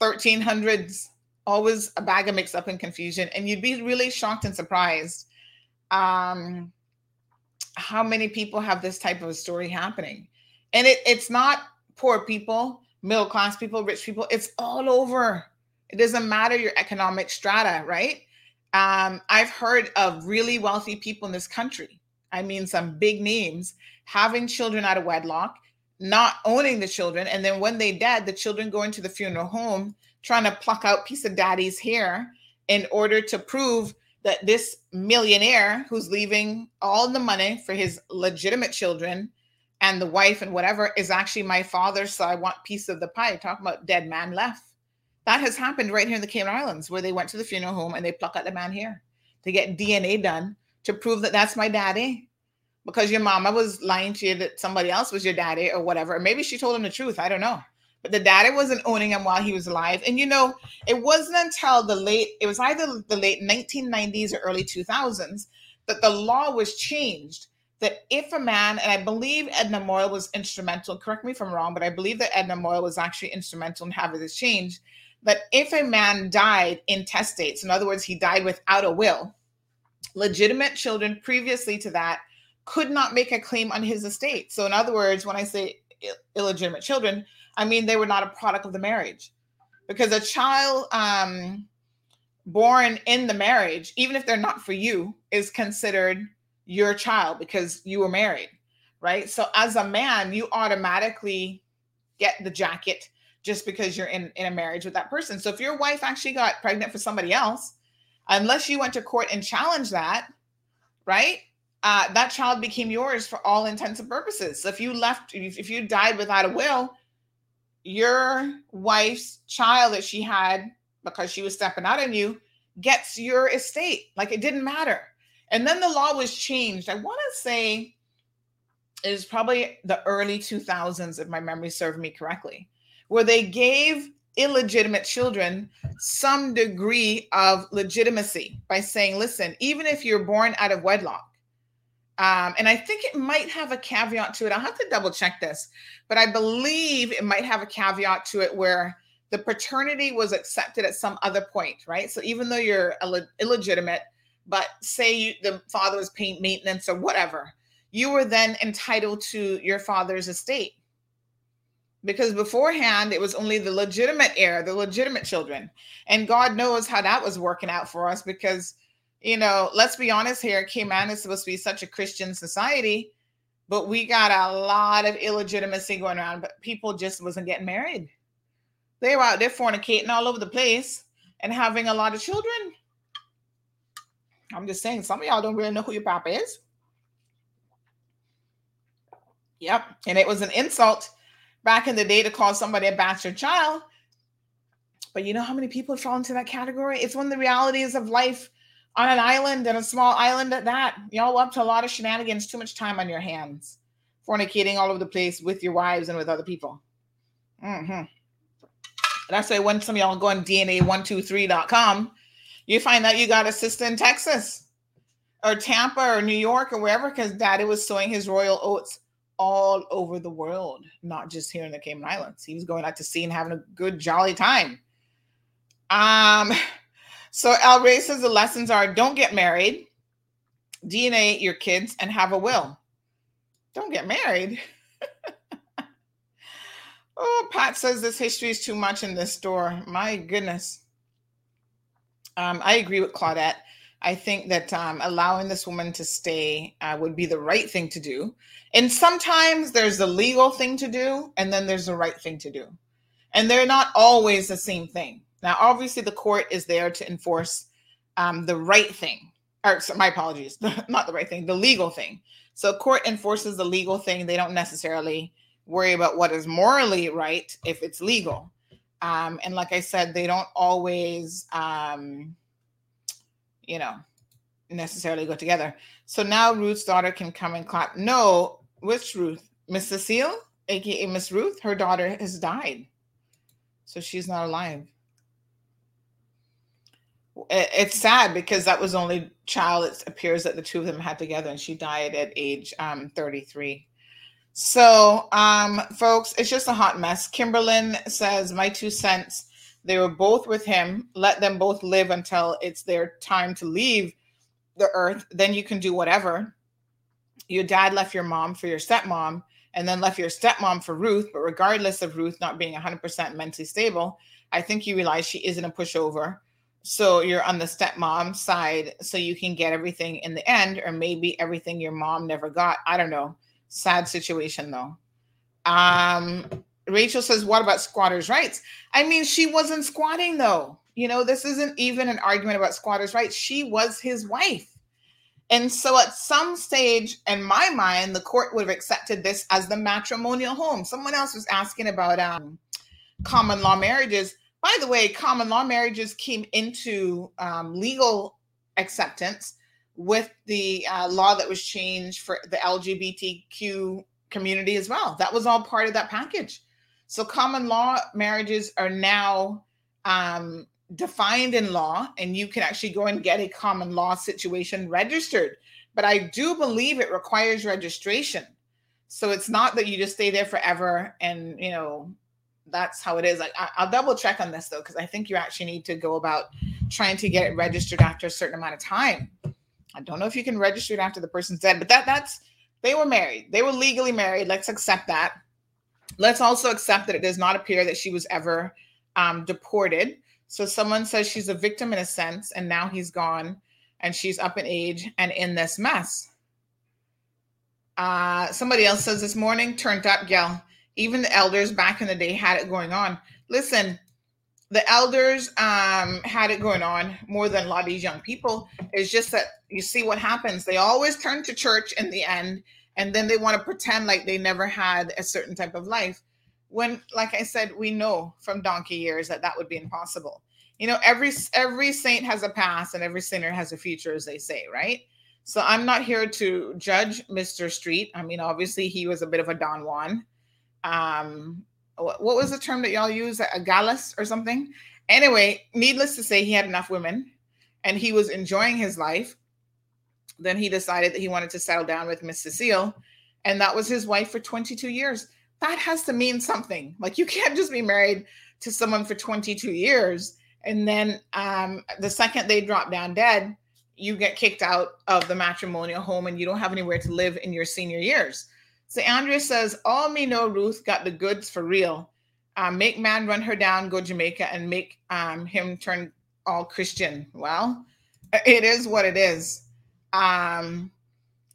1300s. Always a bag of mix up and confusion. And you'd be really shocked and surprised um, how many people have this type of a story happening. And it, it's not poor people, middle class people, rich people, it's all over. It doesn't matter your economic strata, right? Um, I've heard of really wealthy people in this country. I mean, some big names having children out of wedlock, not owning the children. And then when they dead, the children go into the funeral home trying to pluck out piece of daddy's hair in order to prove that this millionaire who's leaving all the money for his legitimate children and the wife and whatever is actually my father, so I want piece of the pie. Talking about dead man left. That has happened right here in the Cayman Islands, where they went to the funeral home and they pluck out the man here to get DNA done to prove that that's my daddy. Because your mama was lying to you that somebody else was your daddy or whatever. Maybe she told him the truth. I don't know but the daddy wasn't owning him while he was alive. And you know, it wasn't until the late, it was either the late 1990s or early 2000s that the law was changed that if a man, and I believe Edna Moyle was instrumental, correct me if I'm wrong, but I believe that Edna Moyle was actually instrumental in having this change, that if a man died intestate, so in other words, he died without a will, legitimate children previously to that could not make a claim on his estate. So in other words, when I say illegitimate children, I mean, they were not a product of the marriage because a child um, born in the marriage, even if they're not for you, is considered your child because you were married, right? So as a man, you automatically get the jacket just because you're in, in a marriage with that person. So if your wife actually got pregnant for somebody else, unless you went to court and challenged that, right? Uh, that child became yours for all intents and purposes. So if you left, if if you died without a will, your wife's child that she had because she was stepping out on you gets your estate. Like it didn't matter. And then the law was changed. I want to say it was probably the early 2000s, if my memory served me correctly, where they gave illegitimate children some degree of legitimacy by saying, listen, even if you're born out of wedlock, um, and I think it might have a caveat to it. I'll have to double check this, but I believe it might have a caveat to it where the paternity was accepted at some other point, right? So even though you're Ill- illegitimate, but say you, the father was paying maintenance or whatever, you were then entitled to your father's estate. Because beforehand, it was only the legitimate heir, the legitimate children. And God knows how that was working out for us because, you know, let's be honest here, Cayman is supposed to be such a Christian society, but we got a lot of illegitimacy going around, but people just wasn't getting married they were out there fornicating all over the place and having a lot of children. I'm just saying, some of y'all don't really know who your papa is. Yep. And it was an insult back in the day to call somebody a bastard child. But you know how many people fall into that category? It's one of the realities of life on an island and a small island at that. Y'all up to a lot of shenanigans, too much time on your hands, fornicating all over the place with your wives and with other people. Mm-hmm. That's why when some of y'all go on DNA123.com, you find out you got a sister in Texas or Tampa or New York or wherever, because daddy was sowing his royal oats all over the world, not just here in the Cayman Islands. He was going out to sea and having a good, jolly time. Um, so El Ray says the lessons are don't get married, DNA your kids, and have a will. Don't get married. Oh, Pat says this history is too much in this store. My goodness. Um, I agree with Claudette. I think that um, allowing this woman to stay uh, would be the right thing to do. And sometimes there's the legal thing to do, and then there's the right thing to do. And they're not always the same thing. Now, obviously, the court is there to enforce um, the right thing. Or so my apologies, not the right thing, the legal thing. So, court enforces the legal thing. They don't necessarily worry about what is morally right if it's legal. Um, and like I said, they don't always, um, you know, necessarily go together. So now Ruth's daughter can come and clap. No, which Ruth? Miss Cecile, aka Miss Ruth, her daughter has died. So she's not alive. It's sad because that was only child it appears that the two of them had together, and she died at age um, 33. So, um, folks, it's just a hot mess. Kimberlyn says, My two cents. They were both with him. Let them both live until it's their time to leave the earth. Then you can do whatever. Your dad left your mom for your stepmom and then left your stepmom for Ruth. But regardless of Ruth not being 100% mentally stable, I think you realize she isn't a pushover. So you're on the stepmom side so you can get everything in the end, or maybe everything your mom never got. I don't know Sad situation though. Um, Rachel says, What about squatters' rights? I mean, she wasn't squatting though. You know, this isn't even an argument about squatters' rights. She was his wife. And so at some stage, in my mind, the court would have accepted this as the matrimonial home. Someone else was asking about um, common law marriages. By the way, common law marriages came into um, legal acceptance with the uh, law that was changed for the LGBTQ community as well. That was all part of that package. So common law marriages are now um, defined in law, and you can actually go and get a common law situation registered. But I do believe it requires registration. So it's not that you just stay there forever and, you know, that's how it is. I, will double check on this though, because I think you actually need to go about trying to get it registered after a certain amount of time. I don't know if you can register it after the person's dead, but that that's they were married. They were legally married. Let's accept that. Let's also accept that it does not appear that she was ever um, deported. So someone says she's a victim in a sense, and now he's gone, and she's up in age and in this mess. Uh, somebody else says this morning, turned up, gal. Even the elders back in the day had it going on. Listen, the elders um, had it going on more than a lot of these young people. It's just that you see what happens. They always turn to church in the end, and then they want to pretend like they never had a certain type of life. When, like I said, we know from donkey years that that would be impossible. You know, every every saint has a past, and every sinner has a future, as they say, right? So I'm not here to judge Mr. Street. I mean, obviously he was a bit of a Don Juan. Um, what was the term that y'all use? A gallus or something? Anyway, needless to say, he had enough women and he was enjoying his life. Then he decided that he wanted to settle down with Miss Cecile, and that was his wife for 22 years. That has to mean something. Like you can't just be married to someone for 22 years and then um, the second they drop down dead, you get kicked out of the matrimonial home and you don't have anywhere to live in your senior years. So Andrea says, All me know Ruth got the goods for real. Um, make man run her down, go Jamaica, and make um, him turn all Christian. Well, it is what it is. Um,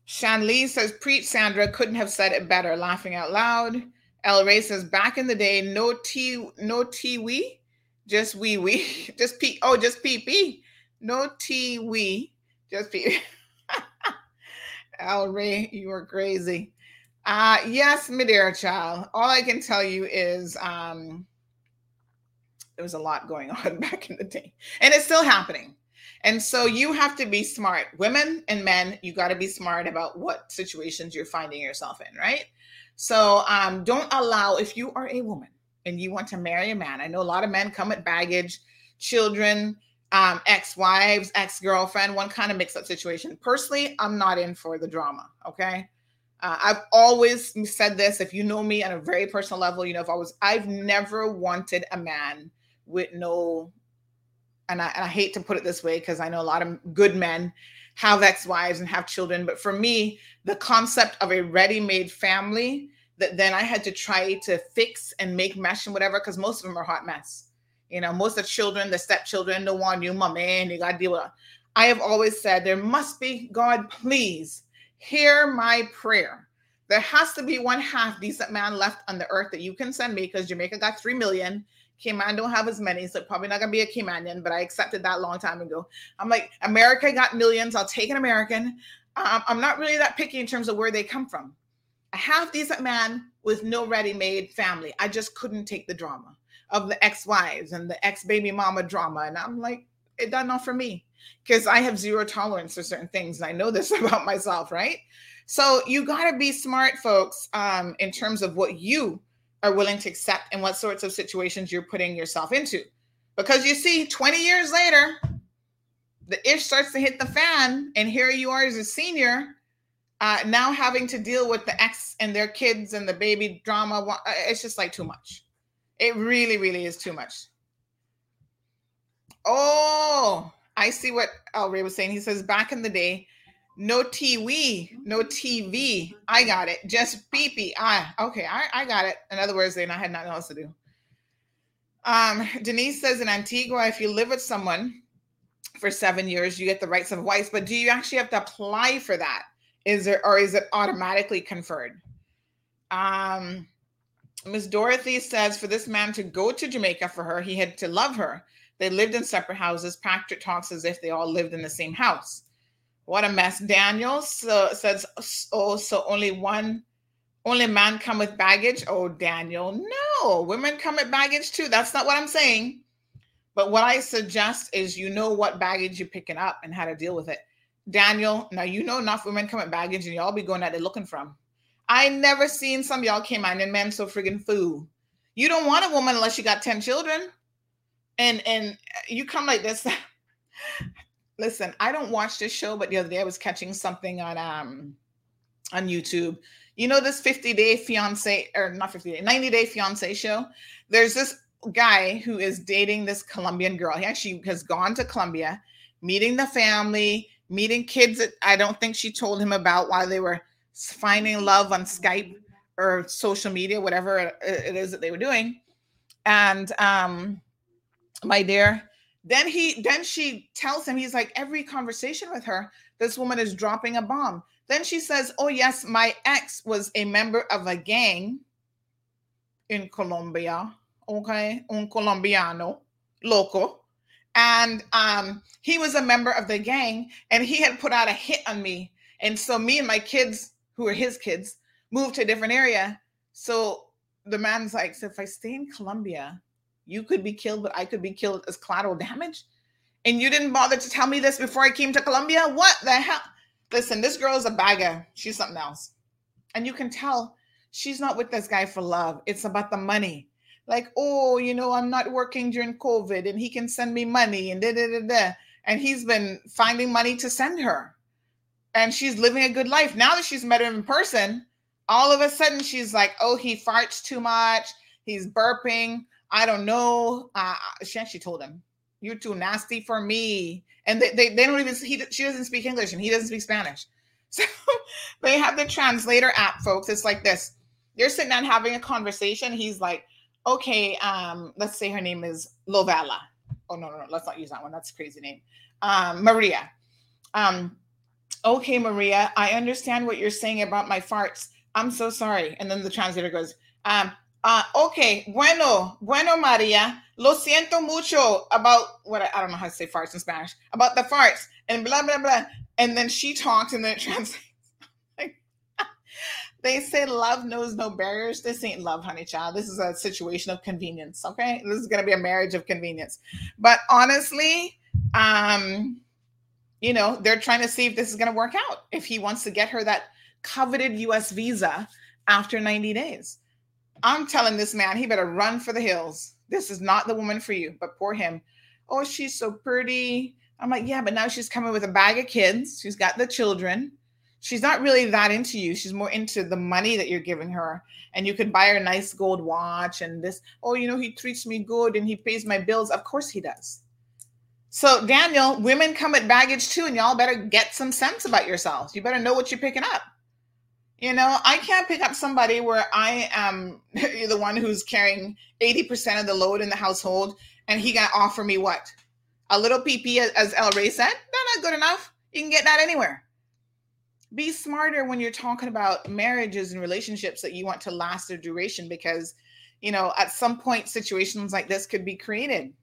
Shanley says, Preach, Sandra. Couldn't have said it better. Laughing out loud. El Ray says, Back in the day, no tea, no tea we, just wee wee, just pee. Oh, just pee pee. No tea we, just pee. El Ray, you are crazy. Uh, yes, Madeira child. All I can tell you is um, there was a lot going on back in the day, and it's still happening. And so you have to be smart. Women and men, you got to be smart about what situations you're finding yourself in, right? So um, don't allow, if you are a woman and you want to marry a man, I know a lot of men come with baggage, children, um, ex wives, ex girlfriend, one kind of mixed up situation. Personally, I'm not in for the drama, okay? Uh, I've always said this. If you know me on a very personal level, you know if I was, I've never wanted a man with no, and I, and I hate to put it this way because I know a lot of good men have ex-wives and have children, but for me, the concept of a ready-made family that then I had to try to fix and make mesh and whatever, because most of them are hot mess. You know, most of the children, the stepchildren, the one you, my man, you got to deal with. I have always said there must be God, please hear my prayer. There has to be one half decent man left on the earth that you can send me because Jamaica got 3 million. Cayman don't have as many, so probably not gonna be a Caymanian, but I accepted that long time ago. I'm like, America got millions. I'll take an American. Um, I'm not really that picky in terms of where they come from. A half decent man with no ready-made family. I just couldn't take the drama of the ex-wives and the ex-baby mama drama. And I'm like, it done not for me because I have zero tolerance for certain things. And I know this about myself, right? So you got to be smart, folks, um, in terms of what you are willing to accept and what sorts of situations you're putting yourself into. Because you see, 20 years later, the ish starts to hit the fan, and here you are as a senior, uh, now having to deal with the ex and their kids and the baby drama. Uh, it's just like too much. It really, really is too much. Oh, I see what El Ray was saying. He says back in the day, no TV, no TV. I got it. Just beepy. Ah, okay. I, I got it. In other words, they not had nothing else to do. Um, Denise says in Antigua, if you live with someone for seven years, you get the rights of wife. But do you actually have to apply for that? Is there or is it automatically conferred? Um, Miss Dorothy says for this man to go to Jamaica for her, he had to love her. They lived in separate houses. Patrick talks as if they all lived in the same house. What a mess. Daniel so, says, oh, so only one, only man come with baggage? Oh, Daniel, no, women come with baggage too. That's not what I'm saying. But what I suggest is you know what baggage you're picking up and how to deal with it. Daniel, now you know enough women come with baggage and y'all be going at it looking from. I never seen some y'all came on and men so friggin' fool. You don't want a woman unless you got 10 children and and you come like this. Listen i don't watch this show but the other day i was catching something on um on youtube. You know this 50 day fiance or not 50 day 90 day fiance show? There's this guy who is dating this colombian girl. He actually has gone to colombia meeting the family meeting kids that i don't think she told him about while they were finding love on skype or social media whatever it is that they were doing. And um my dear. Then he then she tells him he's like every conversation with her, this woman is dropping a bomb. Then she says, "Oh yes, my ex was a member of a gang in Colombia. Okay, un colombiano. loco, and um, he was a member of the gang, and he had put out a hit on me, and so me and my kids, who are his kids, moved to a different area. So the man's like, so if I stay in Colombia, you could be killed, but I could be killed as collateral damage. And you didn't bother to tell me this before I came to Colombia? What the hell? Listen, this girl is a bagger. She's something else. And you can tell she's not with this guy for love. It's about the money. Like, oh, you know, I'm not working during COVID and he can send me money and da da da da. And he's been finding money to send her. And she's living a good life. Now that she's met him in person, all of a sudden she's like, oh, he farts too much. He's burping. I don't know. Uh, she actually told him, you're too nasty for me. And they, they, they don't even, he, she doesn't speak English and he doesn't speak Spanish. So they have the translator app, folks. It's like this. You're sitting down having a conversation. He's like, okay, um, let's say her name is Lovella. Oh, no, no, no, let's not use that one. That's a crazy name. Um, Maria. Um, okay, Maria, I understand what you're saying about my farts. I'm so sorry. And then the translator goes, um, uh, okay, bueno, bueno, Maria, lo siento mucho about what I, I don't know how to say farts in Spanish, about the farts and blah, blah, blah. And then she talks and then it translates. they say love knows no barriers. This ain't love, honey child. This is a situation of convenience. Okay. This is to be a marriage of convenience. But honestly, um, you know, they're trying to see if this is to work out. If he wants to get her that coveted US visa after 90 days. I'm telling this man, he better run for the hills. This is not the woman for you, but poor him. Oh, she's so pretty. I'm like, yeah, but now she's coming with a bag of kids. She's got the children. She's not really that into you. She's more into the money that you're giving her. And you could buy her a nice gold watch and this. Oh, you know, he treats me good and he pays my bills. Of course he does. So, Daniel, women come with baggage too, and y'all better get some sense about yourselves. You better know what you're picking up. You know, I can't pick up somebody where I am the one who's carrying 80% of the load in the household and he got offer me what? A little PP, as El Ray said, they're not good enough. You can get that anywhere. Be smarter when you're talking about marriages and relationships that you want to last their duration because, you know, at some point, situations like this could be created.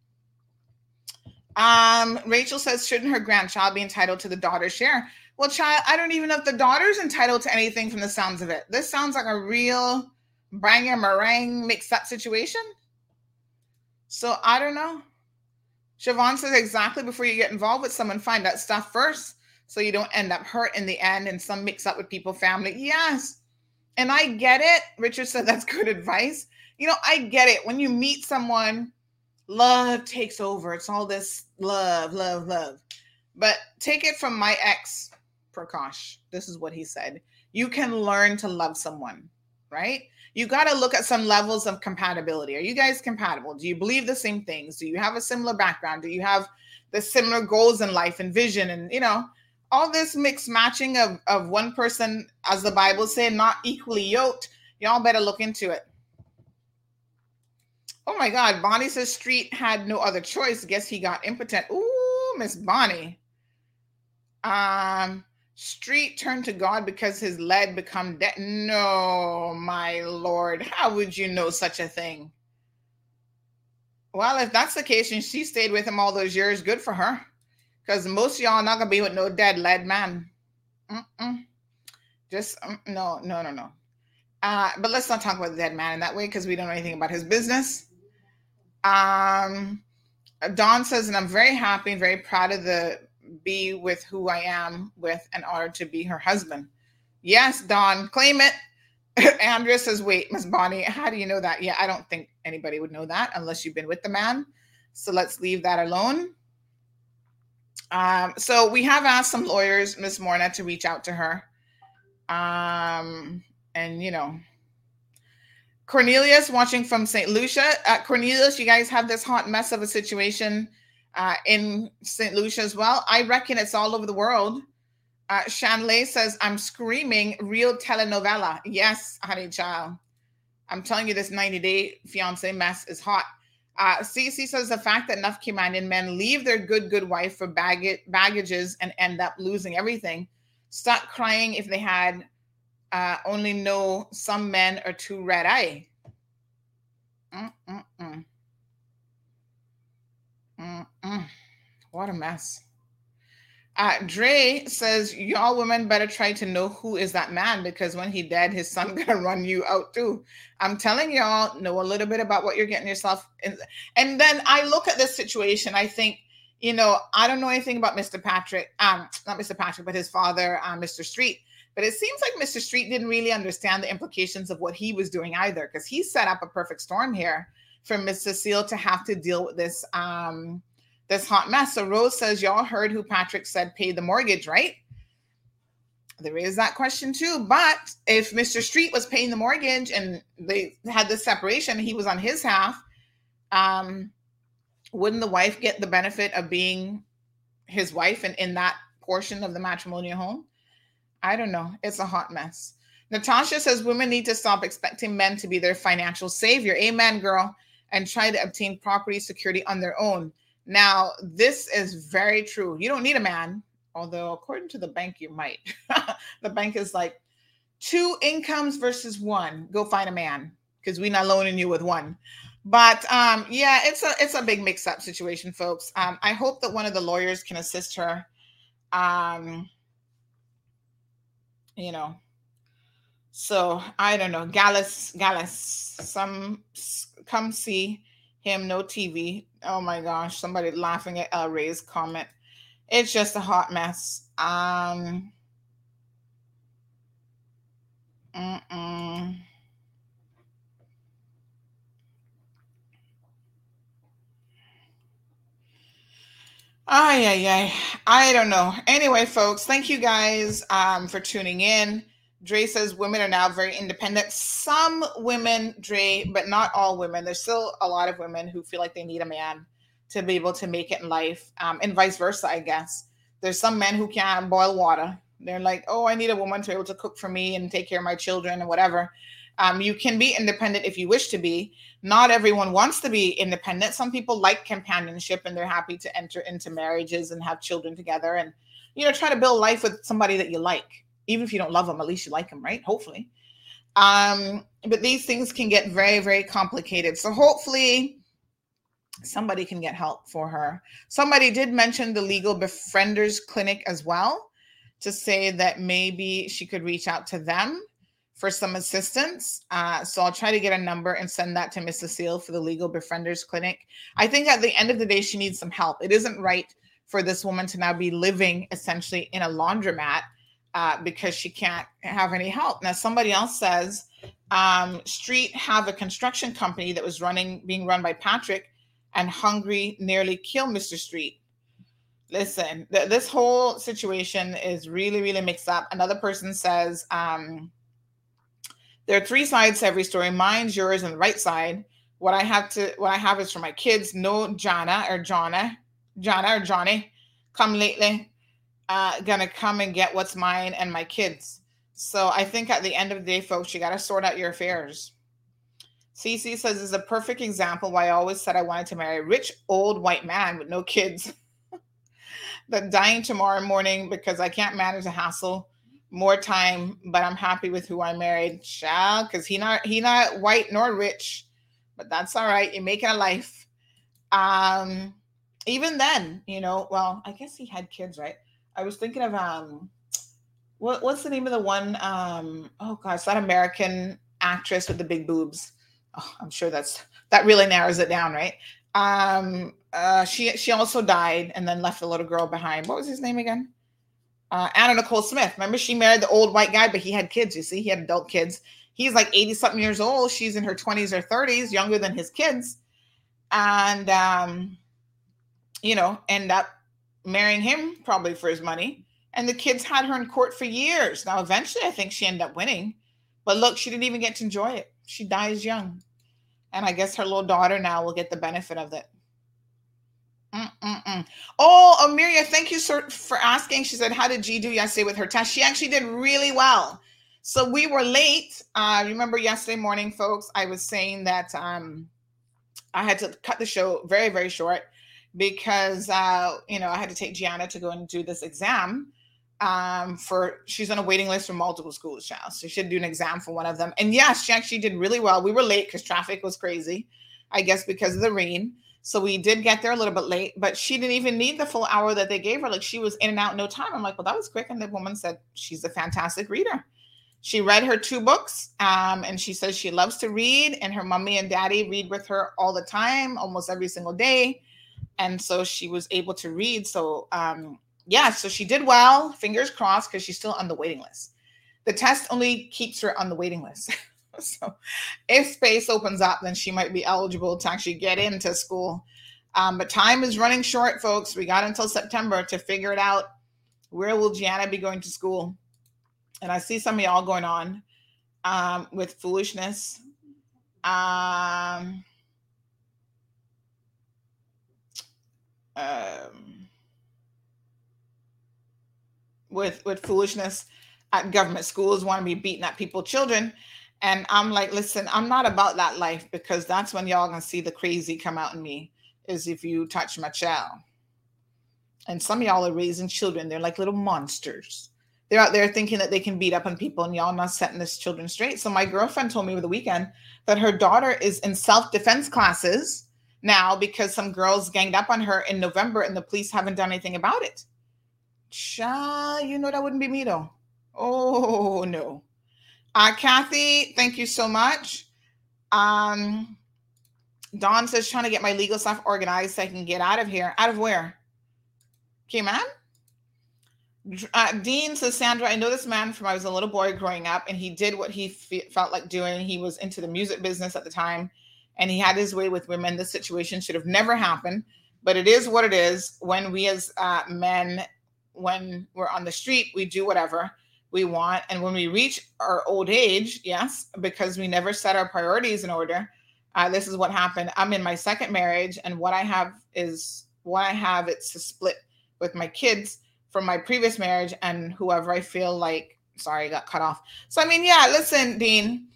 Um, Rachel says, shouldn't her grandchild be entitled to the daughter's share? Well, child, I don't even know if the daughter's entitled to anything from the sounds of it. This sounds like a real banger meringue mixed up situation. So I don't know. Siobhan says exactly before you get involved with someone, find out stuff first so you don't end up hurt in the end and some mix up with people, family. Yes. And I get it. Richard said that's good advice. You know, I get it. When you meet someone, love takes over. It's all this love, love, love. But take it from my ex, Prakash. This is what he said. You can learn to love someone, right? You got to look at some levels of compatibility. Are you guys compatible? Do you believe the same things? Do you have a similar background? Do you have the similar goals in life and vision? And, you know, all this mixed matching of, of one person, as the Bible said, not equally yoked. Y'all better look into it. Oh my God. Bonnie says Street had no other choice. Guess he got impotent. Ooh, Miss Bonnie. Um, Street turned to God because his lead become dead. No, my Lord, how would you know such a thing? Well, if that's the case and she stayed with him all those years, good for her. Because most y'all not gonna be with no dead lead man. Mm-mm. Just um, no, no, no, no. Uh, but let's not talk about the dead man in that way because we don't know anything about his business. Um, Don says, and I'm very happy and very proud of the be with who I am with in order to be her husband. Yes, Don, claim it. Andrea says, wait, Miss Bonnie, how do you know that? Yeah, I don't think anybody would know that unless you've been with the man. So let's leave that alone. Um, so we have asked some lawyers, Miss Morna, to reach out to her. Um, and you know, Cornelius watching from St. Lucia. Uh, Cornelius, you guys have this hot mess of a situation uh, in St. Lucia as well. I reckon it's all over the world. Uh, Shanley says, I'm screaming real telenovela. Yes, honey child. I'm telling you, this 90 day fiance mess is hot. Uh, Cece says the fact that enough Caymanian men leave their good, good wife for baggage, baggages and end up losing everything. Stop crying if they had uh, only know some men are too red eye. Mm-mm-mm. Mm-mm. What a mess. Uh, Dre says, y'all women better try to know who is that man because when he dead, his son gonna run you out too. I'm telling y'all, know a little bit about what you're getting yourself in. And then I look at this situation, I think, you know, I don't know anything about Mr. Patrick, um, not Mr. Patrick, but his father, uh, Mr. Street. But it seems like Mr. Street didn't really understand the implications of what he was doing either, because he set up a perfect storm here for Miss Cecile to have to deal with this um this hot mess. So Rose says, Y'all heard who Patrick said paid the mortgage, right? There is that question too. But if Mr. Street was paying the mortgage and they had this separation, he was on his half, um, wouldn't the wife get the benefit of being his wife and in that portion of the matrimonial home? I don't know. It's a hot mess. Natasha says women need to stop expecting men to be their financial savior. Amen, girl. And try to obtain property security on their own. Now, this is very true. You don't need a man, although according to the bank, you might. the bank is like two incomes versus one. Go find a man because we're not loaning you with one. But um, yeah, it's a it's a big mix-up situation, folks. Um, I hope that one of the lawyers can assist her. Um, you know, so I don't know. Gallus, Gallus, some come see him, no TV. Oh my gosh, somebody laughing at El Ray's comment. It's just a hot mess. Um mm-mm. Ay, ay, ay. I don't know. Anyway, folks, thank you guys um, for tuning in. Dre says women are now very independent. Some women, Dre, but not all women. There's still a lot of women who feel like they need a man to be able to make it in life, um, and vice versa, I guess. There's some men who can't boil water. They're like, oh, I need a woman to be able to cook for me and take care of my children and whatever. Um, you can be independent if you wish to be. Not everyone wants to be independent. Some people like companionship and they're happy to enter into marriages and have children together and, you know, try to build life with somebody that you like. Even if you don't love them, at least you like them, right? Hopefully. Um, but these things can get very, very complicated. So hopefully somebody can get help for her. Somebody did mention the Legal Befrienders Clinic as well to say that maybe she could reach out to them for some assistance. Uh, so I'll try to get a number and send that to Miss Cecile for the Legal Befrienders Clinic. I think at the end of the day, she needs some help. It isn't right for this woman to now be living essentially in a laundromat uh, because she can't have any help. Now, somebody else says um, Street have a construction company that was running, being run by Patrick, and Hungry nearly killed Mr. Street. Listen, th- this whole situation is really, really mixed up. Another person says, um, there are three sides to every story mine's yours and the right side what i have to what i have is for my kids no jana or Jana, jana or johnny come lately uh gonna come and get what's mine and my kids so i think at the end of the day folks you got to sort out your affairs cc says is a perfect example why i always said i wanted to marry a rich old white man with no kids that dying tomorrow morning because i can't manage the hassle more time, but I'm happy with who I married, child, because he not he not white nor rich, but that's all right. You're making a life. Um, even then, you know, well, I guess he had kids, right? I was thinking of um what what's the name of the one? Um, oh gosh, that American actress with the big boobs. Oh, I'm sure that's that really narrows it down, right? Um, uh, she she also died and then left a little girl behind. What was his name again? uh, Anna Nicole Smith. Remember, she married the old white guy, but he had kids. You see, he had adult kids. He's like 80 something years old. She's in her 20s or 30s, younger than his kids. And, um, you know, end up marrying him probably for his money. And the kids had her in court for years. Now, eventually, I think she ended up winning. But look, she didn't even get to enjoy it. She dies young. And I guess her little daughter now will get the benefit of it. Mm-mm-mm. Oh, Amelia, thank you sir, for asking. She said, How did G do yesterday with her test? She actually did really well. So we were late. Uh, remember yesterday morning, folks, I was saying that um, I had to cut the show very, very short because, uh, you know, I had to take Gianna to go and do this exam um, for, she's on a waiting list for multiple schools, child. So she had to do an exam for one of them. And yes, she actually did really well. We were late because traffic was crazy, I guess because of the rain. So we did get there a little bit late, but she didn't even need the full hour that they gave her. Like she was in and out no time. I'm like, well, that was quick. And the woman said she's a fantastic reader. She read her two books, um, and she says she loves to read, and her mommy and daddy read with her all the time, almost every single day. And so she was able to read. So um, yeah, so she did well. Fingers crossed, because she's still on the waiting list. The test only keeps her on the waiting list. so if space opens up, then she might be eligible to actually get into school. Um, but time is running short, folks. We got until September to figure it out. Where will Gianna be going to school? And I see some of y'all going on um, with foolishness. Um, um, with with foolishness at government schools want to be beating at people children. And i'm like listen i'm not about that life because that's when y'all gonna see the crazy come out in me is if you touch my child. And some of y'all are raising children they're like little monsters. They're out there thinking that they can beat up on people and y'all not setting this children straight. So my girlfriend told me over the weekend that her daughter is in self-defense classes now because some girls ganged up on her in november and the police haven't done anything about it Cha, you know that wouldn't be me though. Oh no. Uh, Kathy, thank you so much. Um, Dawn says trying to get my legal stuff organized so I can get out of here. Out of where? Cayman? Uh, Dean says, Sandra, I know this man from I was a little boy growing up, and he did what he fe- felt like doing. He was into the music business at the time, and he had his way with women. This situation should have never happened, but it is what it is. When we as uh, men, when we're on the street, we do whatever we want. And when we reach our old age, yes, because we never set our priorities in order, uh, this is what happened. I'm in my second marriage, and what I have is what I have. It's a split with my kids from my previous marriage and whoever I feel like. Sorry, got cut off. So I mean, yeah. Listen, Dean.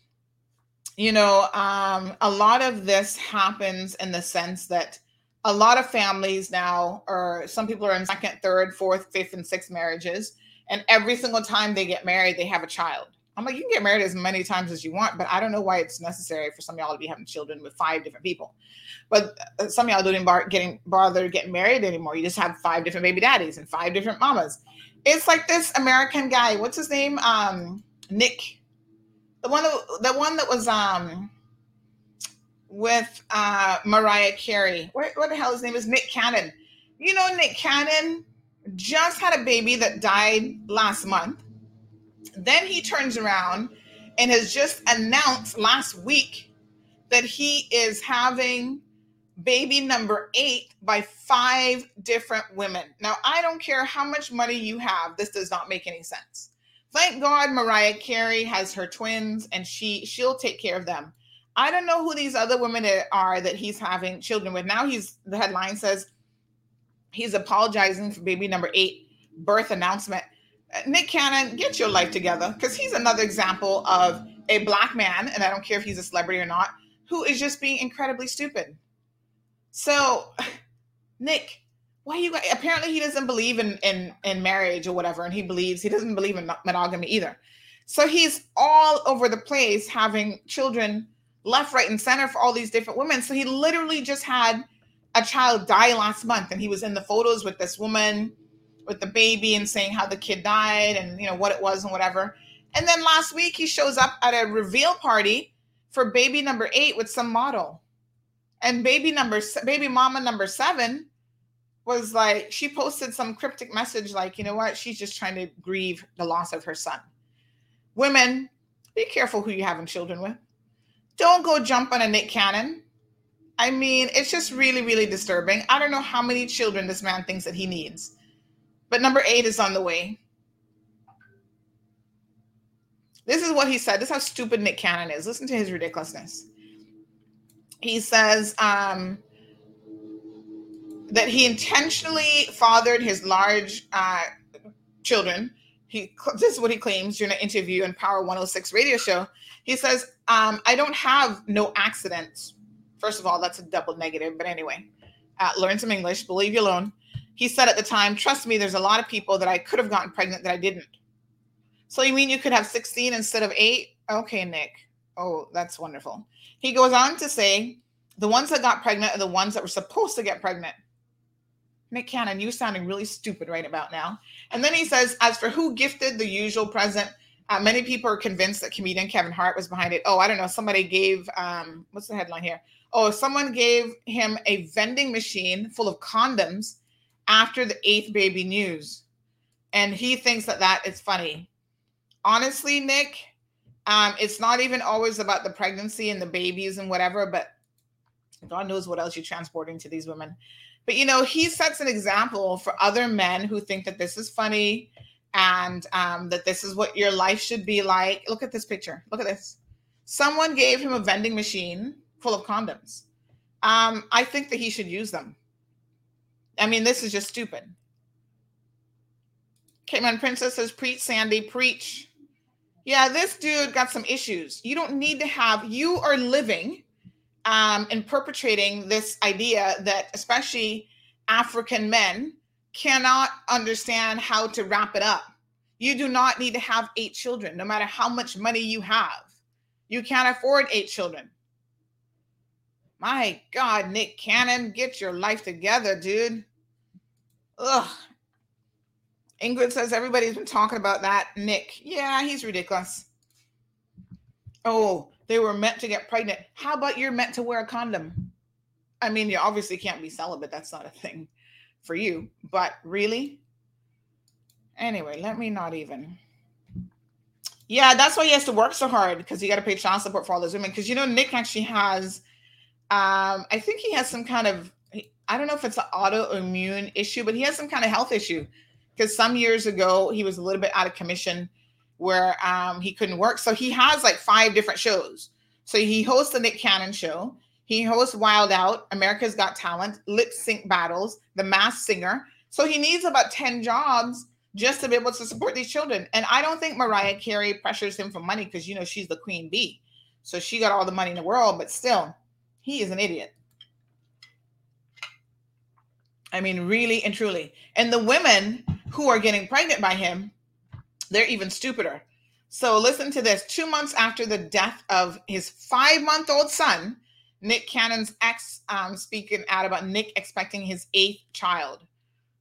You know, um, a lot of this happens in the sense that a lot of families now, or some people are in second, third, fourth, fifth, and sixth marriages and every single time they get married, they have a child. I'm like, you can get married as many times as you want, but I don't know why it's necessary for some y'all to be having children with five different people. But uh, some y'all don't even bar- getting bother getting married anymore. You just have five different baby daddies and five different mamas. It's like this American guy. What's his name? Um, Nick, the one the one that was um with uh Mariah Carey. What, what the hell his name is? Nick Cannon. You know Nick Cannon just had a baby that died last month. Then he turns around and has just announced last week that he is having baby number eight by five different women. Now, I don't care how much money you have, this does not make any sense. Thank God Mariah Carey has her twins and she she'll take care of them. I don't know who these other women are that he's having children with. Now he's the headline says He's apologizing for baby number eight birth announcement. Uh, Nick Cannon, get your life together because he's another example of a black man, and I don't care if he's a celebrity or not, who is just being incredibly stupid. So, Nick, why you got, apparently he doesn't believe in, in in marriage or whatever, and he believes he doesn't believe in monogamy either. So he's all over the place having children left, right, and center for all these different women. So he literally just had a child die last month and he was in the photos with this woman with the baby and saying how the kid died and you know what it was and whatever and then last week he shows up at a reveal party for baby number eight with some model and baby number baby mama number seven was like she posted some cryptic message like you know what she's just trying to grieve the loss of her son women be careful who you're having children with don't go jump on a nick cannon I mean, it's just really, really disturbing. I don't know how many children this man thinks that he needs, but number eight is on the way. This is what he said. This is how stupid Nick Cannon is. Listen to his ridiculousness. He says um, that he intentionally fathered his large uh, children. He this is what he claims during an interview in Power 106 radio show. He says, um, "I don't have no accidents." First of all, that's a double negative. But anyway, uh, learn some English. Believe you alone. He said at the time, "Trust me, there's a lot of people that I could have gotten pregnant that I didn't." So you mean you could have 16 instead of eight? Okay, Nick. Oh, that's wonderful. He goes on to say The ones that got pregnant are the ones that were supposed to get pregnant. Nick Cannon, you sounding really stupid right about now. And then he says, as for who gifted the usual present, uh, many people are convinced that comedian Kevin Hart was behind it. Oh, I don't know. Somebody gave, um, what's the headline here? Oh, someone gave him a vending machine full of condoms after the eighth baby news. And he thinks that that is funny. Honestly, Nick, um, it's not even always about the pregnancy and the babies and whatever, but God knows what else you're transporting to these women. But you know, he sets an example for other men who think that this is funny and um, that this is what your life should be like. Look at this picture. Look at this. Someone gave him a vending machine full of condoms. Um, I think that he should use them. I mean, this is just stupid. Cayman Princess says, Preach, Sandy, preach. Yeah, this dude got some issues. You don't need to have, you are living um, and perpetrating this idea that, especially African men, cannot understand how to wrap it up. You do not need to have eight children, no matter how much money you have. You can't afford eight children. My God, Nick Cannon, get your life together, dude. Ugh. Ingrid says everybody's been talking about that. Nick, yeah, he's ridiculous. Oh, they were meant to get pregnant. How about you're meant to wear a condom? I mean, you obviously can't be celibate. That's not a thing for you. But really? Anyway, let me not even. Yeah, that's why he has to work so hard because you got to pay child support for all those women. Because you know, Nick actually has, um, I think he has some kind of, I don't know if it's an autoimmune issue, but he has some kind of health issue. Because some years ago he was a little bit out of commission where um, he couldn't work. So he has like five different shows. So he hosts the Nick Cannon show. He hosts Wild Out, America's Got Talent, Lip Sync Battles, The Masked Singer. So he needs about 10 jobs just to be able to support these children. And I don't think Mariah Carey pressures him for money because, you know, she's the queen bee. So she got all the money in the world, but still, he is an idiot. I mean, really and truly. And the women who are getting pregnant by him, they're even stupider. So listen to this. Two months after the death of his five month old son, Nick Cannon's ex um, speaking out about Nick expecting his eighth child.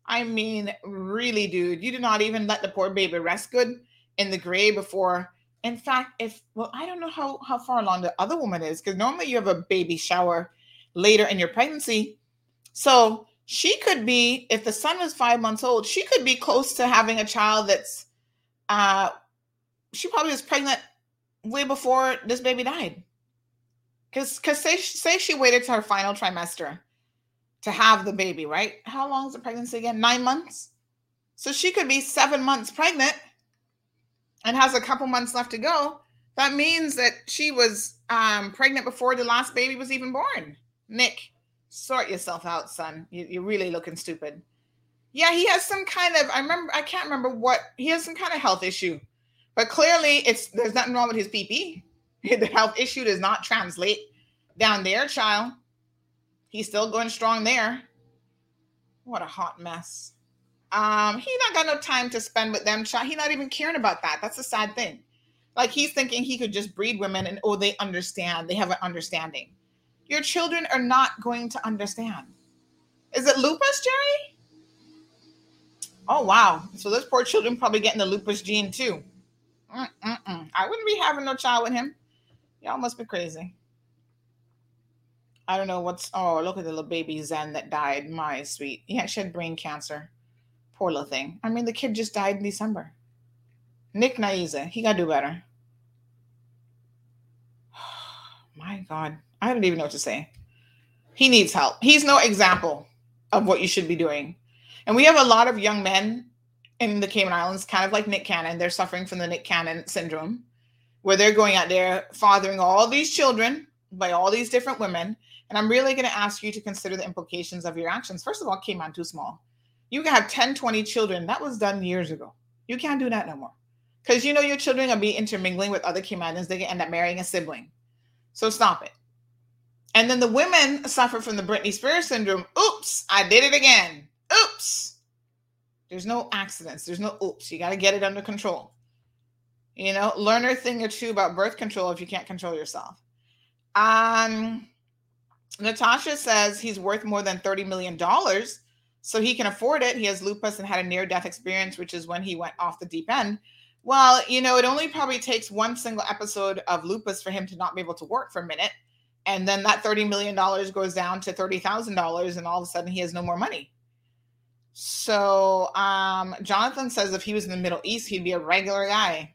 I mean, really, dude, you did not even let the poor baby rest good in the grave before. In fact, if well, I don't know how how far along the other woman is because normally you have a baby shower later in your pregnancy. So she could be, if the son was five months old, she could be close to having a child that's uh she probably was pregnant way before this baby died. Cause cause say say she waited to her final trimester to have the baby, right? How long is the pregnancy again? Nine months. So she could be seven months pregnant and has a couple months left to go. That means that she was um, pregnant before the last baby was even born. Nick, sort yourself out, son. You, you're really looking stupid. Yeah, he has some kind of. I remember. I can't remember what. He has some kind of health issue, but clearly, it's there's nothing wrong with his PP. The health issue does not translate down there, child. He's still going strong there. What a hot mess. Um, he not got no time to spend with them. Child. He not even caring about that. That's a sad thing. Like he's thinking he could just breed women and oh, they understand. They have an understanding. Your children are not going to understand. Is it lupus, Jerry? Oh wow! So those poor children probably getting the lupus gene too. Mm-mm-mm. I wouldn't be having no child with him. Y'all must be crazy. I don't know what's. Oh, look at the little baby Zen that died. My sweet. Yeah, she had brain cancer. Poor little thing. I mean, the kid just died in December. Nick Naiza, he got to do better. My God. I don't even know what to say. He needs help. He's no example of what you should be doing. And we have a lot of young men in the Cayman Islands, kind of like Nick Cannon. They're suffering from the Nick Cannon syndrome, where they're going out there fathering all these children by all these different women. And I'm really going to ask you to consider the implications of your actions. First of all, Cayman too small. You can have 10, 20 children. That was done years ago. You can't do that no more. Because you know your children will be intermingling with other Caymanians. They can end up marrying a sibling. So stop it. And then the women suffer from the Britney Spears syndrome. Oops, I did it again. Oops. There's no accidents. There's no oops. You got to get it under control. You know, learn a thing or two about birth control if you can't control yourself. Um, Natasha says he's worth more than $30 million, so he can afford it. He has lupus and had a near death experience, which is when he went off the deep end. Well, you know, it only probably takes one single episode of lupus for him to not be able to work for a minute. And then that $30 million goes down to $30,000, and all of a sudden he has no more money. So um, Jonathan says if he was in the Middle East, he'd be a regular guy.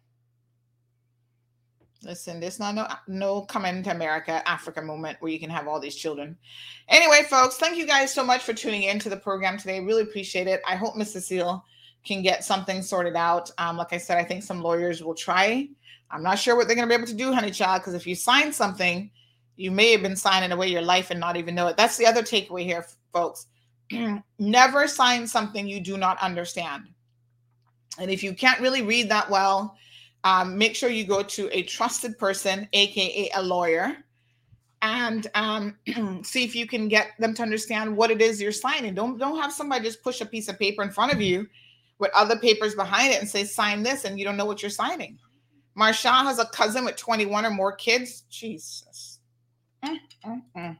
Listen, there's not no no coming to America, Africa moment where you can have all these children. Anyway, folks, thank you guys so much for tuning in to the program today. Really appreciate it. I hope Miss Cecile can get something sorted out. Um, like I said, I think some lawyers will try. I'm not sure what they're to be able to do, honey child, because if you sign something, you may have been signing away your life and not even know it. That's the other takeaway here, folks. Never sign something you do not understand. And if you can't really read that well, um, make sure you go to a trusted person, aka a lawyer, and um, see if you can get them to understand what it is you're signing. Don't don't have somebody just push a piece of paper in front of you with other papers behind it and say sign this, and you don't know what you're signing. Marsha has a cousin with 21 or more kids. Jesus. Mm, mm, mm.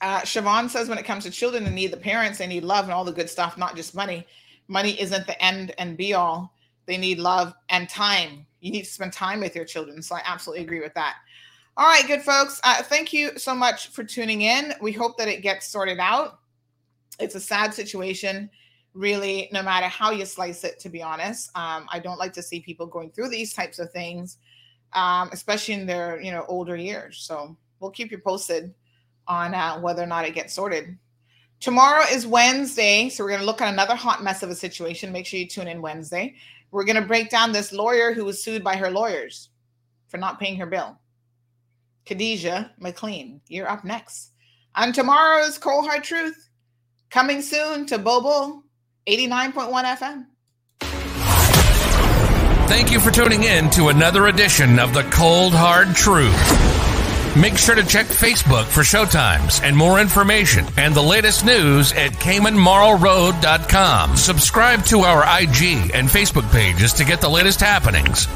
Uh, Siobhan says when it comes to children, they need the parents, they need love and all the good stuff, not just money money isn't the end and be all. They need love and time. You need to spend time with your children. So I absolutely agree with that. All right, good folks. Uh, thank you so much for tuning in. We hope that it gets sorted out. It's a sad situation, really, no matter how you slice it, to be honest. Um, I don't like to see people going through these types of things, um, especially in their you know older years. So we'll keep you posted on uh, whether or not it gets sorted. Tomorrow is Wednesday, so we're going to look at another hot mess of a situation. Make sure you tune in Wednesday. We're going to break down this lawyer who was sued by her lawyers for not paying her bill. Khadijah McLean, you're up next. On tomorrow's Cold Hard Truth, coming soon to Bobo 89.1 FM. Thank you for tuning in to another edition of the Cold Hard Truth. Make sure to check Facebook for showtimes and more information and the latest news at CaymanMarlRoad.com. Subscribe to our IG and Facebook pages to get the latest happenings.